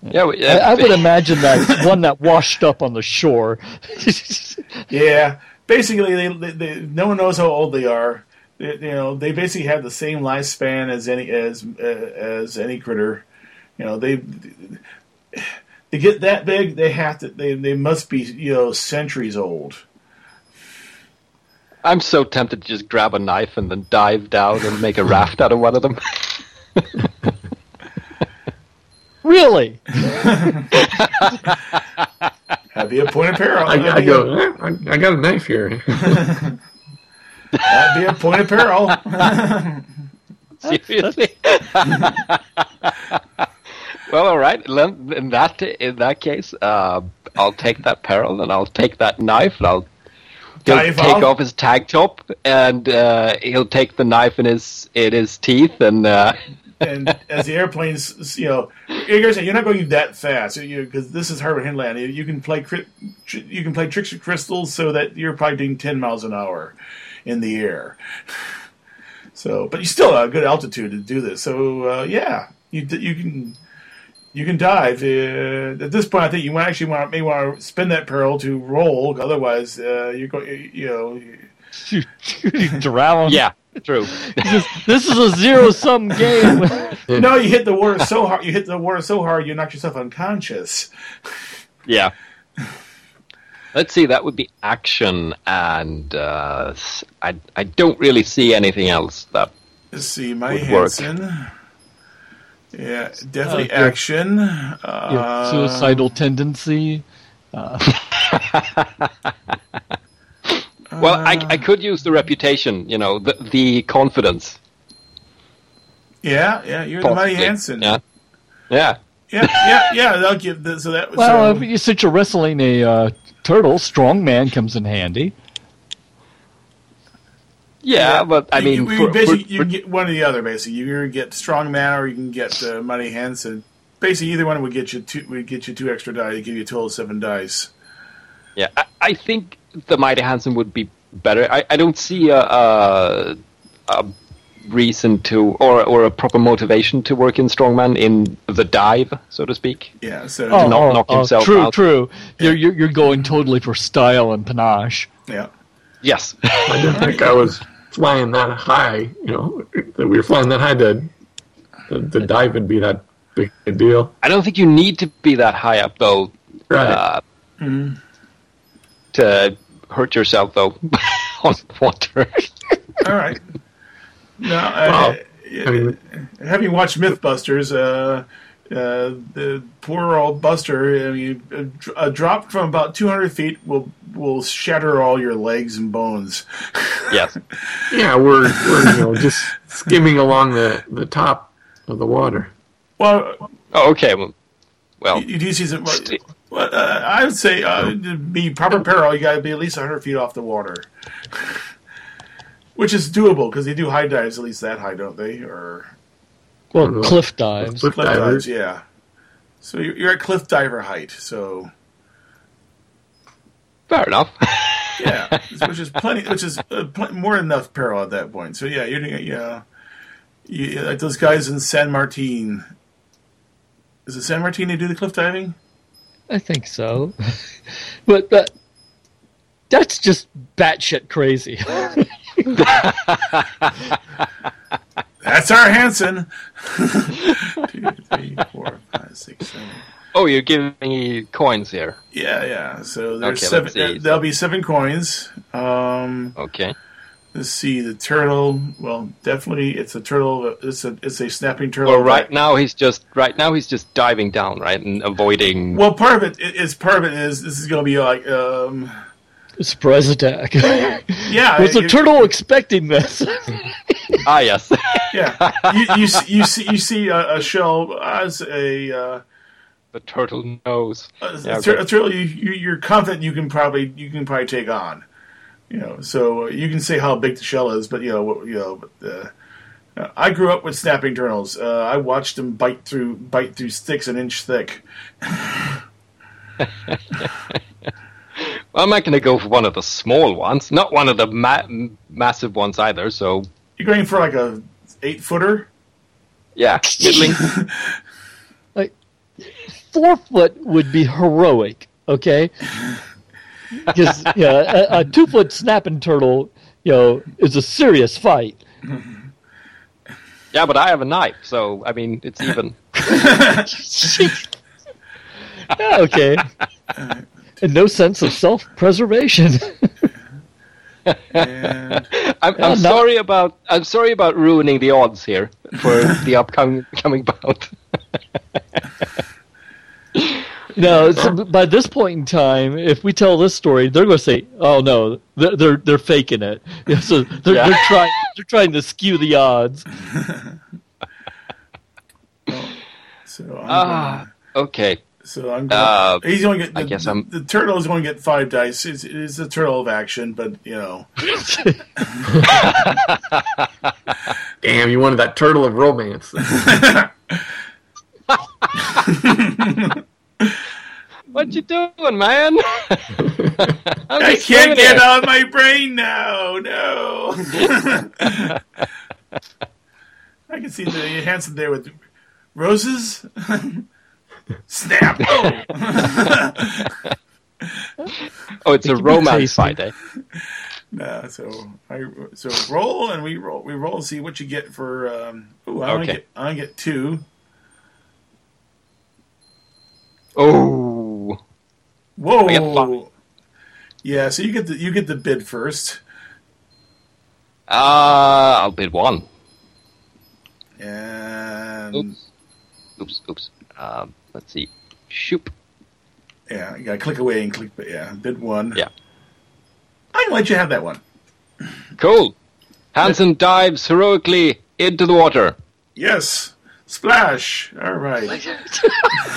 Yeah, we- I, I uh, would imagine that one that washed up on the shore. (laughs) Yeah, basically, they, they, they no one knows how old they are. They, you know, they basically have the same lifespan as any as uh, as any critter. You know, they to get that big, they have to. They they must be you know centuries old. I'm so tempted to just grab a knife and then dive down and make a raft out of one of them. (laughs) Really? (laughs) That'd be a point of peril. I, That'd I go, I, I got a knife here. That'd be a point of peril. (laughs) Seriously? Well, all right. In that in that case, uh, I'll take that peril and I'll take that knife and I'll he'll take off. his tag top and uh, he'll take the knife in his in his teeth and uh, (laughs) and as the airplanes, you know, you're gonna say you're not going that fast because this is Harbor Hinland. You can play you can play tricks with crystals so that you're probably doing ten miles an hour in the air. (laughs) So, but you still have a good altitude to do this. So, uh, yeah, you you can you can dive. Uh, at this point, I think you might actually want may want to spin that peril to roll. Otherwise, uh, you're going. You know, you drown. yeah, true. This, this is a zero sum game. (laughs) no, you hit the water so hard. You hit the water so hard, you knock yourself unconscious. Yeah. (laughs) Let's see. That would be action, and uh, s- I I don't really see anything else that Let's see, my Would work. Hansen. Yeah, definitely Uh, yeah. action. Yeah, Uh, suicidal tendency. Well, I, I could use the reputation, you know, the, the confidence. Yeah, yeah, you're the Mighty possibly. Hansen. Yeah. Yeah. yeah, yeah, yeah. They'll give the, so that. Well, so, if you since you're wrestling a uh, turtle, strong man comes in handy. Yeah, but I you- mean, you, for- basically, for- you can get one or the other. Basically, you can get strong man or you can get uh, Mighty Hansen. Basically, either one would get you two. Would get you two extra die. Give you a total of seven dice. yeah, I, I think the Mighty Hansen would be better. I, I don't see a, a, a reason to, or, or a proper motivation to work in Strongman in the dive, so to speak. Yeah. So Oh, knock- oh, knock oh, himself true, out. true. You're, you're you're going totally for style and panache. yeah. Yes. I didn't think I was flying that high, you know, that we were flying that high to, the, the dive would be that big a deal. I don't think you need to be that high up, though, Right. uh, Mm-hmm. to hurt yourself, though, (laughs) on water. All right. No, Well, uh, I mean, having watched MythBusters, uh, uh, the poor old Buster, I mean, a, a drop from about 200 feet will will shatter all your legs and bones. (laughs) yes. yeah, we're, we're you know, just skimming along the, the top of the water. Well, Oh, okay. Well, well you do see some. Well, uh, I would say uh, to be proper peril, you got to be at least 100 feet off the water, (laughs) which is doable because they do high dives at least that high, don't they? Or Well, cliff dives. Cliff cliff divers. dives, yeah. So you're, you're at cliff diver height. So fair enough. (laughs) Yeah, (laughs) which is plenty, which is uh, pl- more than enough peril at that point. So yeah, you're doing yeah, you, like those guys in San Martin. Is it San Martin they do the cliff diving? I think so. (laughs) but that that's just batshit crazy. That's our Hansen. (laughs) Two, three, four, five, six, seven. oh, you're giving me coins here. Yeah, yeah. So there's Okay, seven. there- There'll be seven coins. Um, Okay. let's see the turtle. Well, definitely, it's a turtle. It's a it's a snapping turtle. Well, right now he's just right now he's just diving down, right, and avoiding. Well, part of it is part of it is this is going to be like um, Surprise attack. yeah. Was the it- turtle expecting this? ah, yes. Yeah, you, you see you see you see a, a shell as a, uh, the turtle knows. a, Yeah, a tur- okay. a turtle. You, you you're confident you can probably you can probably take on. You know, so uh, you can say how big the shell is, but you know, you know. But, uh, uh, I grew up with snapping turtles. Uh, I watched them bite through bite through sticks an inch thick. (laughs) Well, I'm not going to go for one of the small ones, not one of the ma- massive ones either. So You're going for like a eight footer. yeah, middling. (laughs) like four foot would be heroic, okay? Because yeah, a, a two foot snapping turtle, you know, is a serious fight. yeah, but I have a knife, so I mean it's even. (laughs) (laughs) Yeah, okay. (laughs) And no sense of self preservation. And (laughs) I'm, Yeah, I'm no- sorry about I'm sorry about ruining the odds here for (laughs) the upcoming coming bout. No, so by this point in time, if we tell this story, they're going to say, "Oh no, they're they're, they're faking it." Yeah, so they're, Yeah. they're trying they're trying to skew the odds. So I'm Ah, gonna, okay. So I'm gonna, Uh, he's going to get. The, I guess I'm- the turtle is going to get five dice. It's, it's a turtle of action, but you know, (laughs) Damn, you wanted that turtle of romance. (laughs) What you doing, man? (laughs) I'm just can't get here. out of my brain now. No. I can see the Hansen there with roses. Snap! (laughs) Oh. (laughs) Oh, it's a romance tasty. fight, eh? no, so I so roll and we roll we roll and see what you get for. Um, ooh, I Okay. get I get two. Oh, Whoa! I get five. Yeah, so you get the you get the bid first, uh, I'll bid one. and Oops, oops, oops. Um, let's see. Shoop. yeah, you gotta click away and click. but Yeah, bid one. Yeah. I can let you have that one. Cool. Hansen dives heroically into the water. Yes. Splash. All right. (laughs)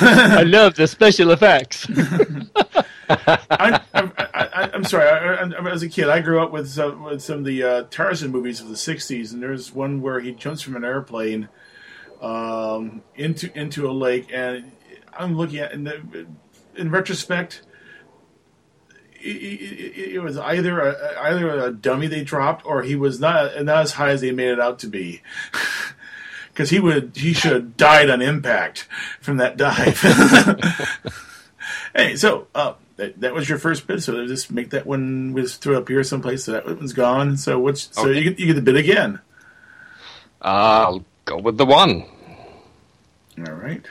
I love the special effects. (laughs) (laughs) I'm, I'm, I, I'm sorry. I, I, as a kid, I grew up with some, with some of the uh, Tarzan movies of the '60s, and there's one where he jumps from an airplane um, into into a lake, and I'm looking at in, the, in retrospect. It, it, it was either a, either a dummy they dropped, or he was not not as high as they made it out to be. (laughs) Because he would, he should have died on impact from that dive. (laughs) Hey, so uh, that, that was your first bid. So just make that one was throw up here someplace. So that one's gone. So what's so Okay. you get you get the bid again. I'll go with the one. All right.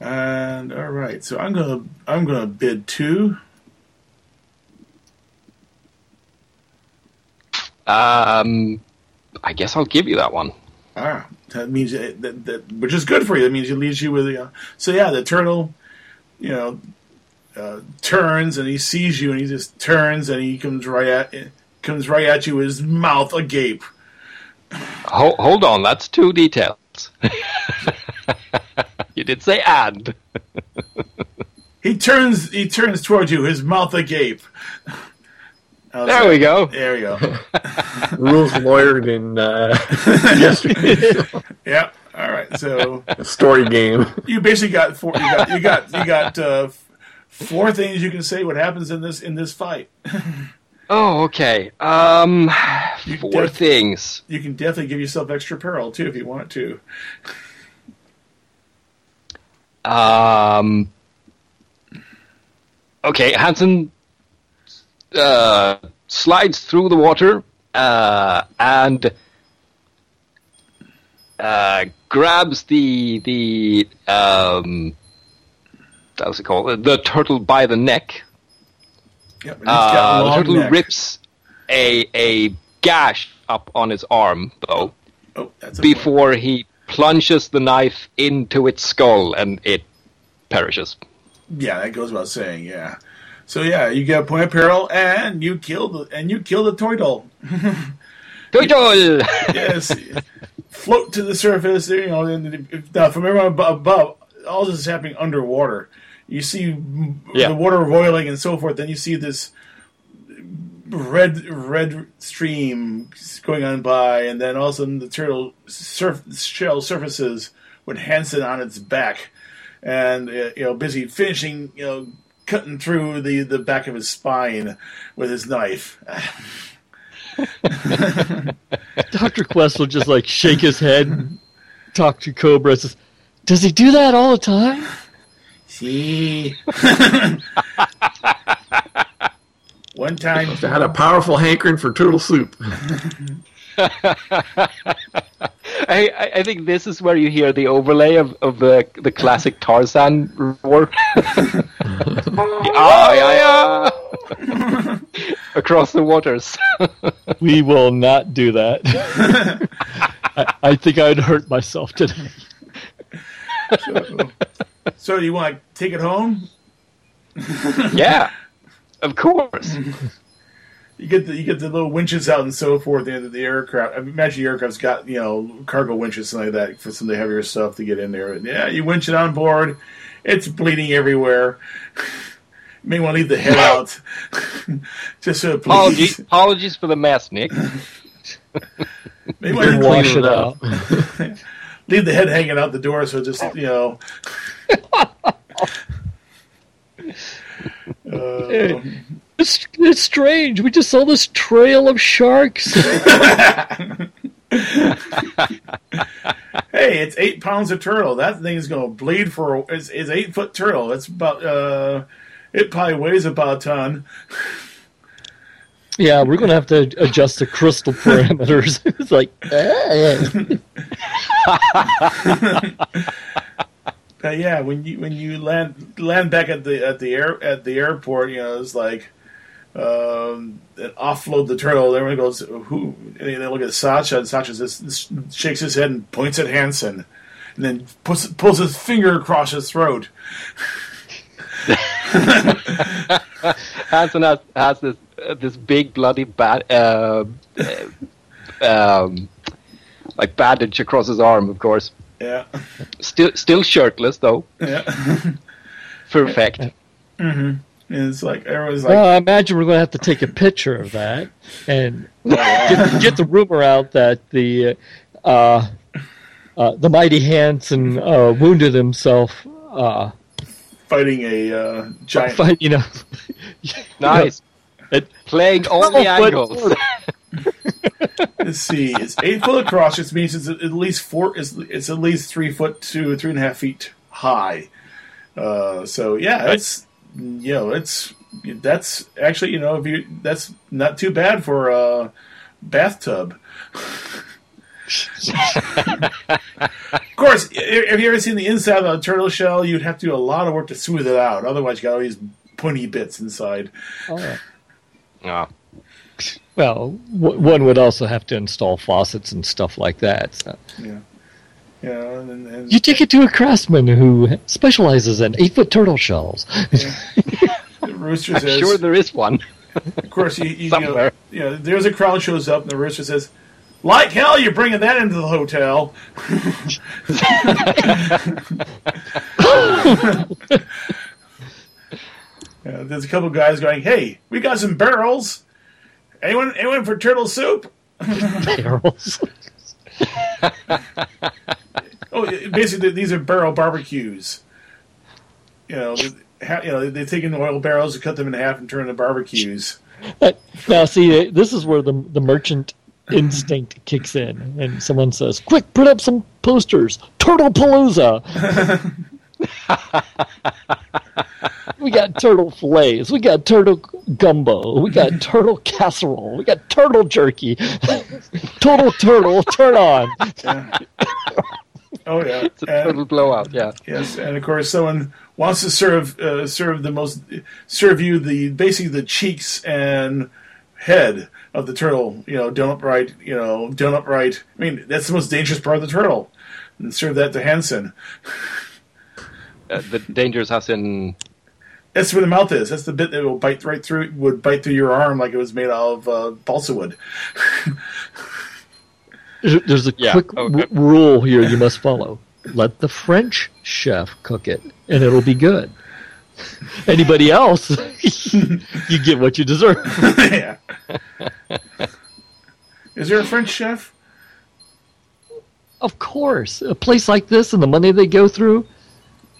And all right. So I'm gonna I'm gonna bid two. Um, I guess I'll give you that one. Ah, that means that, that, that which is good for you. That means it leaves you with uh, so yeah. The turtle, you know, uh, turns and he sees you and he just turns and he comes right at comes right at you with his mouth agape. Ho- hold on, that's two details. (laughs) you did say and. He turns. He turns towards you, his mouth agape. (laughs) There that? we go. There we go. (laughs) Rules lawyered in uh, (laughs) yesterday's yeah. All right. So story game. you basically got four. You got. You got. You got uh, four things you can say. What happens in this in this fight? Oh, okay. Um, four def- things. You can definitely give yourself extra peril too if you want to. Um, okay, Hansen uh, slides through the water uh, and uh, grabs the the um, how's it called? The turtle by the neck. Yep. and he's got Uh, the turtle neck. rips a a gash up on his arm though Oh, before he plunges the knife into its skull and it perishes. Yeah, that goes without saying. Yeah. So yeah, you get a point of peril, and you kill the and you kill the toy doll. toy doll. yes, float to the surface. You know, if, now from everyone abo- above, all this is happening underwater. You see Yeah. the water roiling and so forth. Then you see this red red stream going on by, and then all of a sudden the turtle surf, shell surfaces with Hansen on its back, and uh, you know busy finishing you know cutting through the the back of his spine with his knife. (laughs) Dr. Quest will just like shake his head, and talk to Cobra. Says, Does he do that all the time? See. (laughs) One time, I had a powerful hankering for turtle soup. (laughs) I, I, I think this is where you hear the overlay of, of the the classic Tarzan roar. (laughs) (laughs) ah, yeah, yeah. Across the waters. We will not do that. I, I think I'd hurt myself today. So you want to take it home? yeah, of course. (laughs) You get the you get the little winches out and so forth. The end of the aircraft. I imagine the aircraft's got you know cargo winches something like that for some of the heavier stuff to get in there. And yeah, you winch it on board. It's bleeding everywhere. You (laughs) may want to leave the head out, (laughs) just so it Apologies, apologies for the mess, Nick. Maybe want to Wash it out. leave the head hanging out the door, so just you know. Uh, It's, it's strange. We just saw this trail of sharks. (laughs) hey, it's eight pounds of turtle. That thing is going to bleed for. It's, it's eight foot turtle. That's about. uh It probably weighs about a ton. yeah, we're gonna have to adjust the crystal parameters. (laughs) it's like, eh. (laughs) But yeah, when you when you land land back at the at the air at the airport, you know, it's like um, and offload the turtle. Everyone goes, "Who?" And they look at Sasha, and Sasha just shakes his head and points at Hansen, and then puts, pulls his finger across his throat. (laughs) Hansen has, has this uh, this big bloody bat, uh, uh, um, like bandage across his arm, of course. Yeah, Still, still shirtless though, yeah. for effect. And it's like everyone's like, Well, I imagine we're going to have to take a picture of that and get, get the rumor out that the uh, uh, the mighty Hansen uh, wounded himself. Uh, fighting a uh, giant. fight, you know, (laughs) Nice. It- Playing all the angles. (laughs) Let's see, it's eight foot across, which means it's at least four. It's, it's at least three foot to three and a half feet high. Uh, so yeah, it's you know it's that's actually you know if you that's not too bad for a bathtub. of course, i- if you ever seen the inside of a turtle shell, you'd have to do a lot of work to smooth it out. Otherwise, you got all these pointy bits inside. Oh. Oh. Well, w- one would also have to install faucets and stuff like that. So. Yeah, yeah, and, and You take it to a craftsman who specializes in eight foot turtle shells. the rooster (laughs) I'm says, sure there is one. Of course, you, you, you, know, Somewhere. you know, there's a crowd shows up, and the rooster says, "Like hell, you're bringing that into the hotel." (laughs) (laughs) Yeah, there's a couple guys going, "Hey, we got some barrels. Anyone, anyone for turtle soup?" Barrels. (laughs) Oh, basically, these are barrel barbecues. You know, you know, they take in oil barrels, and cut them in half, and turn into barbecues. now, see, this is where the the merchant instinct kicks in, and someone says, "Quick, put up some posters, Turtle Palooza." (laughs) we got turtle fillets, we got turtle gumbo, we got (laughs) turtle casserole, we got turtle jerky. (laughs) Total turtle, turn on. Oh yeah, It's a And- total blowout. Yeah. Yes, and of course, someone wants to serve uh, serve the most serve you the basically the cheeks and head of the turtle. You know, done upright. You know, done upright. I mean, that's the most dangerous part of the turtle. And serve that to Hansen. Uh, the dangers as in That's where the mouth is. That's the bit that will bite right through. Would bite through your arm like it was made out of uh, balsa wood. (laughs) There's there's a Yeah, quick okay. r- rule here you must follow. Let the French chef cook it, and it'll be good. Anybody else, (laughs) you get what you deserve. (laughs) yeah. Is there a French chef? Of course, a place like this and the money they go through.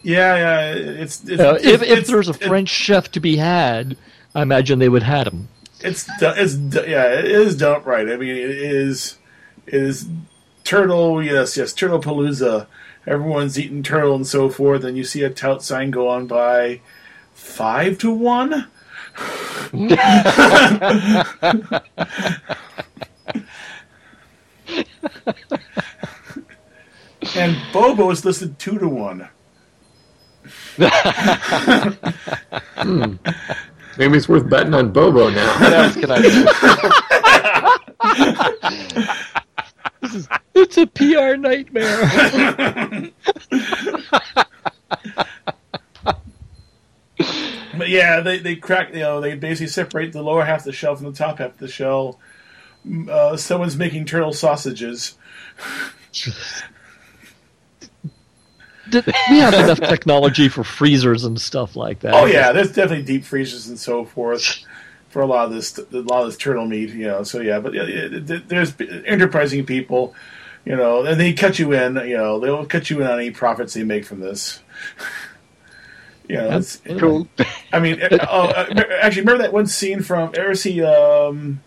Yeah, yeah. It's, it's Uh, if it's- if there's a French chef to be had, I imagine they would had him. It's it's yeah, it is done right. I mean, it is it is turtle. Yes, yes, turtle palooza. Everyone's eating turtle and so forth, and you see a tout sign go on by five to one. (laughs) (laughs) and Bobo is listed two to one. Maybe it's worth betting on Bobo now. what else can I do? It's a PR nightmare. But yeah, they they crack. You know, they basically separate the lower half of the shell from the top half of the shell. Uh, someone's making turtle sausages. (laughs) Did- we have enough technology for freezers and stuff like that. Oh yeah, there's definitely deep freezers and so forth for a lot of this, a lot of this turtle meat. You know, so yeah, but yeah, it- it- there's enterprising people, you know, and they cut you in. You know, they'll cut you in on any profits they make from this. (laughs) You know, it's, Cool. I mean, uh, oh, uh, actually, remember that one scene from ever see um,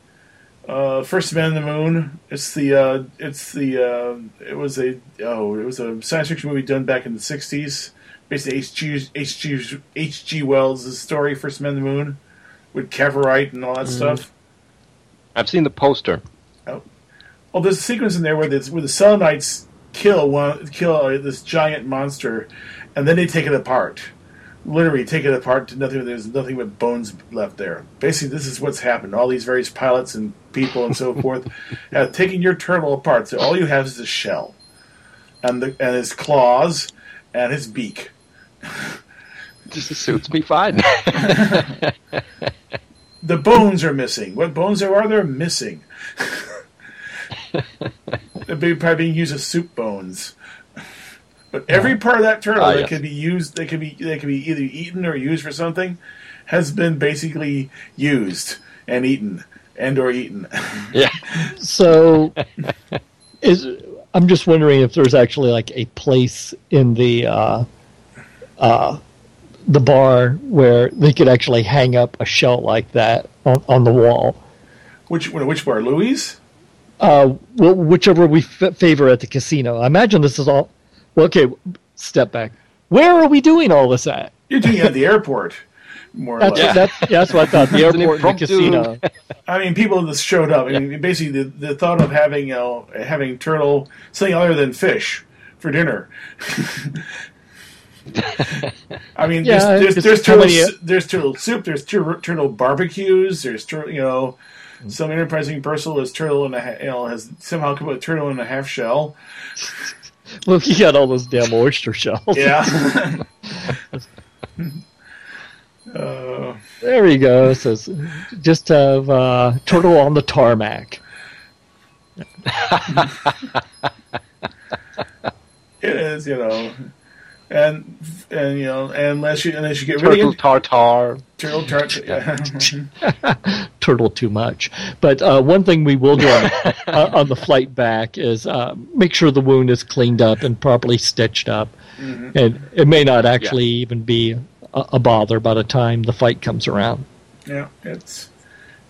uh, First Man on the Moon? It's the uh, it's the uh, it was a oh it was a science fiction movie done back in the '60s. Basically, H.G. H.G. H.G. Wells' story, First Man on the Moon, with Cavorite and all that stuff. I've seen the poster. Well, there's a sequence in there where the where the Selenites kill one kill uh, this giant monster, and then they take it apart. Literally take it apart to nothing. There's nothing but bones left there. Basically, this is what's happened. All these various pilots and people and so (laughs) forth have taken your turtle apart. So all you have is the shell, and the and his claws, and his beak. This suits me fine. (laughs) The bones are missing. What bones there are there missing? (laughs) They're probably being used as soup bones. But every part of that turtle Ah, that yes. could be used, that could be that could be either eaten or used for something, has been basically used and eaten and or eaten. (laughs) yeah. So, is I'm just wondering if there's actually like a place in the uh, uh, the bar where they could actually hang up a shell like that on, on the wall. which which bar, Louis? Uh, well, whichever we f- favor at the casino. I imagine this is all. Well, okay, step back. Where are we doing all this at? You're doing it at the airport, more or That's less. that's, yeah, that's what I thought. (laughs) The airport and the casino. I mean, people just showed up. I mean, basically, the, the thought of having you know having turtle something other than fish for dinner. (laughs) I mean, Yeah, there's, there's, there's, turtle, many- uh, there's turtle soup. There's tur- turtle barbecues. There's tur- you know some enterprising person is turtle and a ha- you know has somehow come up with turtle in a half shell. (laughs) Well, you got all those damn oyster shells. Yeah. uh, (laughs) There we go. It says just have uh, turtle on the tarmac. (laughs) it is, you know, and and you know, and unless you unless you get really Turtle into tartar. turtle tart. (laughs) (laughs) (laughs) turtle too much. But uh, one thing we will do on, uh, on the flight back is uh, make sure the wound is cleaned up and properly stitched up. And it may not actually even be a, a bother by the time the fight comes around. Yeah, it's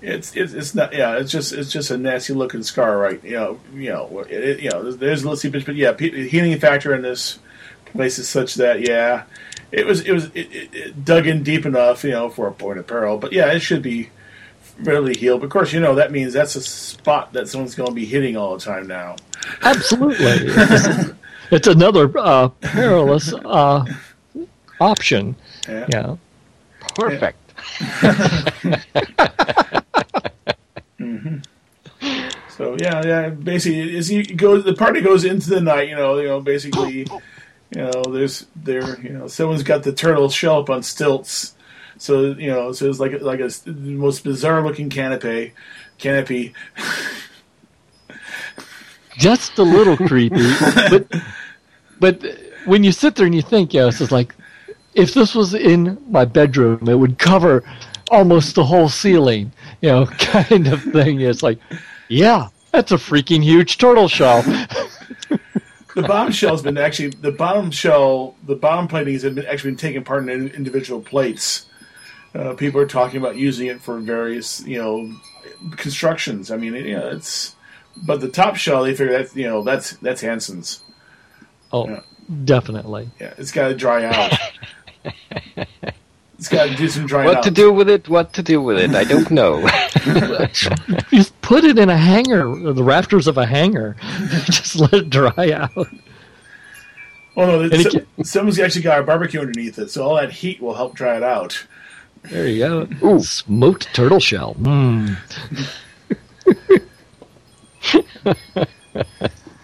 it's it's it's not. Yeah, it's just it's just a nasty looking scar, right? You know, you know, it, it- you know. There's, there's a little seepage, but yeah, healing factor in this place is such that yeah, it was it was it, it, it dug in deep enough, you know, for a point of peril. But yeah, it should be readily healed. But of course, you know that means that's a spot that someone's going to be hitting all the time now. Absolutely. it's, (laughs) it's another uh, perilous uh, option. Yeah. Yeah. Perfect. (laughs) So yeah, yeah. Basically, as you go, the party goes into the night. You know, you know, basically, you know, there's there, you know, someone's got the turtle shell up on stilts. So you know, so it's like like a most bizarre looking canopy, canopy. just a little creepy. But but when you sit there and you think, yeah, is like if this was in my bedroom, it would cover almost the whole ceiling, you know, (laughs) kind of thing. It's like, yeah, that's a freaking huge turtle shell. (laughs) The bottom shell's been actually the bottom shell, the bottom platings have been actually been taken part in in- individual plates. Uh, people are talking about using it for various, you know, constructions. I mean, you know, it's but the top shell they figure that's you know that's that's Hansen's. Oh, Yeah. definitely. Yeah, it's got to dry out. (laughs) it's got to do some drying What out. to do with it? What to do with it? I don't know. (laughs) Just put it in a hanger, the rafters of a hanger. (laughs) Just let it dry out. Oh no, And it's, it someone's actually got a barbecue underneath it, so all that heat will help dry it out. There you go. Ooh. Smoked turtle shell. Mm. (laughs)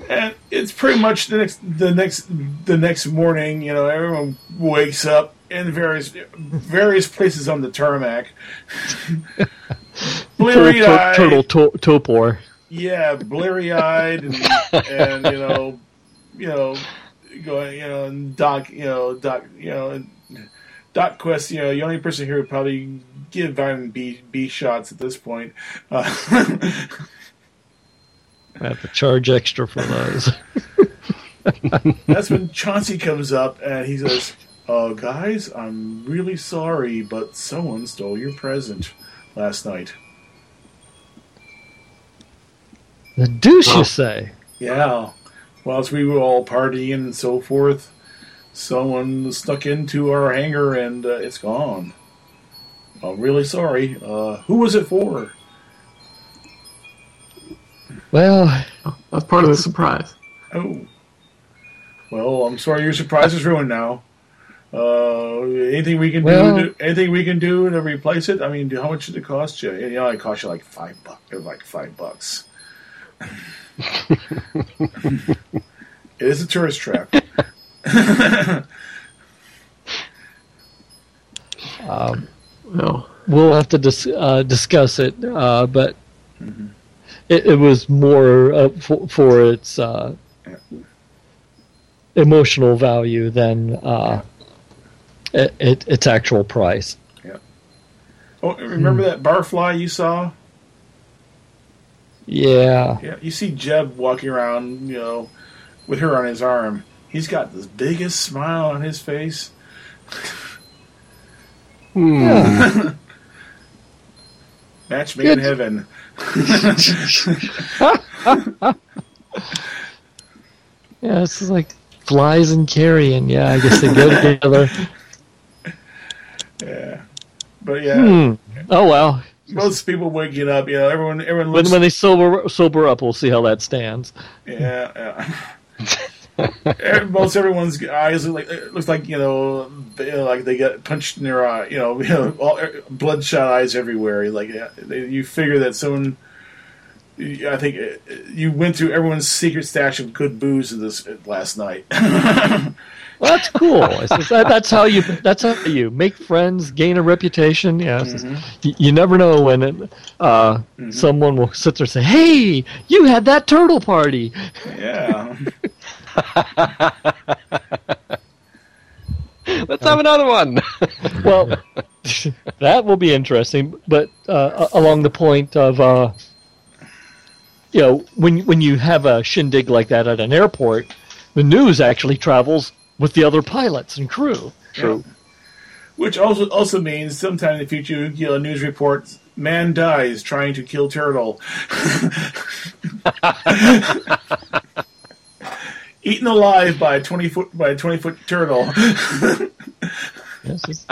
And it's pretty much the next the next the next morning. You know, everyone wakes up in various various places on the tarmac. (laughs) Bleary eyed, turtle to- topor. yeah, bleary eyed, and, and you know, you know, going, you know, and Doc, you know, Doc, you know, and Doc Quest, you know, the only person here would probably give vitamin B B shots at this point. Uh, I (laughs) have to charge extra for those. (laughs) that's when Chauncey comes up and he says, "Oh, guys, I'm really sorry, but someone stole your present last night." the deuce Oh. you say? Yeah, whilst we were all partying and so forth, someone snuck into our hangar and uh, it's gone. I'm really sorry. Uh, who was it for? Well, That's part of the surprise. Oh, well, I'm sorry your surprise is ruined now. Uh, anything we can Well- do? To, anything we can do to replace it? I mean, how much did it cost you? You know, it cost you like five bucks. Like five bucks. (laughs) it is a tourist trap. (laughs) No. we'll have to dis- uh, discuss it, uh, but it, it was more uh, for, for its uh, emotional value than uh, it, it, its actual price. Yeah. Oh, remember hmm. that barfly you saw? Yeah. Yeah, you see Jeb walking around, you know, with her on his arm. He's got the biggest smile on his face. yeah. Hmm. (laughs) Match made in heaven. (laughs) Yeah, it's like flies and carrion. Yeah, I guess they go together. (laughs) Yeah, but yeah, Hmm. Oh well. most people waking up, you know, everyone, everyone When looks. when they sober sober up, we'll see how that stands. yeah, yeah. Most everyone's eyes look like it looks like you know, they, like they get punched in their eye. You know, (laughs) you know, all, eh, bloodshot eyes everywhere. Like they, you figure that someone. I think eh, you went through everyone's secret stash of good booze this eh, last night. (laughs) Well, that's cool. Just that, that's how you. That's how you make friends, gain a reputation. Yeah, it's just- you, you never know when it, uh, someone will sit there and say, "Hey, you had that turtle party." yeah. (laughs) Let's have another one. (laughs) Well, (laughs) that will be interesting. But uh, along the point of, uh, you know, when when you have a shindig like that at an airport, the news actually travels with the other pilots and crew. True. Which also also means sometime in the future you get a news report: man dies trying to kill turtle. (laughs) Eaten alive by a twenty foot by a twenty foot turtle. Yes,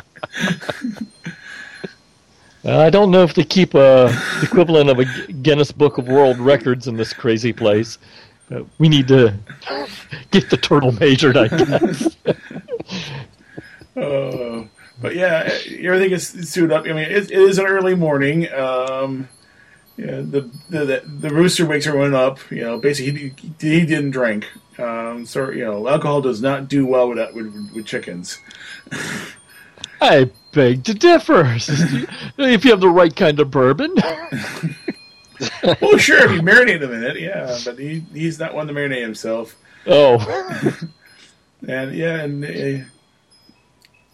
Well, I don't know if they keep a equivalent of a Guinness Book of World Records in this crazy place. Uh, we need to get the turtle measured, I guess. (laughs) Uh, but yeah, everything is suited up. I mean, it, it is an early morning. Um, yeah, the, the the the rooster wakes everyone up. You know, basically he, he didn't drink. Um, so you know, alcohol does not do well with with, with chickens. (laughs) I beg to differ. if you have the right kind of bourbon. (laughs) (laughs) well, sure, if you marinate him in it, yeah, but he he's not one to marinate himself. Oh, (laughs) And yeah, and uh,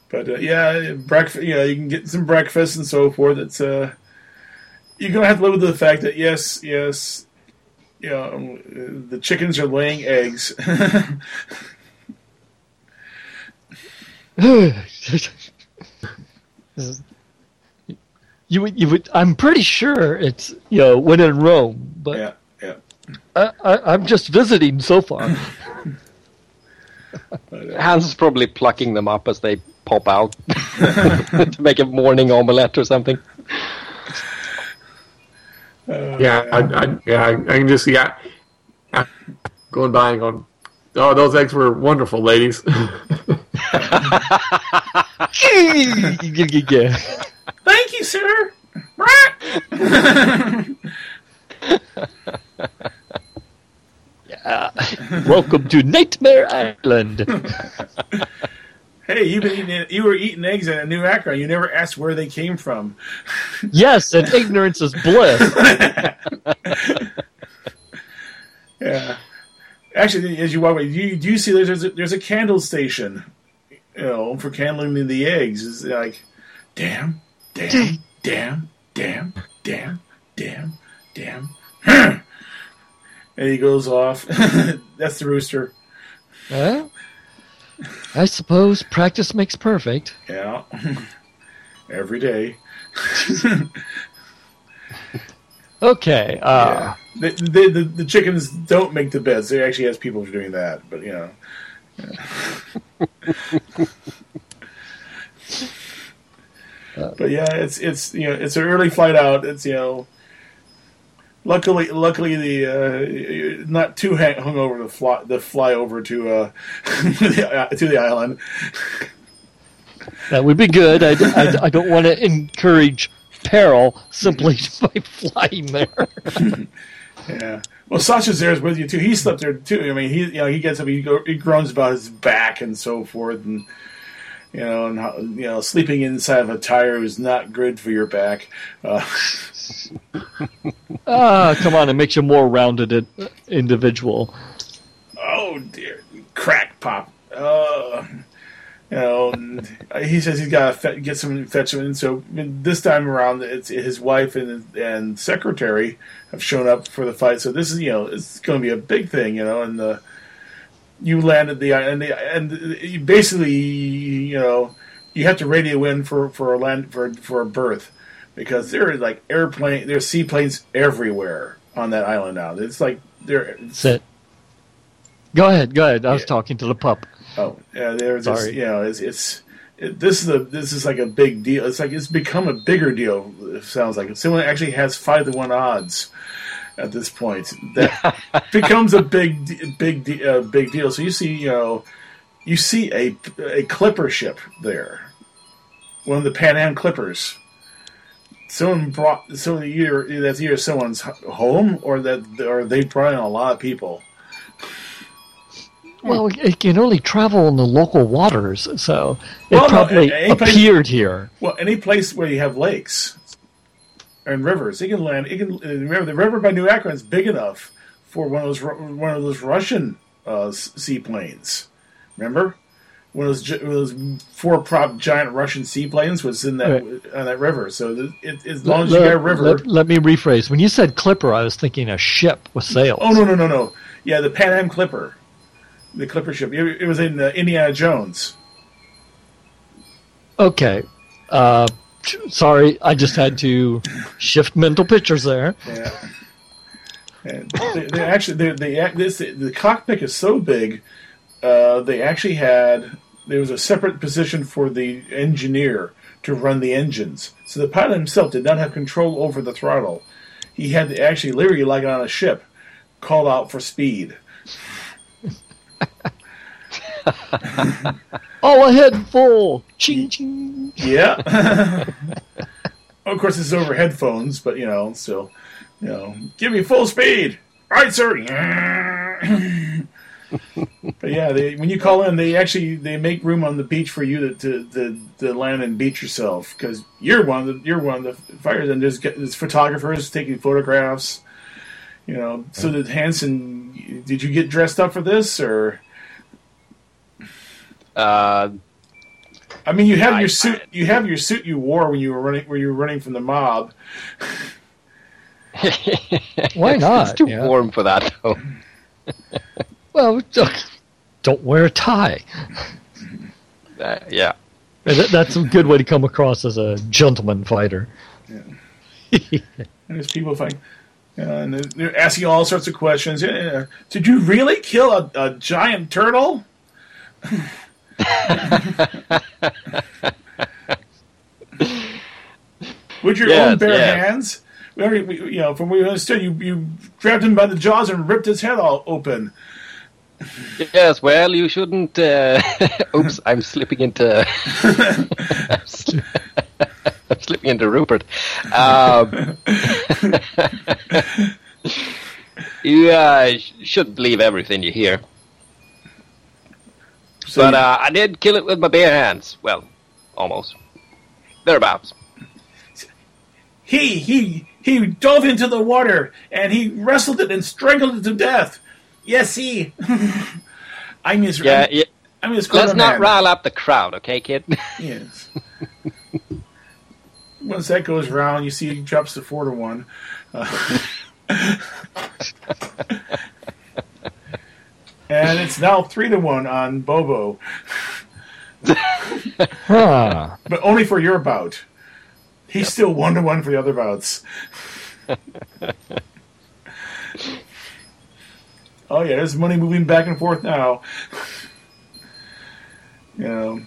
but uh, yeah, breakfast. You know, you can get some breakfast and so forth. It's uh, you're gonna have to live with the fact that yes, yes, you know, the chickens are laying eggs. (laughs) you would, you would. I'm pretty sure it's you know when in Rome, but yeah, yeah. I, I, I'm just visiting so far. Uh, (laughs) (laughs) Hans is probably plucking them up as they pop out (laughs) to make a morning omelette or something. Yeah, I, I, yeah, I, I can just see yeah, yeah, going by and going, oh, those eggs were wonderful, ladies. yeah. Thank you, sir. Welcome to Nightmare Island. (laughs) Hey, you've been eating, you were eating eggs in a New Akron. You never asked where they came from. (laughs) Yes, and ignorance is bliss. (laughs) Yeah. Actually, as you walk away, do you, do you see there's, there's, a, there's a candle station, you know, for candling the eggs? It's like, damn, damn, damn, damn, damn, damn, damn. and he goes off. (laughs) That's the rooster. Well, I suppose practice makes perfect. Yeah. (laughs) Every day. (laughs) Okay. Uh, Yeah. The, the, the, the chickens don't make the beds. They actually has people for doing that, but you know. But yeah, it's it's you know it's an early flight out. It's you know. Luckily, luckily the uh, not too hang, hung over to fly the fly over to uh, (laughs) to the island. that would be good. I, I, I don't want to encourage peril simply (laughs) by flying there. (laughs) Yeah. Well, Sasha's there with you too. He slept there too. I mean, he you know he gets up, he, go, he groans about his back and so forth, and you know, and how, you know, sleeping inside of a tire is not good for your back. Uh, (laughs) Ah, come on, it makes you more rounded individual. oh dear, crack pop. Uh, you know, he says he's got to fe- get some fetch him. And so this time around, it's his wife and and secretary have shown up for the fight. So this is you know it's going to be a big thing, you know, and the you landed the and the, and basically you know you have to radio in for for a land for for a berth because there are like airplane there's seaplanes everywhere on that island now. It's like there Sit. Go ahead, go ahead. I was Yeah. talking to the pup. Oh, yeah. There's just, Sorry. you know, it's it's it, this is a this is like a big deal. It's like it's become a bigger deal. It sounds like someone actually has five to one odds at this point. That (laughs) becomes a big big uh, big deal. So you see, you know, you see a a clipper ship there, one of the Pan Am clippers. Someone brought so either that's either someone's home or that or they brought in a lot of people. Well, it can only travel in the local waters, so it Well, probably a- any place- appeared here. Well, any place where you have lakes and rivers, it can land. It can remember the river by New Akron is big enough for one of those one of those Russian uh, seaplanes. Remember, one of those gi- one of those four prop giant Russian seaplanes was in that on that river. So the, it, as long as you got a river. Let, let me rephrase. When you said clipper, I was thinking a ship with sails. oh no no no no! Yeah, the Pan Am Clipper, the Clipper ship. It, it was in uh, Indiana Jones. Okay. Uh, sorry, I just had to shift mental pictures there. Yeah. They, they actually, they, they, this, the cockpit is so big. Uh, they actually had there was a separate position for the engineer to run the engines. So the pilot himself did not have control over the throttle. He had to actually, literally, like on a ship, call out for speed. (laughs) All ahead full. Ching ching. Yeah. (laughs) of course, it's over headphones, but you know, still, you know, give me full speed. Right, sir. (laughs) but yeah, they, when you call in, they actually they make room on the beach for you to to, to, to land and beach yourself because you're one of the you're one of the fighters, and there's, there's photographers taking photographs. You know, so did Hansen? Did you get dressed up for this, or Uh, I mean, you have I- your suit. You have your suit you wore when you were running. Where you were running from the mob. (laughs) Why not? It's too Yeah. warm for that, though. (laughs) Well, don't wear a tie. Uh, yeah. That- That's a good way to come across as a gentleman fighter. (laughs) And there's people fighting. Uh, and they're, they're asking all sorts of questions. Yeah, yeah. Did you really kill a, a giant turtle? (laughs) With your Yes, own bare yes. hands? We already, we, you know, from what we understood, you, you grabbed him by the jaws and ripped his head all open. Yes, well, you shouldn't. Uh, (laughs) oops, I'm slipping into. (laughs) I'm, sli- I'm slipping into Rupert. Um, you uh, shouldn't believe everything you hear. So but uh, I did kill it with my bare hands. Well, almost. Thereabouts. he he he dove into the water and he wrestled it and strangled it to death. Yes, he. (laughs) I'm his. Yeah, I'm, yeah. I'm his Let's not man. rile up the crowd, okay, kid? (laughs) Yes. Once that goes round, you see he drops to four to one. Uh, (laughs) and it's now three to one on Bobo, Huh. but only for your bout. He's still one to one for the other bouts. (laughs) oh yeah, there's money moving back and forth now. you know.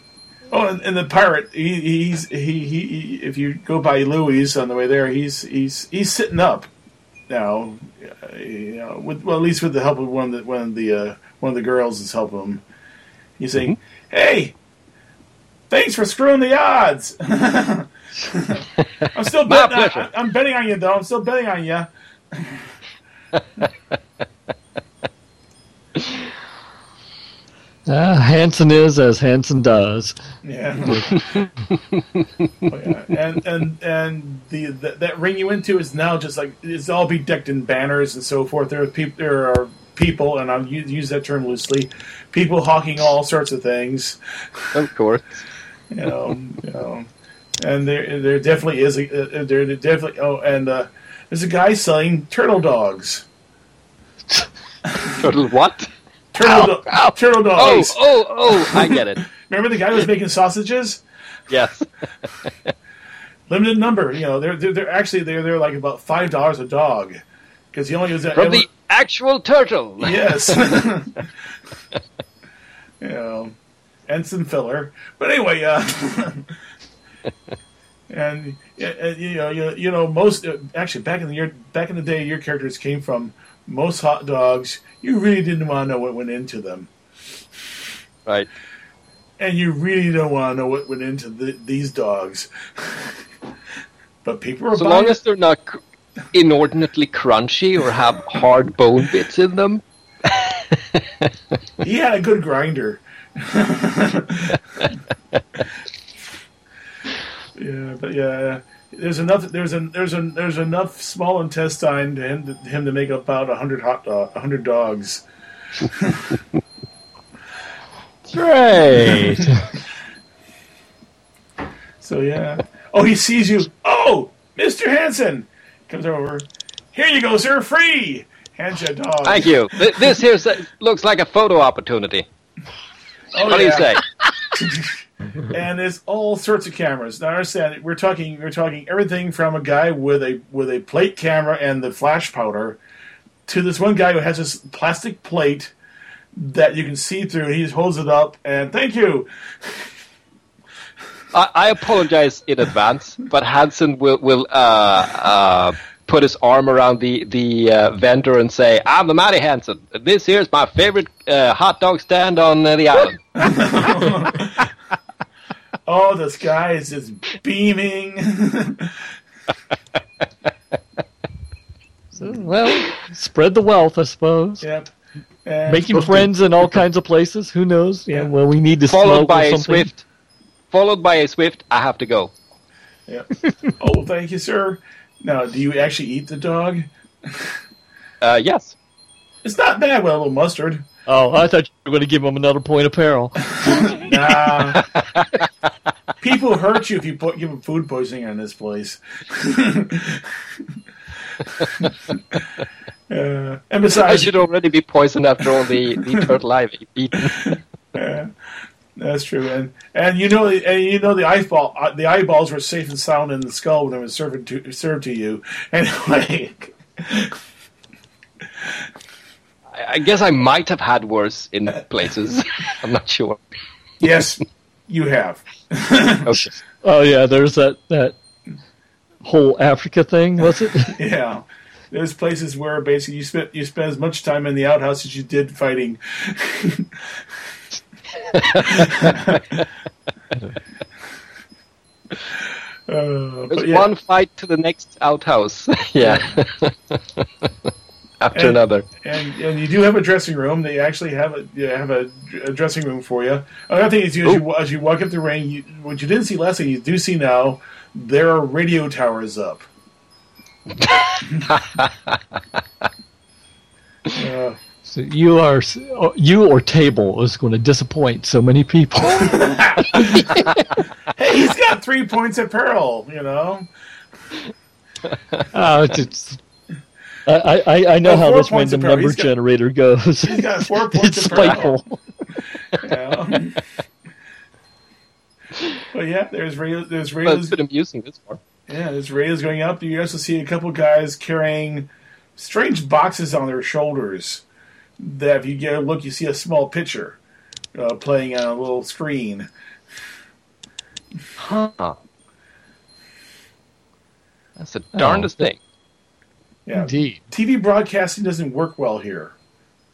Oh, and, and the pirate, he, he's he, he he. If you go by Louis on the way there, he's he's he's sitting up now. uh, You know, with well, at least with the help of one of the one of the uh, one of the girls is helping him. He's saying, "Hey, thanks for screwing the odds." (laughs) I'm still pleasure. I, am betting on you, though. I'm still betting on you. (laughs) Uh, Hansen is as Hansen does. Yeah. (laughs) Oh, yeah. (laughs) And and and the, the that ring you into is now just like it's all be decked in banners and so forth. There are people. There are people, and I'll use, use that term loosely. People hawking all sorts of things. of course. (laughs) You know. you know. And there there definitely is a uh, there definitely oh and uh, there's a guy selling turtle dogs. Turtle what? Turtle, do- turtle Oh, dogs. oh, oh, I get it. (laughs) Remember the guy who was making sausages? Yes. (laughs) limited number. You know, they're they're, they're actually they're they're like about five dollars a dog because he only was From the actual turtle. (laughs) yes, you know, and some filler. But anyway, uh, and uh, you know, you, you know, most uh, actually back in the year back in the day, your characters came from most hot dogs. You really didn't want to know what went into them. Right. and you really don't want to know what went into the, these dogs. but people are So long as they're not cr- inordinately crunchy or have hard bone bits in them. He had a good grinder. (laughs) (laughs) yeah, but yeah, there's enough. There's a there's a there's enough small intestine to him to, him to make about a hundred hot dog, a hundred dogs. (laughs) Great. (laughs) So yeah. Oh, he sees you. Oh, Mister Hansen comes over. Here you go, sir. Free. Hands you a dog. Thank you. This here looks like a photo opportunity. Oh, what do you say? (laughs) (laughs) and there's all sorts of cameras. Now, I understand, we're talking we're talking everything from a guy with a with a plate camera and the flash powder to this one guy who has this plastic plate that you can see through. He just holds it up and thank you. I, I apologize in advance, but Hansen will will uh, uh, put his arm around the the uh, vendor and say, "I'm the Matty Hansen. This here's my favorite uh, hot dog stand on uh, the island." (laughs) (laughs) Oh, the sky is just beaming. (laughs) So, well, spread the wealth, I suppose. yep. And Making friends in all kinds of places. Who knows? Yeah. Yeah. Well, we need to Followed smoke by or a swift. Followed by a swift. I have to go. Yep. oh, thank you, sir. Now, do you actually eat the dog? Uh, yes. It's not bad with a little mustard. Oh, I thought you were going to give him another point of peril. (laughs) Nah. (laughs) People hurt you if you put, give them food poisoning on this place. (laughs) Uh, and I should already be poisoned after all the, the turtle I've eaten. uh, that's true. And and you know and you know the eyeball uh, the eyeballs were safe and sound in the skull when it was served to served to you. Anyway, I I guess I might have had worse in places. (laughs) I'm not sure. yes, you have. (laughs) Okay. Oh yeah, there's that that whole Africa thing, was it? (laughs) Yeah. There's places where basically you spent you spend as much time in the outhouse as you did fighting. Uh, There's but yeah. one fight to the next outhouse. yeah. After And- another. And and you do have a dressing room. They actually have a you have a, a dressing room for you. Another thing is, you, as, you as you walk up the ring, you, what you didn't see last time, you do see now. There are radio towers up. Uh, (laughs) So you are you or table is going to disappoint so many people. (laughs) hey, he's got three points at peril. You know. Uh, (laughs) it's, I, I, I know Oh, how this random power. number He's got- generator goes. He's got four (laughs) points it's of peril. spiteful. Yeah. but yeah, there's radio. There's But it's radios. been amusing this far. Yeah, there's radios going up. You also see a couple guys carrying strange boxes on their shoulders. That if you get a look, you see a small picture uh, playing on a little screen. Huh. That's the darndest thing. Yeah, Indeed. TV broadcasting doesn't work well here.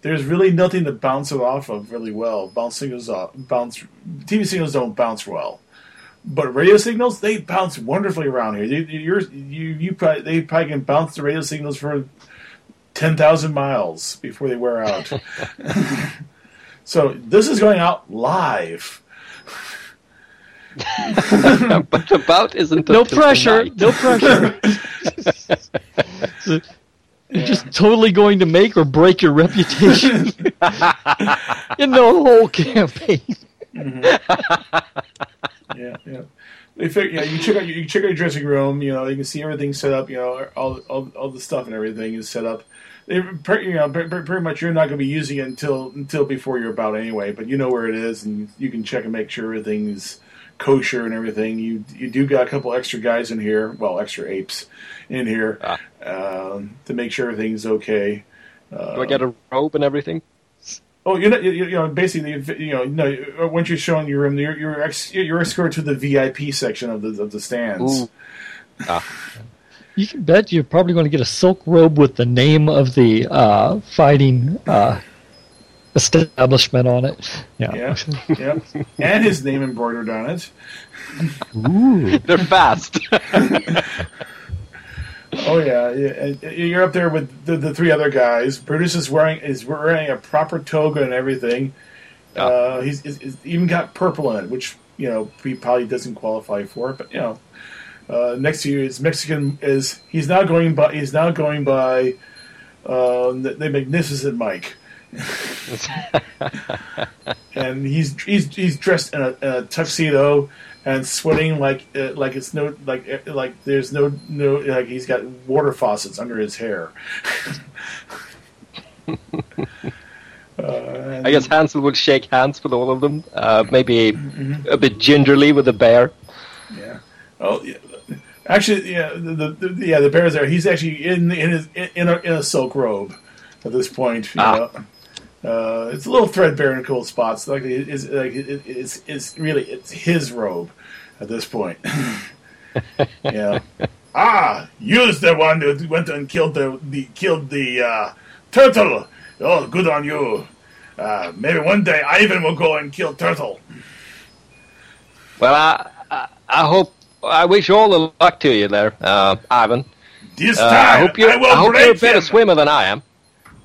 There's really nothing to bounce it off of really well. Bounce signals off, bounce TV signals don't bounce well, but radio signals they bounce wonderfully around here. You, you're, you, you probably, they probably can bounce the radio signals for ten thousand miles before they wear out. (laughs) so this is going out live. (laughs) but about isn't No until pressure. No pressure. (laughs) So, (laughs) You're just totally going to make or break your reputation (laughs) in the whole campaign. Mm-hmm. (laughs) Yeah, yeah. They fig- yeah, you check out you check out your dressing room. You know, you can see everything set up. You know, all all, all the stuff and everything is set up. They, pre- you know, pre- pre- pretty much you're not going to be using it until until before you're about anyway. But you know where it is, and you can check and make sure everything's kosher and everything. You you do got a couple extra guys in here, well, extra apes in here Ah. um, to make sure everything's okay. Do I get a robe and everything? Oh, you're not, you, you know, basically, you know, no. Once you're showing your room, you're you're, ex, you're escorted to the VIP section of the of the stands. Ah. You can bet you're probably going to get a silk robe with the name of the uh, fighting uh, establishment on it. Yeah. Yeah, yep. and his name embroidered on it. Ooh. (laughs) They're fast. (laughs) Oh yeah, yeah. you're up there with the, the three other guys. Brutus is wearing is wearing a proper toga and everything. Yeah. Uh, he's, he's, even got purple in it, which you know he probably doesn't qualify for. But you know, uh, next to you is Mexican. Is he's now going by he's now going by uh, the, the magnificent Mike. (laughs) and he's he's he's dressed in a, in a tuxedo and sweating like uh, like it's no like uh, like there's no no like he's got water faucets under his hair. uh, (laughs) I guess Hansel would shake hands with all of them. Uh, maybe Mm-hmm. a bit gingerly with the bear. Yeah. Oh, yeah. Actually, yeah, the, the, the yeah the bear's there. He's actually in in his in a, in a silk robe at this point. You Ah. know. Uh, it's a little threadbare in cool spots. Like it, it's like it, it's it's really it's his robe at this point. (laughs) yeah. Ah, you's the one who went and killed the, the killed the uh, turtle. Oh, good on you. Uh, maybe one day Ivan will go and kill turtle. Well, I, I, I hope, I wish all the luck to you there, uh, Ivan. This Uh, time I hope you're, I will I hope you're a better him. swimmer than I am.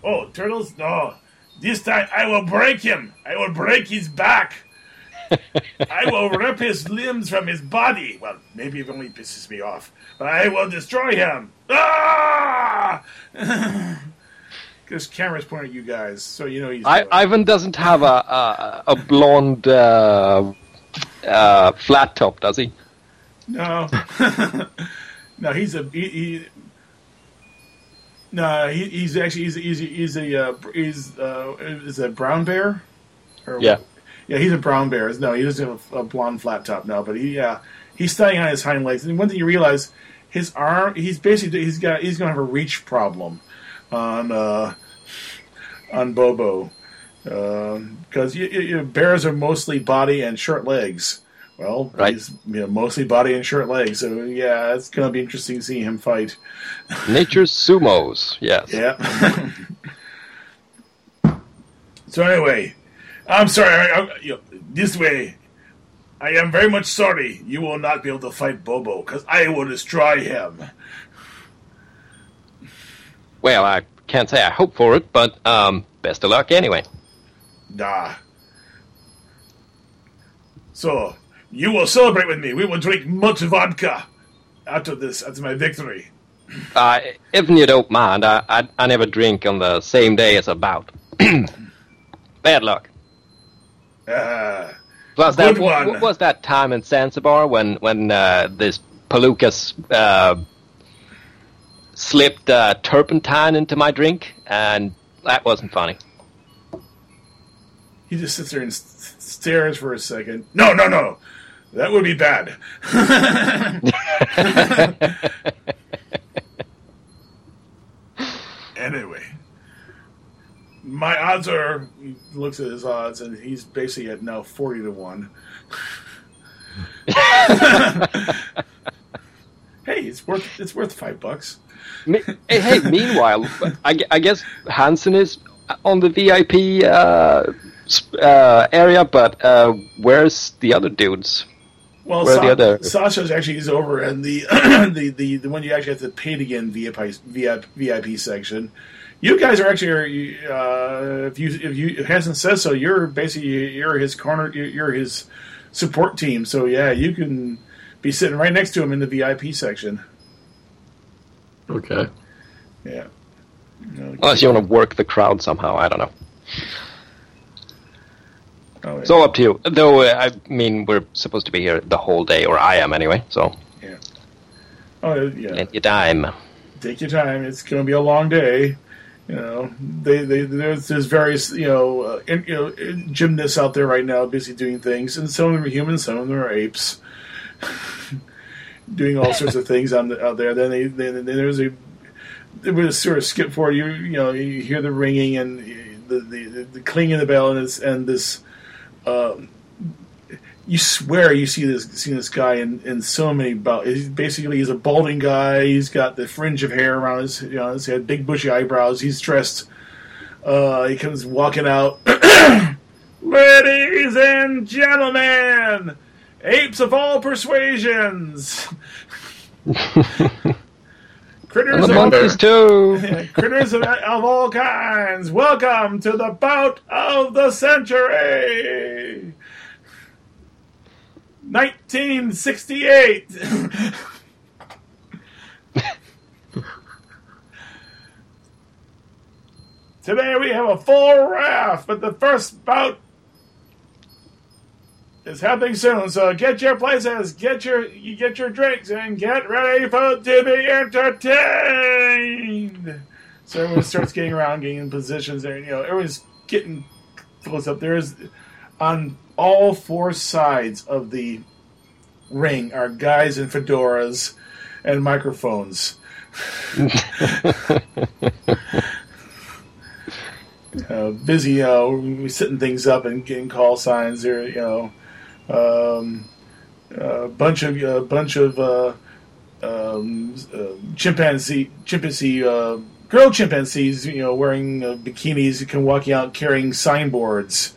Oh, turtles? No. This time I will break him. I will break his back. I (laughs) will rip his limbs from his body. Well, maybe it only pisses me off. But I will destroy him. Ah! (laughs) Because camera's pointing at you guys, so you know he's. I. Ivan doesn't have a, a, a blonde uh, uh, flat top, does he? No. (laughs) no, he's a he. he no, he, he's actually he's he's he's a uh, he's uh, is a brown bear. Or, Yeah. yeah, he's a brown bear. No, he doesn't have a, a blonde flat top. No, but he yeah he's standing on his hind legs. And one thing you realize, his arm he's basically he's got he's gonna have a reach problem on uh, on Bobo because you, you, you, bears are mostly body and short legs. Well, Right. he's you know, mostly body and short legs, so yeah, it's gonna be interesting to see him fight. (laughs) Nature's sumos, yes. Yeah. (laughs) so anyway, I'm sorry. I, I, you know, this way, I am very much sorry. You will not be able to fight Bobo because I will destroy him. Well, I can't say I hope for it, but um, best of luck anyway. Nah. So, you will celebrate with me. We will drink much vodka after this, after my victory. Uh, if you don't mind, I, I I never drink on the same day as a bout. (clears throat) Bad luck. Uh, Plus, that Good one. what was that time in Zanzibar when when uh, this Palookas uh, slipped uh, turpentine into my drink, and that wasn't funny. he just sits there and s- stares for a second. No, no, no. That would be bad. (laughs) anyway, my odds are. He looks at his odds, and he's basically at now forty to one. (laughs) hey, it's worth it's worth five bucks. Me- hey, hey, meanwhile, I, I guess Hansen is on the VIP uh, uh, area, but uh, where's the other dudes? Well, Where are the other- Sasha's actually is over and the, (clears throat) the the the one you actually have to pay to get in VIP VIP, VIP section. You guys are actually, uh, if you if you if Hansen says so, you're basically you're his corner, you're- you're his support team. So yeah, you can be sitting right next to him in the VIP section. Okay. Yeah. No, Unless you want to work the crowd somehow, I don't know. Oh, yeah. It's all up to you. Though, uh, I mean, we're supposed to be here the whole day, or I am anyway, so oh yeah. let your dime. take your time. It's going to be a long day. You know, they, they there's, there's various you know uh, in, you know gymnasts out there right now busy doing things, and some of them are humans, some of them are apes, (laughs) doing all sorts of (laughs) things on the, out there. Then they then, then there's a there was sort of skip forward. You you know you hear the ringing and the the, the clinging of the bell and this and this. Um, you swear you see this see this guy in, in so many bou- he's basically he's a balding guy he's got the fringe of hair around his you know head big bushy eyebrows he's dressed uh he comes walking out. (clears throat) Ladies and gentlemen apes of all persuasions (laughs) critters And the of, too. (laughs) critters of, of all kinds welcome to the bout of the century 1968. (laughs) Today we have a full raft, but the first bout is happening soon. So get your places, get your you get your drinks, and get ready for to be entertained. So everyone starts getting around, getting in positions, there. You know, everyone's getting close up. There is on all four sides of the ring are guys in fedoras and microphones. (laughs) uh, busy, uh, we setting things up and getting call signs. There, you know, um, a bunch of a bunch of uh, um, uh, chimpanzee chimpanzee uh, girl chimpanzees, you know, wearing uh, bikinis, can walking out carrying signboards.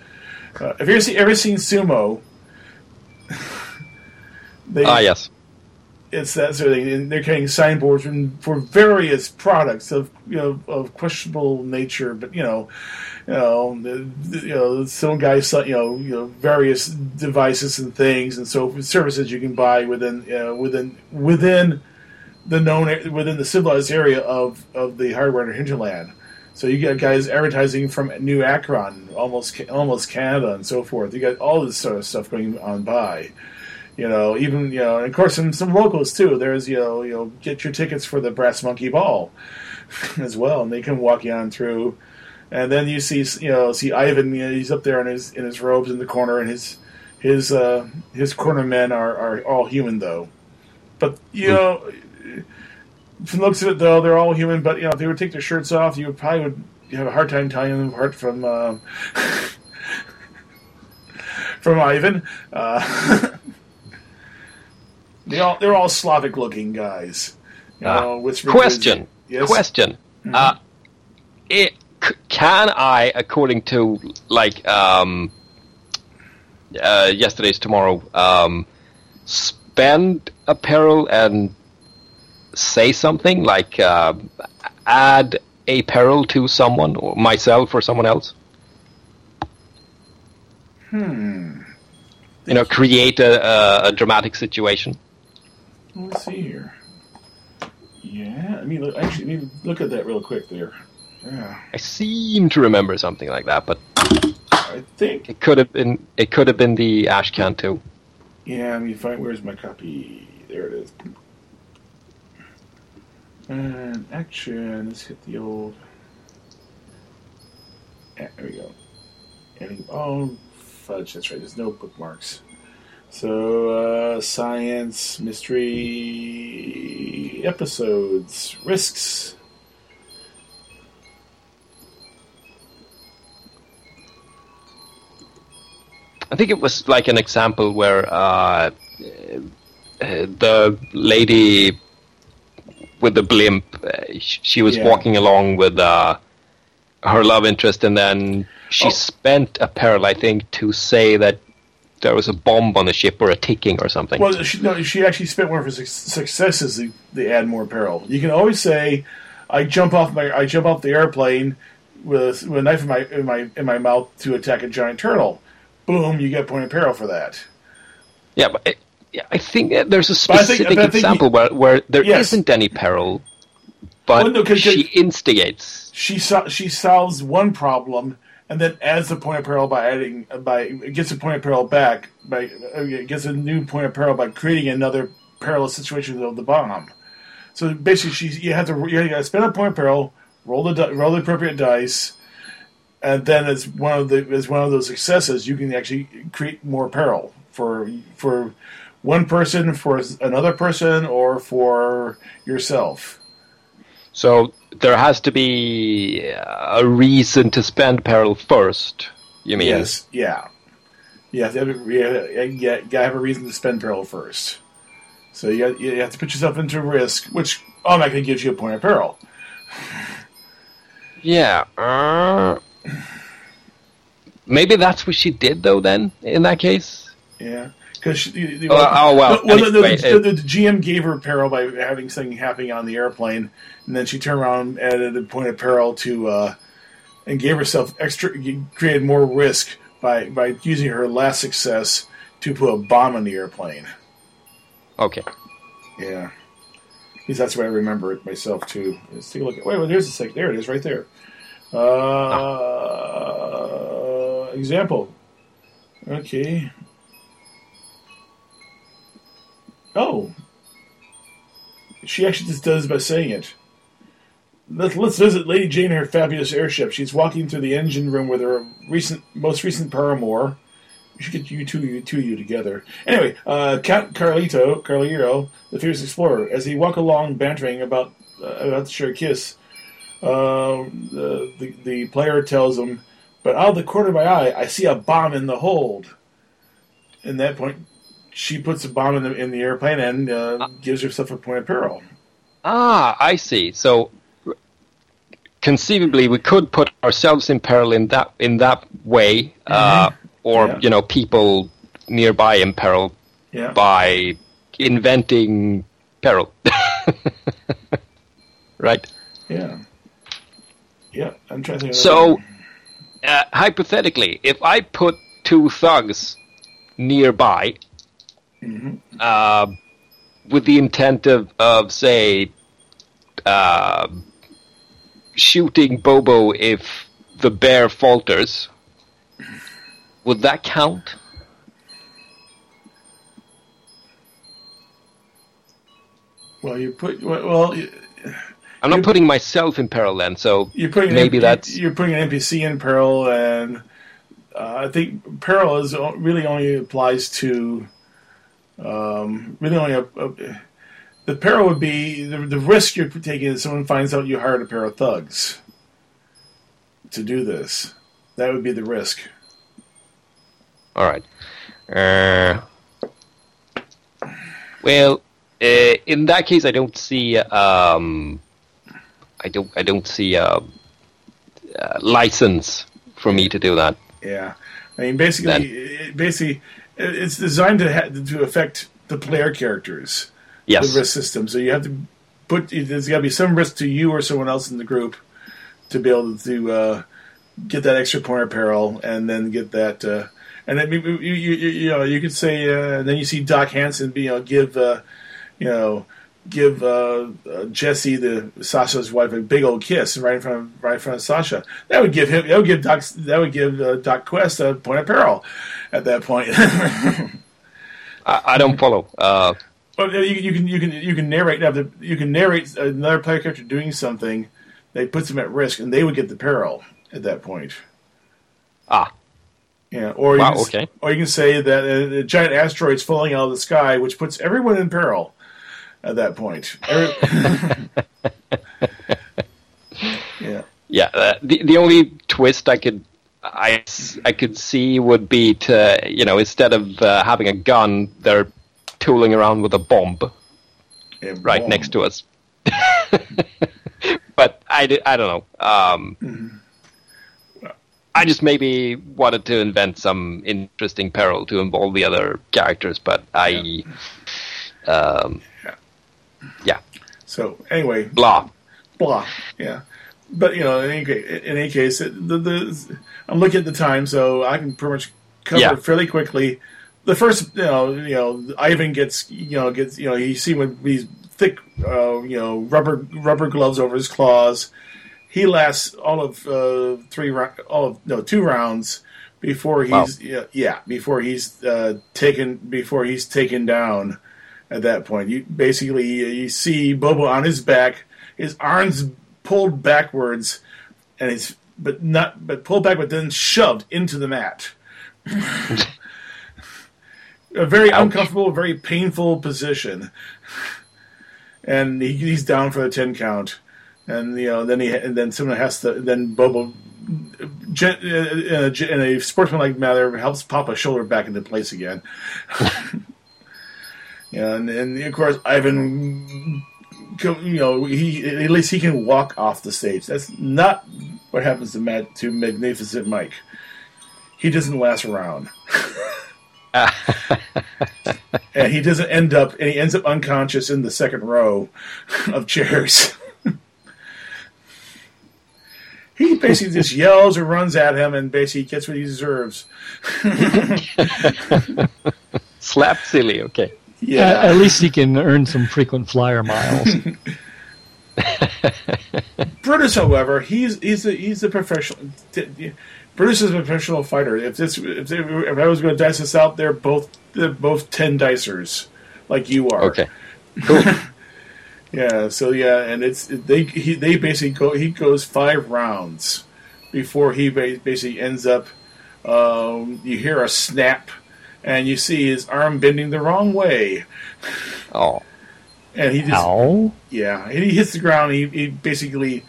Uh, have you ever seen, ever seen sumo? (laughs) they, Ah, yes. it's that sort of thing. And they're carrying signboards from, for various products of you know of questionable nature, but you know, you know, you know, some guys, you know, you know, various devices and things and so services you can buy within you know, within within the known within the civilized area of of the hardware hinterland. So you got guys advertising from New Akron, almost almost Canada, and so forth. You got all this sort of stuff going on by you know, even you know, and of course some some locals too. There's you know, you know, get your tickets for the Brass Monkey Ball (laughs) as well, and they can walk you on through. And then you see you know see Ivan. You know, he's up there in his in his robes in the corner, and his his uh, his corner men are are all human though. But you know, from the looks of it though, they're all human. But you know, if they would take their shirts off, you would probably would have a hard time telling them apart from uh, (laughs) from Ivan. Uh, (laughs) They all they're all Slavic looking guys. You Ah. know, with Question. Yes. Question. Uh, it, can I, according to like um, uh, yesterday's tomorrow, um, spend apparel and say something like uh, add a peril to someone, or myself, or someone else? Hmm. You know, create a, a, a dramatic situation. Let's see here. Yeah, I mean, look- actually, let me look at that real quick there. Yeah, I seem to remember something like that, but I think. it could have been it could have been the Ashcan too. Yeah, let me find. Where's my copy? There it is. And action. Let's hit the old. Yeah, there we go. Any, oh, fudge. That's right. There's no bookmarks. So, uh, science, mystery, episodes, risks. I think it was like an example where uh, uh, the lady with the blimp, uh, she was Yeah. walking along with uh, her love interest, and then she Oh. spent a peril, I think, to say that there was a bomb on the ship or a ticking or something. Well, she, no, she actually spent one of her suc- successes. They, they add more peril. You can always say, "I jump off my I jump off the airplane with, with a knife in my in my in my mouth to attack a giant turtle." Boom! You get point of peril for that. yeah, but it, yeah, I think there's a But I think- specific think example where, where there Yes. not any peril, but Well, no, 'cause- she instigates. She so, she solves one problem and then adds the point of peril by adding by gets a point of peril back by uh, gets a new point of peril by creating another perilous situation of the bomb. So basically, she's you have to you got to spend a point of peril, roll the roll the appropriate dice, and then as one of the as one of those successes, you can actually create more peril for for one person, for another person, or for yourself. So there has to be a reason to spend peril first. You mean? Yes, yeah. You have to have, a- yeah, yeah, you gotta have a reason to spend peril first. So you, got, you have to put yourself into risk, which automatically gives you a point of peril. Yeah. Uh, maybe that's what she did, though. Then, in that case, Yeah, because the, Oh, oh, well, well, the, the, the, the GM gave her peril by having something happening on the airplane, and then she turned around and added a point of peril to, uh, and gave herself extra, created more risk by by using her last success to put a bomb on the airplane. okay. Yeah. At least that's way I remember it myself too. Let's take a look at. Wait, wait there's a sec. There it is, right there. Uh, Example. Okay. Oh. She actually just does by saying it. Let's, let's visit Lady Jane and her fabulous airship. She's walking through the engine room with her recent, most recent paramour. We should get you two, you two you together. Anyway, uh, Count Carlito, Carlito, the fierce explorer, as he walk along bantering about uh, about to share a kiss, uh, the, the the player tells him, "But out of the corner of my eye, I see a bomb in the hold." In that point, she puts a bomb in the in the airplane and uh, gives herself a point of peril. Ah, I see. So conceivably, we could put ourselves in peril in that in that way, uh, or Yeah. you know, people nearby in peril Yeah. by inventing peril. (laughs) right. Yeah. Yeah. I'm trying to think. So, uh, hypothetically, if I put two thugs nearby, uh, with the intent of, of say, uh, shooting Bobo if the bear falters, would that count? well, you put well. well you- I'm not putting myself in peril then, so You're putting maybe an, that's you're putting an NPC in peril, and uh, I think peril is really only applies to um, really only a, a, the peril would be the, the risk you're taking is someone finds out you hired a pair of thugs to do this. That would be the risk. All right. Uh, well, uh, in that case, I don't see. Um, I don't. I don't see a, uh license for me to do that. Yeah, I mean basically, it, basically, it's designed to ha- to affect the player characters. Yes. the risk system. So you have to put there's got to be some risk to you or someone else in the group to be able to uh, get that extra point of peril and then get that. Uh, and then you, you, you, you know you could say uh, then you see Doc Hansen be you know give uh, you know give uh, uh, Jesse the Sasha's wife a big old kiss right in front of right in front of Sasha. That would give him that would give Doc that would give uh, Doc Quest a point of peril at that point. (laughs) I, I don't follow. Uh, Well, you, you can you can you can narrate now. the- You can narrate another player character doing something that puts them at risk, and they would get the peril at that point. ah, Yeah, or Wow, you can, okay. or you can say that a, a giant asteroid's falling out of the sky, which puts everyone in peril at that point. (laughs) Yeah, yeah. Uh, the the only twist I could I, I could see would be to you know instead of uh, having a gun, they're tooling around with a bomb yeah, right boom. next to us. (laughs) but I, I don't know. Um, I just maybe wanted to invent some interesting peril to involve the other characters, but I, um, yeah, So anyway, blah. blah. Yeah, but you know, in any case, in any case, it- the, the I'm looking at the time, so I can pretty much cover Yeah. it fairly quickly. The first, you know, you know, Ivan gets, you know, gets, you know, you see with these thick, uh, you know, rubber rubber gloves over his claws. He lasts all of uh, three, all of no two rounds before Wow. he's yeah, yeah before he's uh, taken before he's taken down. At that point, you basically you see Bobo on his back, his arms pulled backwards, and it's but not but pulled back, but then shoved into the mat. A very Ouch. uncomfortable, very painful position, and he, he's down for the ten count, and you know then he and then someone has to then Bobo. In a, in a sportsmanlike manner, helps pop a shoulder back into place again. (laughs) Yeah, and, and of course Ivan, you know, he at least he can walk off the stage. That's not what happens to Matt to Magnificent Mike. He doesn't last around, (laughs) and he doesn't end up, and he ends up unconscious in the second row of chairs. (laughs) he basically just yells or runs at him, and basically gets what he deserves. (laughs) Slap silly, okay. Yeah, Uh, at least he can earn some frequent flyer miles. (laughs) Brutus, however, he's he's a, he's a professional. Brutus is a professional fighter. If this if, they, if I was going to dice this out, they're both they're both ten dicers, like you are. Okay. Cool. (laughs) Yeah. So yeah, and it's they he, they basically go he goes five rounds before he ba- basically ends up. Um, you hear a snap, and you see his arm bending the wrong way, oh. and he just Ow. Yeah, and he hits the ground. He, he basically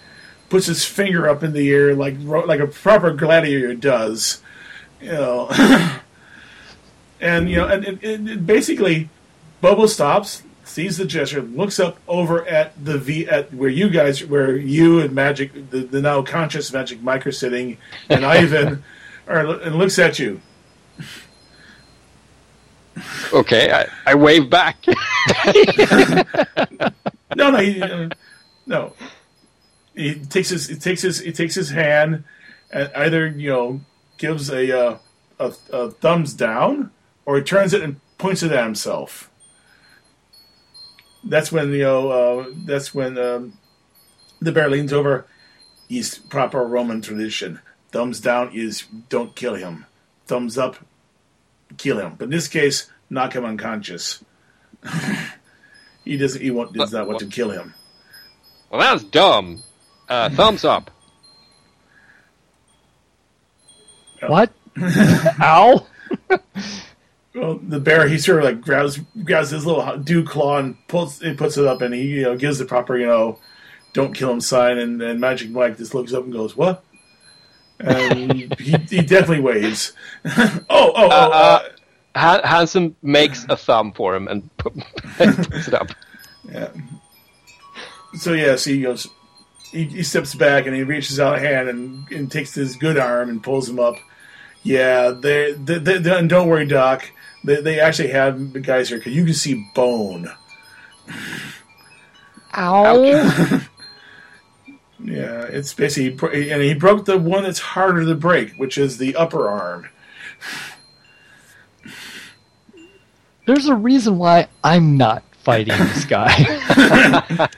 puts his finger up in the air like like a proper gladiator does, you know. (laughs) and you know, and, and, and basically, Bobo stops, sees the gesture, looks up over at the V at where you guys, where you and Magic, the, the now conscious Magic Mike are sitting, and Ivan, (laughs) are, and looks at you. Okay, I, I wave back. (laughs) No, no, he, uh, no. He takes his he takes his he takes his hand and either you know gives a uh, a, a thumbs down or he turns it and points it at himself. That's when you know. Uh, that's when um, the bear leans over. He's proper Roman tradition. Thumbs down is don't kill him. Thumbs up, kill him. But in this case, knock him unconscious. (laughs) he doesn't. He won't, does not want to kill him. well, that's dumb. Uh, thumbs up. What? (laughs) Ow. (laughs) Well, the bear he sort of like grabs grabs his little dew claw and pulls and puts it up and he you know gives the proper you know don't kill him sign and, and Magic Mike just looks up and goes what and he, he definitely waves. (laughs) Oh oh oh uh, uh, Ha- Hansen makes a thumb for him and pu- (laughs) puts it up. yeah. So yeah so he goes he, he steps back and he reaches out a hand and, and takes his good arm and pulls him up. Yeah they, they, they, they- and don't worry Doc. They, they actually have the guys here because you can see bone. Ow. (laughs) Yeah, it's basically, and he broke the one that's harder to break, which is the upper arm. There's a reason why I'm not fighting this guy. (laughs)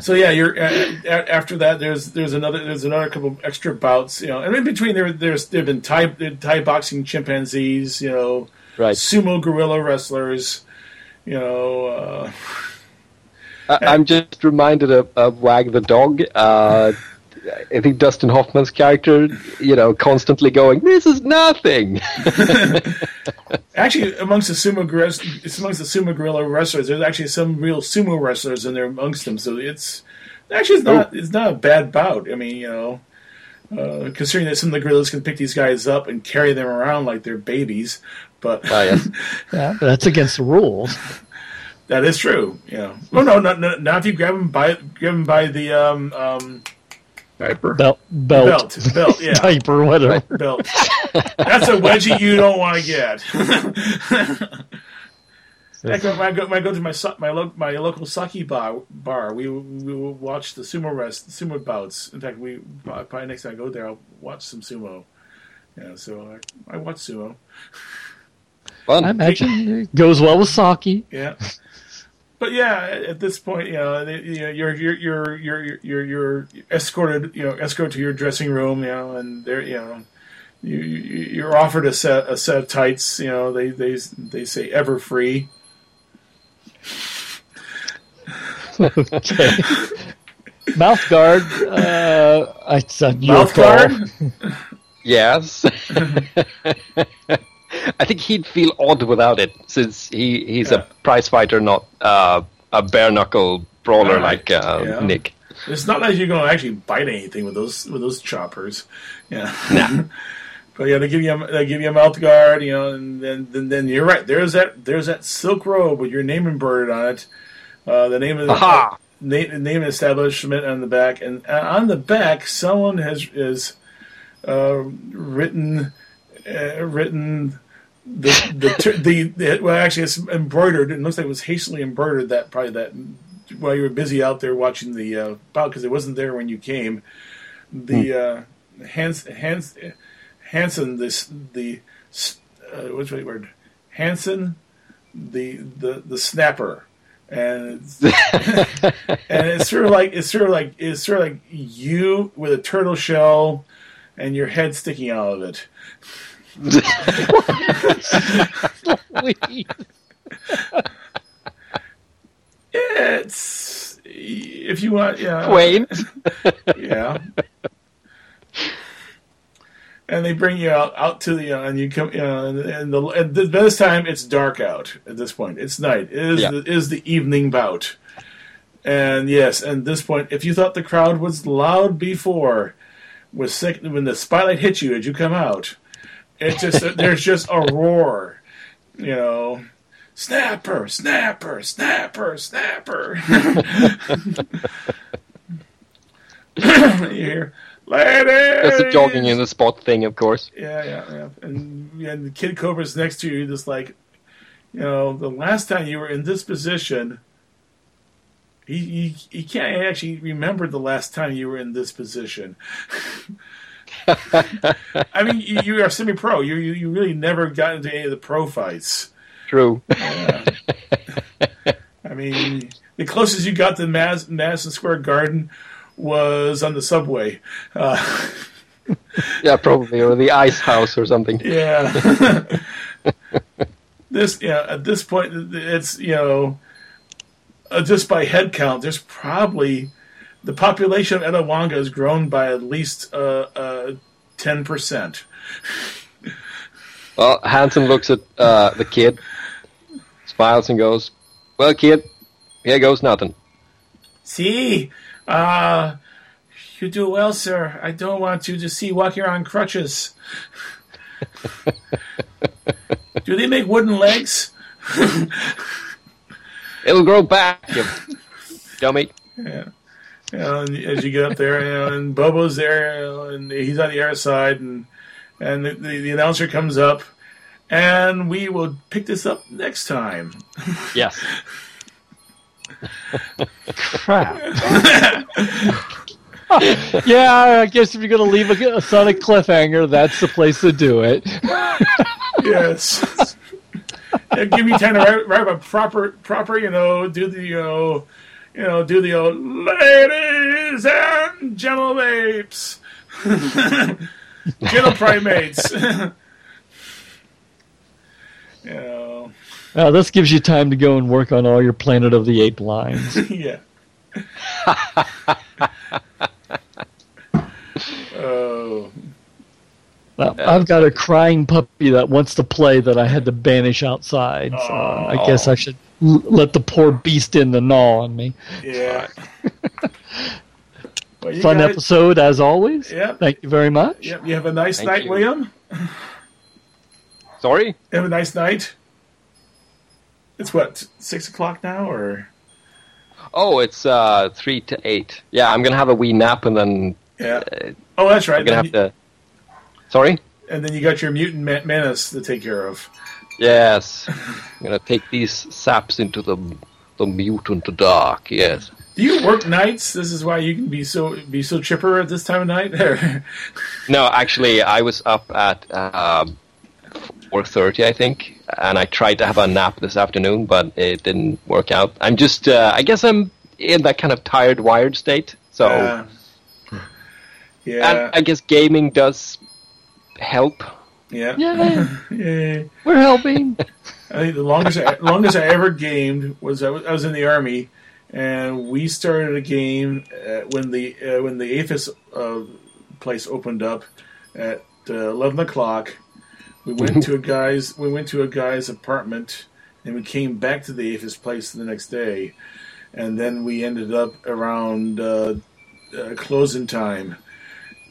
so yeah, you're uh, after that. There's there's another there's another couple extra bouts, you know, and in between there there's there've been Thai Thai boxing chimpanzees, you know, right. sumo gorilla wrestlers, you know. Uh, I'm just reminded of, of Wag the dog. Uh, I think Dustin Hoffman's character, you know, constantly going, "This is nothing." (laughs) actually, amongst the sumo amongst the sumo gorilla wrestlers, there's actually some real sumo wrestlers in there amongst them. So it's actually it's not oh. it's not a bad bout. I mean, you know, uh, considering that some of the gorillas can pick these guys up and carry them around like they're babies, but oh, yes. (laughs) yeah, but that's against the rules. That is true. Yeah. Well, no, not, not, not if you grab them by grab them by the um, um, diaper belt belt belt belt yeah (laughs) diaper whatever belt. That's a wedgie you don't want to get. (laughs) Like when I go, when I go to my my, lo- my local sake bar, bar we we will watch the sumo rest sumo bouts. In fact, we probably next time I go there, I'll watch some sumo. Yeah, so I, I watch sumo. Fun. I imagine it goes well with sake. Yeah but yeah, at this point, you know, you know, you're you're you're you're you're you're escorted, you know, escort to your dressing room, you know, and there, you know, you you're offered a set a set of tights, you know, they they they say ever free. okay. Mouth guard. Uh, it's a mouth guard. (laughs) (laughs) yes. (laughs) (laughs) I think he'd feel odd without it, since he, he's yeah. a prize fighter, not uh, a bare knuckle brawler right. like uh, yeah. Nick. It's not like you're going to actually bite anything with those with those choppers. Yeah. Nah. (laughs) but yeah, they give you a, they give you a mouth guard, you know, and then then, then you're right. There's that there's that silk robe with your name embroidered on it. Uh, the name of the uh, name, name establishment on the back, and uh, on the back, someone has is uh, written uh, written the, the, the, the, well actually it's embroidered. It looks like it was hastily embroidered that probably that while you were busy out there watching the uh, bout because it wasn't there when you came. The hmm. uh, Hans, Hans, Hansen this the uh, what's the word? Hansen the the the snapper. And it's, (laughs) and it's sort of like it's sort of like it's sort of like you with a turtle shell and your head sticking out of it (laughs) it's if you want, yeah, Wayne, yeah. And they bring you out, out to the, uh, and you come, you know, and, and, the, and this time it's dark out at this point. It's night. It is, yeah. the, is the evening bout. And yes, at this point, if you thought the crowd was loud before, was sick, when the spotlight hit you as you come out, it's just there's just a roar, you know. Snapper, snapper, snapper, snapper. (laughs) you hear, ladies. It's a jogging in the spot thing, of course. Yeah, yeah, yeah. And, and the kid cobra's next to you, just like, you know, the last time you were in this position, he, he, he can't actually remember the last time you were in this position. (laughs) (laughs) I mean, you, you are semi-pro. You, you you really never got into any of the pro fights. True. Uh, I mean, the closest you got to Mad- Madison Square Garden was on the subway. Uh, (laughs) yeah, probably, or the ice house or something. Yeah. (laughs) this, yeah, at this point, it's you know, uh, just by head count, there's probably the population of Etowanga has grown by at least uh, uh, ten percent. well, Hansen looks at uh, the kid, smiles, and goes, "Well, kid, here goes nothing." See, uh, you do well, sir. I don't want you to see walking around crutches. (laughs) do they make wooden legs? It'll grow back, you (laughs) dummy. Yeah you know, as you get up there, you know, and Bobo's there, you know, and he's on the air side, and and the, the, the, announcer comes up, and we will pick this up next time. Yes. Crap. (laughs) yeah, I guess if you're gonna leave a, a Sonic cliffhanger, that's the place to do it. (laughs) yes. Yeah, give me time to write, write a proper, proper, you know, do the, you know, you know, do the old ladies and gentle apes, (laughs) gentle primates. (laughs) you know, Now, this gives you time to go and work on all your Planet of the Ape lines. (laughs) yeah. oh, Now, I've got a crying puppy that wants to play that I had to banish outside. So I guess I should l- let the poor beast in the gnaw on me. yeah. Well, Fun guys- episode as always. Yep. Thank you very much. Yep. You have a nice Thank night, you. William. Sorry? Have a nice night. It's what six o'clock now, or Oh, it's uh, 3 to 8. Yeah, I'm going to have a wee nap and then yeah. uh, Oh, that's right. I'm going to Then have to. Sorry? And then you got your mutant ma- menace to take care of. Yes. I'm to take these saps into the, the mutant dark, yes. Do you work nights? This is why you can be so be so chipper at this time of night. (laughs) No, actually, I was up at uh, 4.30, I think, and I tried to have a nap this afternoon, but it didn't work out. I'm just, uh, I guess I'm in that kind of tired, wired state. So, Uh, yeah, and I guess gaming does help. yeah, Yay, (laughs) yeah. we're helping. I think the longest I, (laughs) longest I ever gamed was I, was I was in the army, and we started a game uh, when the uh, when the APHIS uh, place opened up at uh, eleven o'clock. We went to a (laughs) guy's we went to a guy's apartment, and we came back to the APHIS place the next day, and then we ended up around uh, uh, closing time.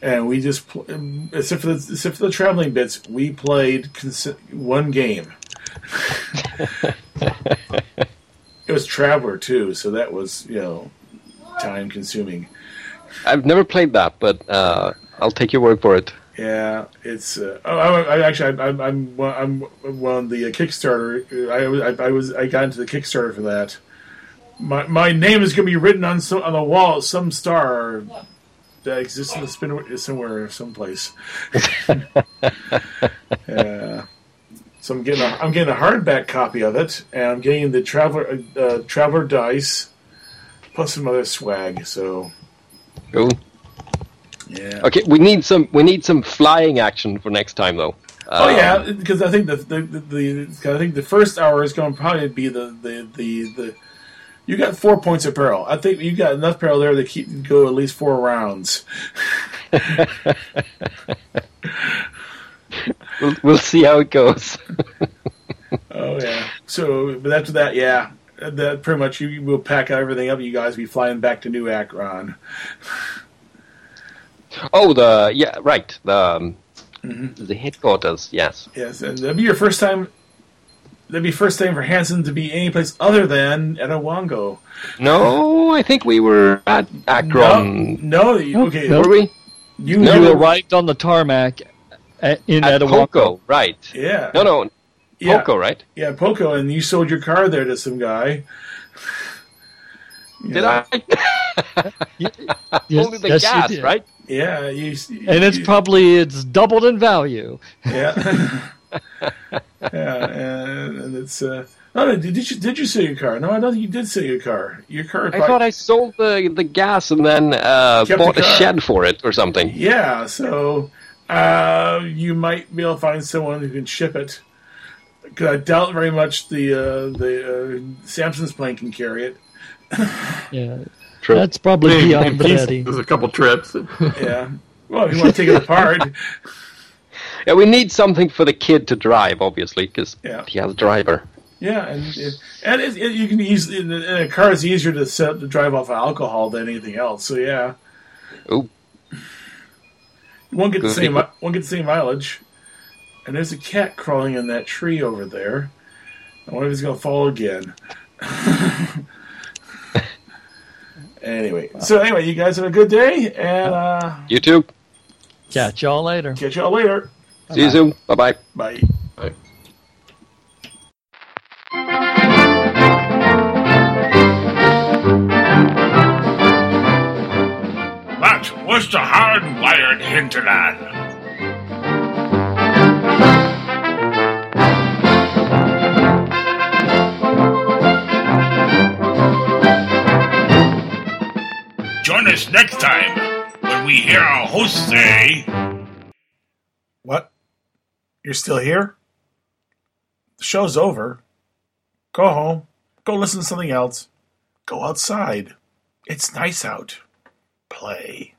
And we just, pl- except for the, except for the traveling bits, we played consi- one game. (laughs) It was Traveller too, so that was you know time consuming. I've never played that, but uh, I'll take your word for it. Yeah, it's. Uh, oh, I, I actually, I, I'm, I'm, I'm one of the uh, Kickstarter. I, was- I, I was, I got into the Kickstarter for that. My, my name is going to be written on so, on the wall some star that exists in the spin somewhere, someplace. yeah. (laughs) So I'm getting, a, I'm getting a hardback copy of it, and I'm getting the traveler, uh, traveler dice, plus some other swag. So Cool. yeah. Okay, we need some we need some flying action for next time, though. Oh Um, yeah, because I think the the, the, the I think the first hour is going to probably be the, the the the you got four points of peril. I think you got enough peril there to keep go at least four rounds. (laughs) We'll, we'll see how it goes. (laughs) Oh yeah. So, but after that, yeah, that pretty much you will pack everything up. You guys be flying back to New Akron. oh, the yeah, right. The um, Mm-hmm. the headquarters. Yes. Yes, and that'd be your first time. That'd be first time for Hansen to be any place other than at Owango. No, I think we were at Akron. No, no, okay. no. Were we? You No, You never- arrived on the tarmac at, in At Etawanco. Poco, right? Yeah. No, no, yeah. Poco, right? Yeah, Poco, and you sold your car there to some guy. (laughs) Did I? (laughs) Yes, Only the yes, you gas, did. right? Yeah, you. And it's you- probably it's doubled in value. yeah, (laughs) (laughs) yeah, and, and it's. Uh, oh, no, did you did you sell your car? No, I don't think you did sell your car. Your car. I thought I sold the the gas and then uh, Kept the bought a shed for it or something. Yeah, so uh, you might be able to find someone who can ship it. Because I doubt very much the uh, the uh, Samson's plane can carry it. Yeah, True. that's probably beyond the pieces, Betty. There's a couple trips. Yeah. Well, if you want to take it apart, (laughs) Yeah, we need something for the kid to drive, obviously, because Yeah. he has a driver. yeah, and it, and it, it, you can easily and a car is easier to set to drive off of alcohol than anything else. So yeah, Oh, you won't get the same won't get the same mileage. And there's a cat crawling in that tree over there. I wonder if he's going to fall again. (laughs) anyway, so anyway, you guys have a good day, and uh, you too. Catch y'all later. catch y'all later. Bye-bye. See you soon. Bye-bye. Bye. Bye. That was the hardwired hinterland. Join us next time when we hear our host say. You're still here? The show's over. Go home. Go listen to something else. Go outside. It's nice out. Play.